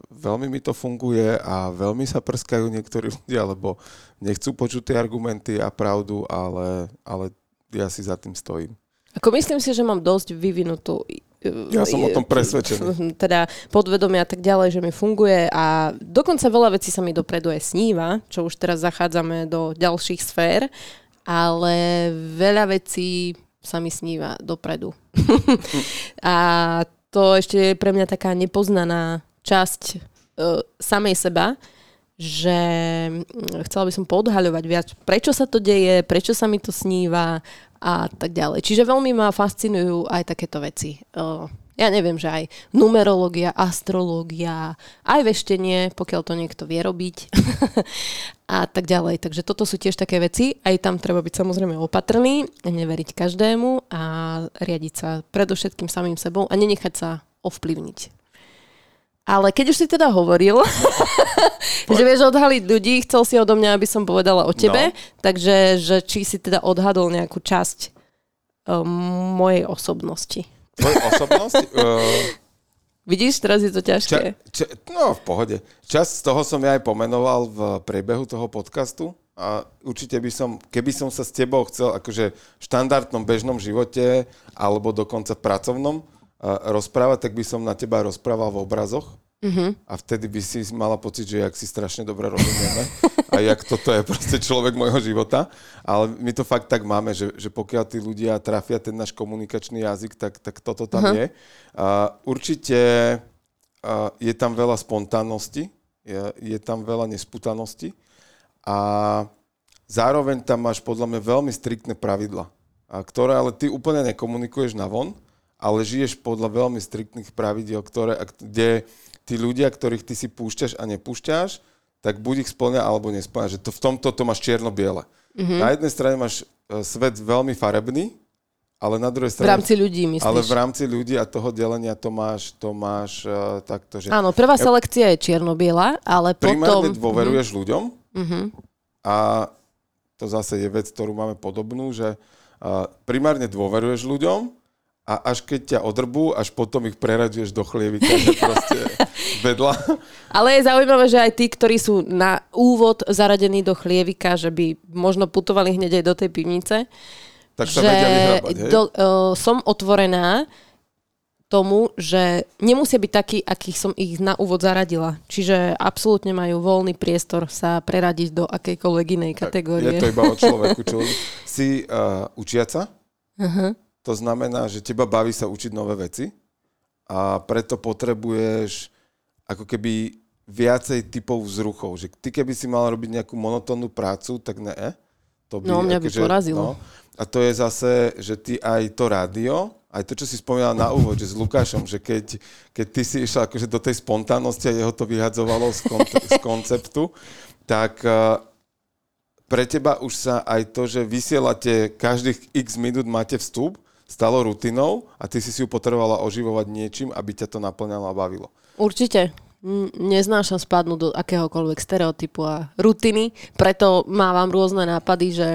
veľmi mi to funguje a veľmi sa prskajú niektorí ľudia, lebo nechcú počuť tie argumenty a pravdu, ale, ale ja si za tým stojím. Ako myslím si, že mám dosť vyvinutú ja som o tom presvedčený. Teda podvedomia a tak ďalej, že mi funguje a dokonca veľa vecí sa mi dopredu aj sníva, čo už teraz zachádzame do ďalších sfér, ale veľa vecí sa mi sníva dopredu. a to ešte je pre mňa taká nepoznaná časť uh, samej seba, že mm, chcela by som podhaľovať viac, prečo sa to deje, prečo sa mi to sníva a tak ďalej. Čiže veľmi ma fascinujú aj takéto veci. Ja neviem, že aj numerológia, astrológia, aj veštenie, pokiaľ to niekto vie robiť a tak ďalej. Takže toto sú tiež také veci. Aj tam treba byť samozrejme opatrný, neveriť každému a riadiť sa predovšetkým samým sebou a nenechať sa ovplyvniť. Ale keď už si teda hovoril, že vieš odhaliť ľudí, chcel si odo mňa, aby som povedala o tebe, no. takže že či si teda odhadol nejakú časť um, mojej osobnosti. Tvojej osobnosti? uh... Vidíš, teraz je to ťažké. Ča, ča, no, v pohode. Čas z toho som ja aj pomenoval v priebehu toho podcastu a určite by som, keby som sa s tebou chcel akože v štandardnom bežnom živote alebo dokonca v pracovnom rozprávať, tak by som na teba rozprával v obrazoch. Uh-huh. A vtedy by si mala pocit, že jak si strašne dobre rozumieme a jak toto je proste človek môjho života. Ale my to fakt tak máme, že, že pokiaľ tí ľudia trafia ten náš komunikačný jazyk, tak, tak toto tam uh-huh. je. Uh, určite uh, je tam veľa spontánnosti, je, je tam veľa nesputanosti a zároveň tam máš podľa mňa veľmi striktné pravidla, a ktoré ale ty úplne nekomunikuješ na von, ale žiješ podľa veľmi striktných pravidiel, ktoré, kde tí ľudia, ktorých ty si púšťaš a nepúšťaš, tak buď ich splňa alebo nesplňa. Že to, v tomto to máš čierno-biele. Mm-hmm. Na jednej strane máš e, svet veľmi farebný, ale na druhej V strane... rámci ľudí, myslíš? ale v rámci ľudí a toho delenia to máš, to máš uh, takto, že Áno, prvá selekcia je čierno-biela, ale primárne potom... Mhm. dôveruješ ľuďom a to zase je vec, ktorú máme podobnú, že uh, primárne dôveruješ ľuďom a až keď ťa odrbú, až potom ich preraďuješ do chlievika, že proste vedľa. Ale je zaujímavé, že aj tí, ktorí sú na úvod zaradení do chlievika, že by možno putovali hneď aj do tej pivnice, Tak sa že vyhrabať, hej? do, uh, som otvorená tomu, že nemusia byť takí, akých som ich na úvod zaradila. Čiže absolútne majú voľný priestor sa preradiť do akejkoľvek inej kategórie. Je to iba o človeku. Čo si uh, učiaca, uh-huh. To znamená, že teba baví sa učiť nové veci a preto potrebuješ ako keby viacej typov vzruchov. Že ty keby si mal robiť nejakú monotónnu prácu, tak ne. To by, No, mňa by akože, porazilo. a to je zase, že ty aj to rádio, aj to, čo si spomínala na úvod, že s Lukášom, že keď, keď ty si išla akože do tej spontánnosti a jeho to vyhadzovalo z, kon- z konceptu, tak uh, pre teba už sa aj to, že vysielate každých x minút máte vstup, stalo rutinou a ty si si ju potrebovala oživovať niečím, aby ťa to naplňalo a bavilo. Určite. Neznášam spadnúť do akéhokoľvek stereotypu a rutiny, preto mávam rôzne nápady, že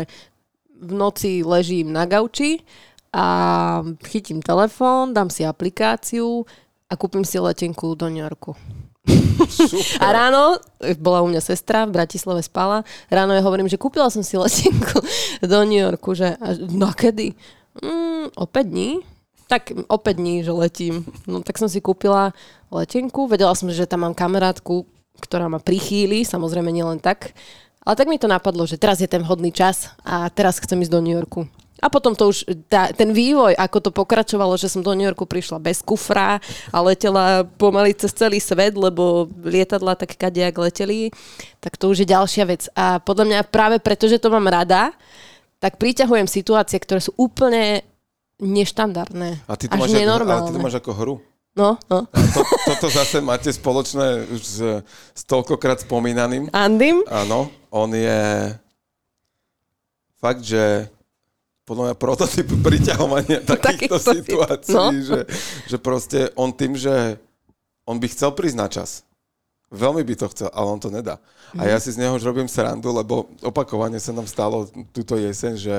v noci ležím na gauči a chytím telefón, dám si aplikáciu a kúpim si letenku do New Yorku. Super. A ráno, bola u mňa sestra, v Bratislave spala, ráno ja hovorím, že kúpila som si letenku do New Yorku, že no kedy? Mm, o 5 dní. Tak o 5 dní, že letím. No tak som si kúpila letenku, vedela som, že tam mám kamarátku, ktorá ma prichýli, samozrejme nielen tak. Ale tak mi to napadlo, že teraz je ten vhodný čas a teraz chcem ísť do New Yorku. A potom to už, tá, ten vývoj, ako to pokračovalo, že som do New Yorku prišla bez kufra a letela pomaly cez celý svet, lebo lietadla tak kadejak leteli, tak to už je ďalšia vec. A podľa mňa práve preto, že to mám rada, tak priťahujem situácie, ktoré sú úplne neštandardné. A ty to, až máš, ako, ale ty to máš ako hru. No, no. To, toto zase máte spoločné už s, toľkokrát spomínaným. Andim? Áno, on je fakt, že podľa mňa prototyp priťahovania takýchto Takýchto si- situácií, no. že, že proste on tým, že on by chcel prísť na čas. Veľmi by to chcel, ale on to nedá. A ja si z neho už robím srandu, lebo opakovane sa nám stalo túto jeseň, že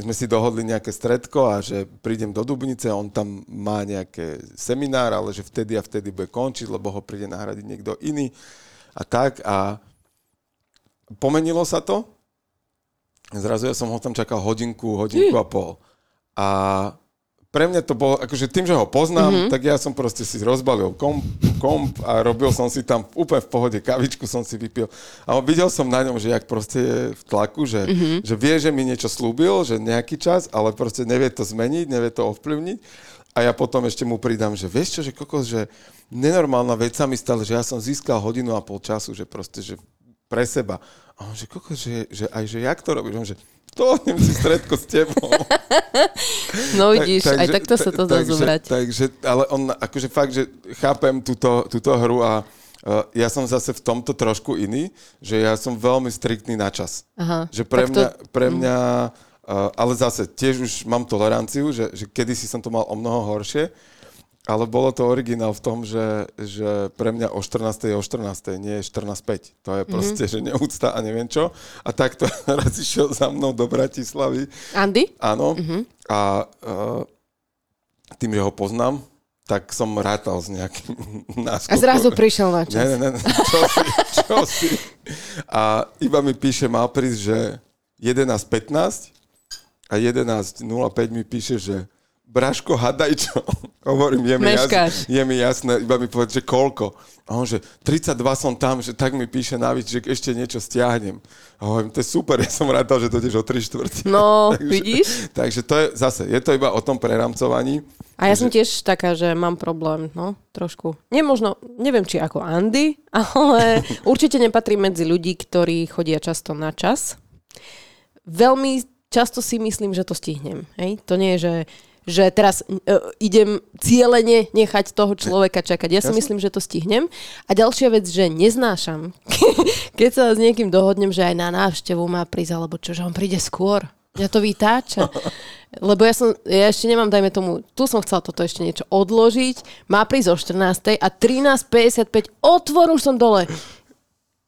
sme si dohodli nejaké stredko a že prídem do Dubnice, on tam má nejaké seminár, ale že vtedy a vtedy bude končiť, lebo ho príde nahradiť niekto iný a tak. A pomenilo sa to. Zrazu ja som ho tam čakal hodinku, hodinku a pol. A pre mňa to bolo, akože tým, že ho poznám, mm-hmm. tak ja som proste si rozbalil komp, komp a robil som si tam úplne v pohode, kavičku som si vypil. A videl som na ňom, že jak proste je v tlaku, že, mm-hmm. že vie, že mi niečo slúbil, že nejaký čas, ale proste nevie to zmeniť, nevie to ovplyvniť. A ja potom ešte mu pridám, že vieš čo, že kokos, že nenormálna vec sa mi stala, že ja som získal hodinu a pol času, že proste, že pre seba. A on, že kokos, že, že aj, že jak to robíš? On, že dohodnem si stredko s tebou. No vidíš, aj takto sa to dá takže, zobrať. Takže, ale on, akože fakt, že chápem túto, túto hru a uh, ja som zase v tomto trošku iný, že ja som veľmi striktný na čas. Aha, Že pre tak to- mňa, pre mňa uh, ale zase tiež už mám toleranciu, že, že kedysi som to mal o mnoho horšie, ale bolo to originál v tom, že, že pre mňa o 14. je o 14. nie je 14.5. To je proste, Mhm. že neúcta a neviem čo. A takto raz išiel za mnou do Bratislavy Andy? Áno. A uh, tým, že ho poznám, tak som rátal s nejakým náskokom. A zrazu prišiel na čas. ne, ne, ne, čo si, čo si. A iba mi píše, mal prísť, že 11.15 a 11.05 mi píše, že Braško, hadaj čo. Hovorím, je mi, Meškáš. jasné, je mi jasné, iba mi povedz, že koľko. A on, že 32 som tam, že tak mi píše navíc, že ešte niečo stiahnem. A hovorím, to je super, ja som rátal, že to ideš o 3 štvrti. No, vidíš? Takže to je zase, je to iba o tom preramcovaní. A ja som tiež taká, že mám problém, no, trošku. Nie možno, neviem, či ako Andy, ale určite nepatrí medzi ľudí, ktorí chodia často na čas. Veľmi často si myslím, že to stihnem. Hej? To nie je, že, že teraz uh, idem cieľene nechať toho človeka čakať. Ja si Jasne. myslím, že to stihnem. A ďalšia vec, že neznášam, keď sa s niekým dohodnem, že aj na návštevu má prísť, alebo čo, že on príde skôr. Mňa to vytáča. Lebo ja, som, ja ešte nemám, dajme tomu, tu som chcela toto ešte niečo odložiť, má prísť o 14. a 13.55, otvor už som dole.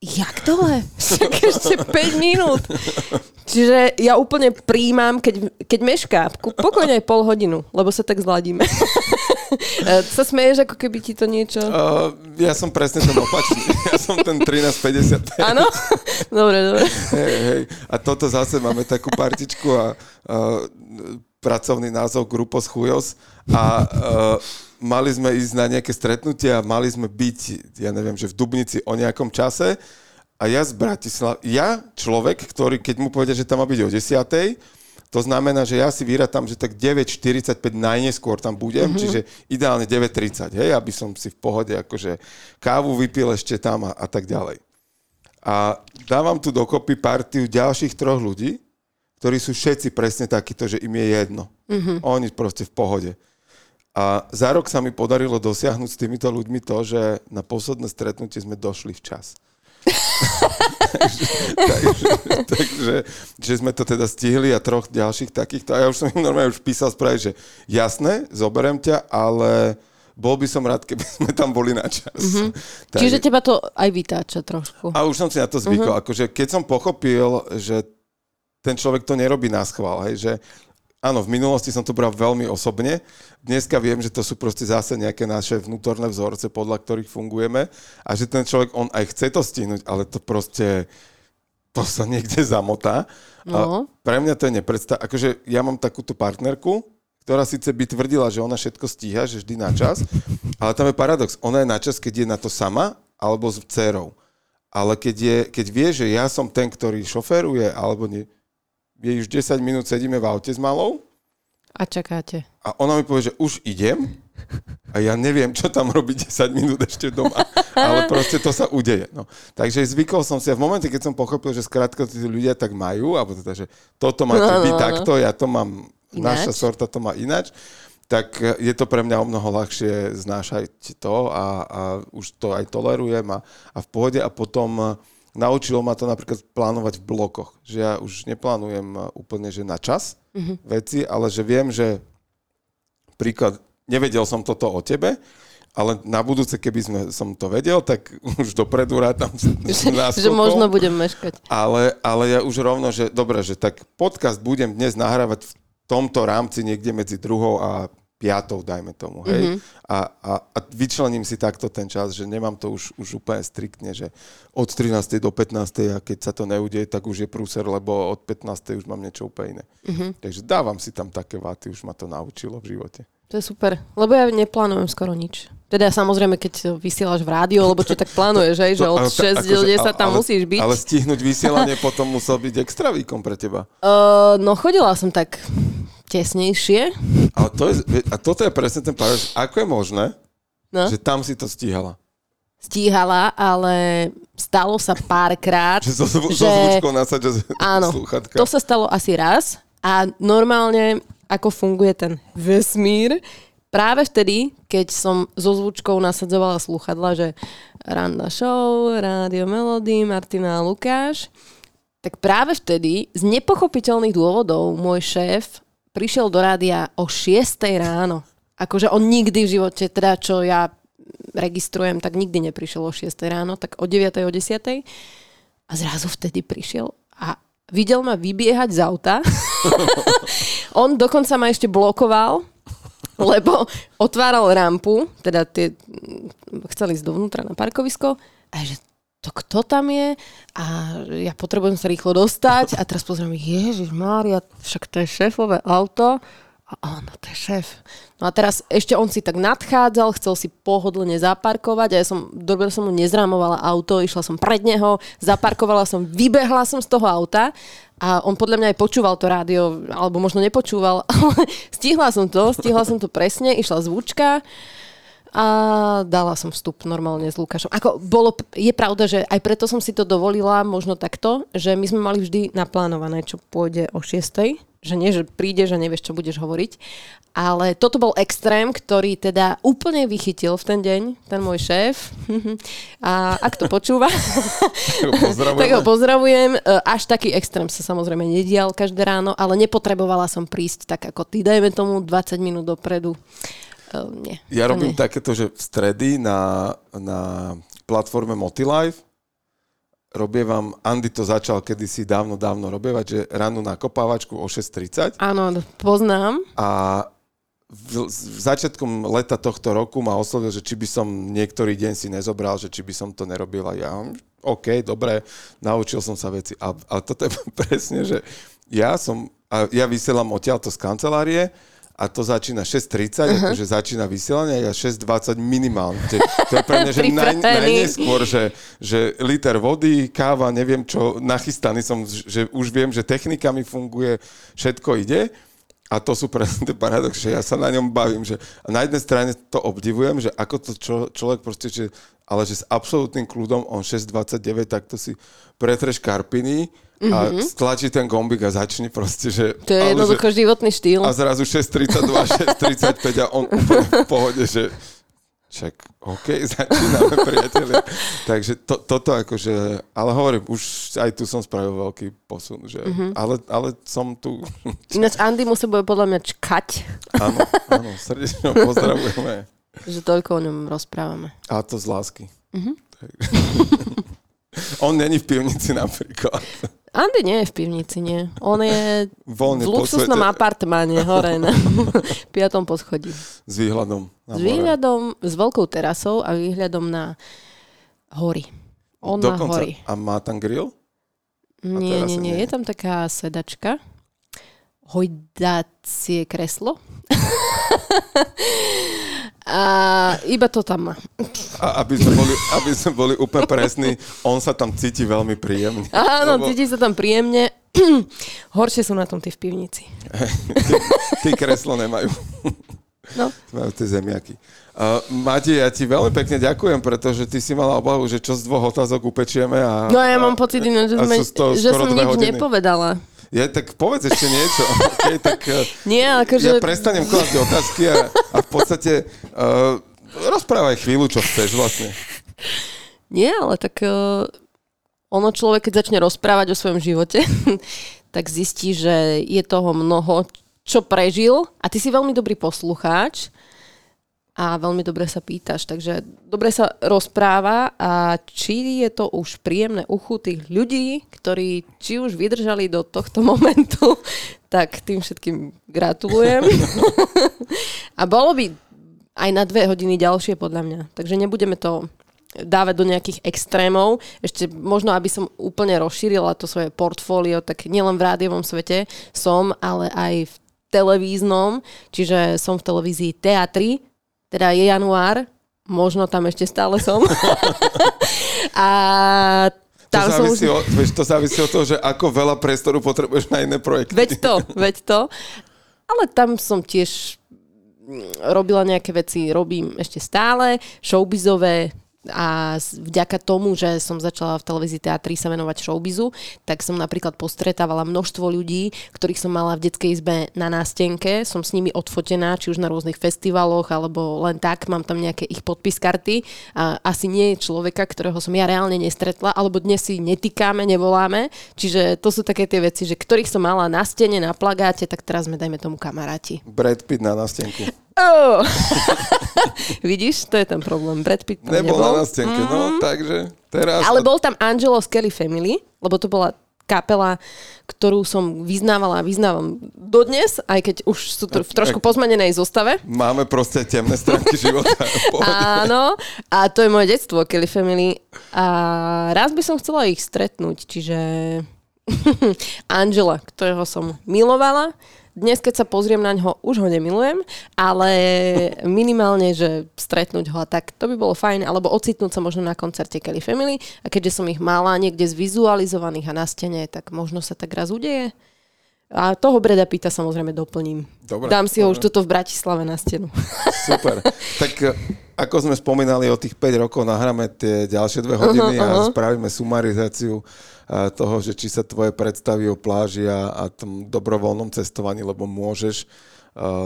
Jak dole? Však ešte 5 minút. Čiže ja úplne príjmam, keď, keď mešká, pokojne aj pol hodinu, lebo sa tak zladíme. E, sa smeješ, ako keby ti to niečo... Uh, ja som presne ten opačný. Ja som ten 1355. Áno? Dobre, dobre. Hej, hej. A toto zase máme takú partičku a uh, pracovný názov Grupos Chujos a uh, mali sme ísť na nejaké stretnutie a mali sme byť, ja neviem, že v Dubnici o nejakom čase a ja z Bratislav, ja človek, ktorý, keď mu povedia, že tam má byť o 10 to znamená, že ja si vyrátam, že tak 9.45 najneskôr tam budem, mm-hmm. čiže ideálne 9.30, hej, aby som si v pohode akože kávu vypil ešte tam a, a tak ďalej. A dávam tu dokopy partiu ďalších troch ľudí, ktorí sú všetci presne takíto, že im je jedno. Mm-hmm. Oni proste v pohode. A za rok sa mi podarilo dosiahnuť s týmito ľuďmi to, že na posledné stretnutie sme došli včas. takže, takže že sme to teda stihli a troch ďalších takýchto. A ja už som im normálne už písal spraviť, že jasné, zoberiem ťa, ale bol by som rád, keby sme tam boli na čas. Mm-hmm. Tak, Čiže teba to aj vytáča trošku. a už som si na to zvykol. Uh-huh. Akože keď som pochopil, že ten človek to nerobí na schvál, hej, že áno, v minulosti som to bral veľmi osobne. Dneska viem, že to sú proste zase nejaké naše vnútorné vzorce, podľa ktorých fungujeme a že ten človek, on aj chce to stihnúť, ale to proste to sa niekde zamotá. No. A pre mňa to je nepredstav... Akože ja mám takúto partnerku, ktorá síce by tvrdila, že ona všetko stíha, že vždy na čas, ale tam je paradox. Ona je na čas, keď je na to sama, alebo s dcerou. Ale keď, je, keď vie, že ja som ten, ktorý šoféruje, alebo nie, jej už 10 minút sedíme v aute s malou A čakáte. a ona mi povie, že už idem a ja neviem, čo tam robiť 10 minút ešte doma. Ale proste to sa udeje. No. Takže zvykol som si a v momente, keď som pochopil, že skrátka tí ľudia tak majú, alebo teda, že toto máte No, no, byť no. takto, ja to mám, Ináč. naša sorta to má inač, tak je to pre mňa o mnoho ľahšie znášať to a, a už to aj tolerujem a, a v pohode a potom naučilo ma to napríklad plánovať v blokoch. Že ja už neplánujem eh, úplne, že na čas mm-hmm. veci, ale že viem, že príklad, nevedel som toto o tebe, ale na budúce, keby sme, som to vedel, tak už dopredu rátam Že, náskokov. že možno budem meškať. Ale, ale ja už rovno, že dobre, že tak podcast budem dnes nahrávať v tomto rámci niekde medzi druhou a piatou, dajme tomu, hej. Mm-hmm. A, a, a vyčlením si takto ten čas, že nemám to už, už úplne striktne, že od 13. do 15. a keď sa to neudeje, tak už je prúser, lebo od 15. už mám niečo úplne iné. Mm-hmm. Takže dávam si tam také váty, už ma to naučilo v živote. To je super, lebo ja neplánujem skoro nič. Teda samozrejme, keď vysielaš v rádiu, lebo čo tak plánuješ, hej, že od ale ta- 6 do akože- 10 tam ale- musíš byť. Ale stihnúť vysielanie potom musel byť extra výkon pre teba. Uh, no chodila som tak tesnejšie. Ale to je, a toto je presne ten paradox. Ako je možné, No. že tam si to stíhala? Stíhala, ale stalo sa párkrát, Že so, so, so Že- zvučkou nasadže Áno, slúchatka. to sa stalo asi raz a normálne ako funguje ten vesmír, práve vtedy, keď som so zvučkou nasadzovala slúchadla, že Randa Show, Rádio Melody, Martina a Lukáš, tak práve vtedy z nepochopiteľných dôvodov môj šéf prišiel do rádia o 6 ráno. Akože on nikdy v živote, teda čo ja registrujem, tak nikdy neprišiel o 6 ráno, tak o 9. o 10. A zrazu vtedy prišiel a videl ma vybiehať z auta. On dokonca ma ešte blokoval, lebo otváral rampu, teda tie, chceli ísť dovnútra na parkovisko a že to kto tam je? A ja potrebujem sa rýchlo dostať. A teraz pozriem, Ježiš Mária, však to je šéfové auto a áno, to je šéf. No a teraz ešte on si tak nadchádzal, chcel si pohodlne zaparkovať a ja som, dobre som mu nezrámovala auto, išla som pred neho, zaparkovala som, vybehla som z toho auta a on podľa mňa aj počúval to rádio, alebo možno nepočúval, ale stihla som to, stihla som to presne, išla zvučka A dala som vstup normálne s Lukášom. Ako bolo, je pravda, že aj preto som si to dovolila možno takto, že my sme mali vždy naplánované, čo pôjde o 6. Že nie, že prídeš a nevieš, čo budeš hovoriť. Ale toto bol extrém, ktorý teda úplne vychytil v ten deň, ten môj šéf. A ak to počúva, tak ho pozdravujem. E, Až taký extrém sa samozrejme nedial každé ráno, ale nepotrebovala som prísť tak ako ty, dajme tomu 20 minút dopredu. Uh, nie, Ja to robím nie. takéto, že v stredy na, na platforme Motilife robievam, Andy to začal kedysi dávno, dávno robievať, že ráno na kopávačku o 6.30 Áno, poznám. a v, v začiatkom leta tohto roku ma oslovil, že či by som niektorý deň si nezobral, že či by som to nerobil a ja, OK, dobre, naučil som sa veci. A, a toto je presne, že ja som, a ja vysielam odtiaľto z kancelárie a to začína 6.30, uh-huh. akože začína vysielanie a ja 6.20 minimálne. To, je pre mňa, že naj, najneskôr, že, že liter vody, káva, neviem čo, nachystaný som, že už viem, že technika mi funguje, všetko ide. A to sú presne tie paradox, že ja sa na ňom bavím, že na jednej strane to obdivujem, že ako to čo, človek proste, že, ale že s absolútnym kľudom on 6.29 takto si pretre škarpiny a mm-hmm. stlačí ten gombík a začne proste, že... To je jednoducho že, životný štýl. a zrazu 6.32, 6.35 a on úplne v pohode, že čak, OK, začíname, priatelia. Takže to, toto akože, ale hovorím, už aj tu som spravil veľký posun, že, mm-hmm. ale, ale som tu, Ináč Andy mu sa bude podľa mňa čkať, áno, áno, srdečne pozdravujeme. že toľko o ňom rozprávame. A to z lásky. Mm-hmm. On není v pivnici napríklad. Andy nie je v pivnici, nie. On je Voľne v luxusnom apartmáne hore na piatom poschodí. S výhľadom na S more. výhľadom, s veľkou terasou a výhľadom na hory. On na Dokonca. hory. A má tam grill? Nie, nie. nie. Je tam taká sedačka. Hojdacie kreslo. a iba to tam má. A aby sme boli, aby sme boli úplne presní, on sa tam cíti veľmi príjemne. Áno, Lebo cíti sa tam príjemne. Horšie sú na tom tí v pivnici. Tí kreslo nemajú. No. Majú tie zemiaky. Uh, Mati, ja ti veľmi pekne ďakujem, pretože ty si mala obavu, že čo z dvoch otázok upečieme a... No ja mám pocit, že, sme, že som nič hodiny. nepovedala. Ja, tak povedz ešte niečo. Okay, tak, uh, Nie, akože... ja prestanem klásť otázky a, a v podstate uh, rozprávaj chvíľu, čo chceš vlastne. Nie, ale tak uh, ono človek, keď začne rozprávať o svojom živote, tak zistí, že je toho mnoho, čo prežil a ty si veľmi dobrý poslucháč a veľmi dobre sa pýtaš, takže dobre sa rozpráva a či je to už príjemné uchu tých ľudí, ktorí či už vydržali do tohto momentu, tak tým všetkým gratulujem. a bolo by aj na dve hodiny ďalšie podľa mňa, takže nebudeme to dávať do nejakých extrémov. Ešte možno, aby som úplne rozšírila to svoje portfólio, tak nielen v rádiovom svete som, ale aj v televíznom, čiže som v televízii Teatri, teda je január, možno tam ešte stále som. A To tam som závisí, už... od, vieš, to závisí od toho, že ako veľa priestoru potrebuješ na iné projekty. Veď to, veď to. Ale tam som tiež robila nejaké veci, robím ešte stále, showbizové a vďaka tomu, že som začala v televízii teatri sa venovať showbizu, tak som napríklad postretávala množstvo ľudí, ktorých som mala v detskej izbe na nástenke, som s nimi odfotená, či už na rôznych festivaloch, alebo len tak, mám tam nejaké ich podpis karty a asi nie je človeka, ktorého som ja reálne nestretla, alebo dnes si netýkame, nevoláme, čiže to sú také tie veci, že ktorých som mala na stene, na plagáte, tak teraz sme, dajme tomu, kamaráti. Brad Pitt na nástenku. Oh. Vidíš, to je ten problém. Brad Pitt tam Nebol nebol. na nástenke, no, takže teraz... Ale bol tam Angelo z Kelly Family, lebo to bola kapela, ktorú som vyznávala a vyznávam dodnes, aj keď už sú tro, v trošku pozmenenej zostave. Máme proste temné stránky života. Áno, a to je moje detstvo, Kelly Family. A raz by som chcela ich stretnúť, čiže Angela, ktorého som milovala. Dnes, keď sa pozriem na ňo, už ho nemilujem, ale minimálne, že stretnúť ho a tak, to by bolo fajn, alebo ocitnúť sa možno na koncerte Kelly Family a keďže som ich mala niekde zvizualizovaných a na stene, tak možno sa tak raz udeje. A toho Breda Pita samozrejme doplním. Dobre, Dám si ho dobre. už tuto v Bratislave na stenu. Super. tak e, ako sme spomínali, o tých 5 rokov nahráme tie ďalšie dve hodiny aha. a spravíme sumarizáciu toho, že či sa tvoje predstavy o pláži a, a tom dobrovoľnom cestovaní, lebo môžeš,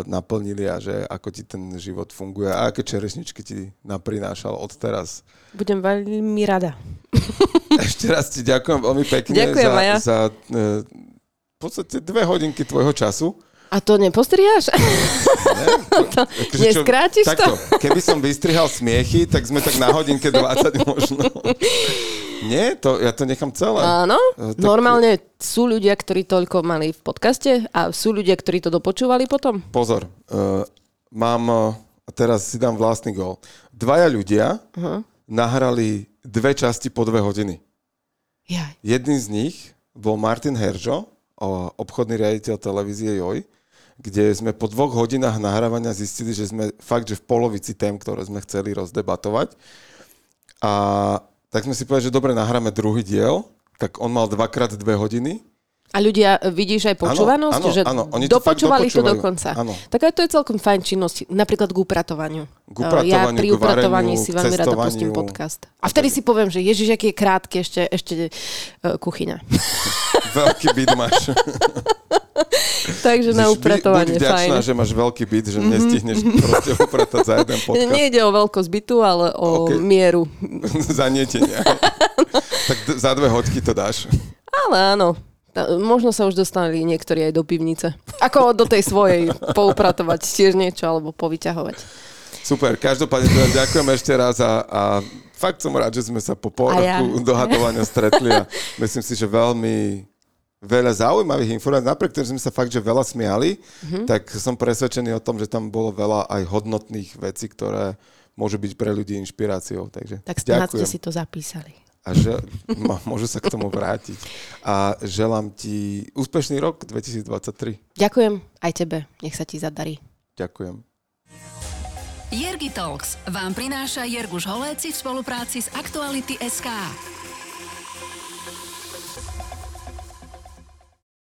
naplnili a že ako ti ten život funguje a aké čerešničky ti naprinášal od teraz. Budem veľmi rada. Ešte raz ti ďakujem veľmi pekne Ďakujem za, ja. za e, v podstate dve hodinky tvojho času. A to nepostrihaš? to Akože čo- neskrátiš to? takto, Keby som vystrihal smiechy, tak sme tak na hodinke 20 možno. Nie, to, ja to nechám celé. Áno, E, tak- normálne sú ľudia, ktorí toľko mali v podcaste a sú ľudia, ktorí to dopočúvali potom? Pozor, uh, mám, uh, teraz si dám vlastný gol. Dvaja ľudia uh-huh. nahrali dve časti po dve hodiny. Jaj. Jedný z nich bol Martin Heržo, obchodný riaditeľ televízie JOJ, kde sme po dvoch hodinách nahrávania zistili, že sme fakt, že v polovici tém, ktoré sme chceli rozdebatovať. A tak sme si povedali, že dobre, nahráme druhý diel, tak on mal dvakrát dve hodiny. A ľudia, e, vidíš aj počúvanosť? áno, že áno, oni to dopočúvali to dokonca. Áno. Tak aj to je celkom fajn činnosť. Napríklad k upratovaniu. K E, upratovaniu, ja pri upratovaní si veľmi rada pustím podcast. A vtedy si poviem, že ježiš, aký je krátky ešte, ešte uh, kuchyňa. Veľký byt máš. Takže na upratovanie, Buď vďačná, fajn. že máš veľký byt, že nestihneš proste upratať za jeden podcast. Nejde o veľkosť bytu, ale o OK. mieru. Zanietenia. tak d- za dve hoďky to dáš. Ale áno, možno sa už dostali niektorí aj do pivnice. Ako do tej svojej poupratovať tiež niečo alebo povyťahovať. Super, každopádne teda ďakujem ešte raz a, a fakt som rád, že sme sa po pol ja. dohadovania stretli a myslím si, že veľmi veľa zaujímavých informácií, napriek tomu, že sme sa fakt, že veľa smiali, mm-hmm. tak som presvedčený o tom, že tam bolo veľa aj hodnotných vecí, ktoré môžu byť pre ľudí inšpiráciou. Takže Tak snad ste si to zapísali. A že, môžu sa k tomu vrátiť. A želám ti úspešný rok 2023. Ďakujem aj tebe. Nech sa ti zadarí. Ďakujem. Jergi Talks vám prináša Jerguš Holéci v spolupráci s Aktuality SK.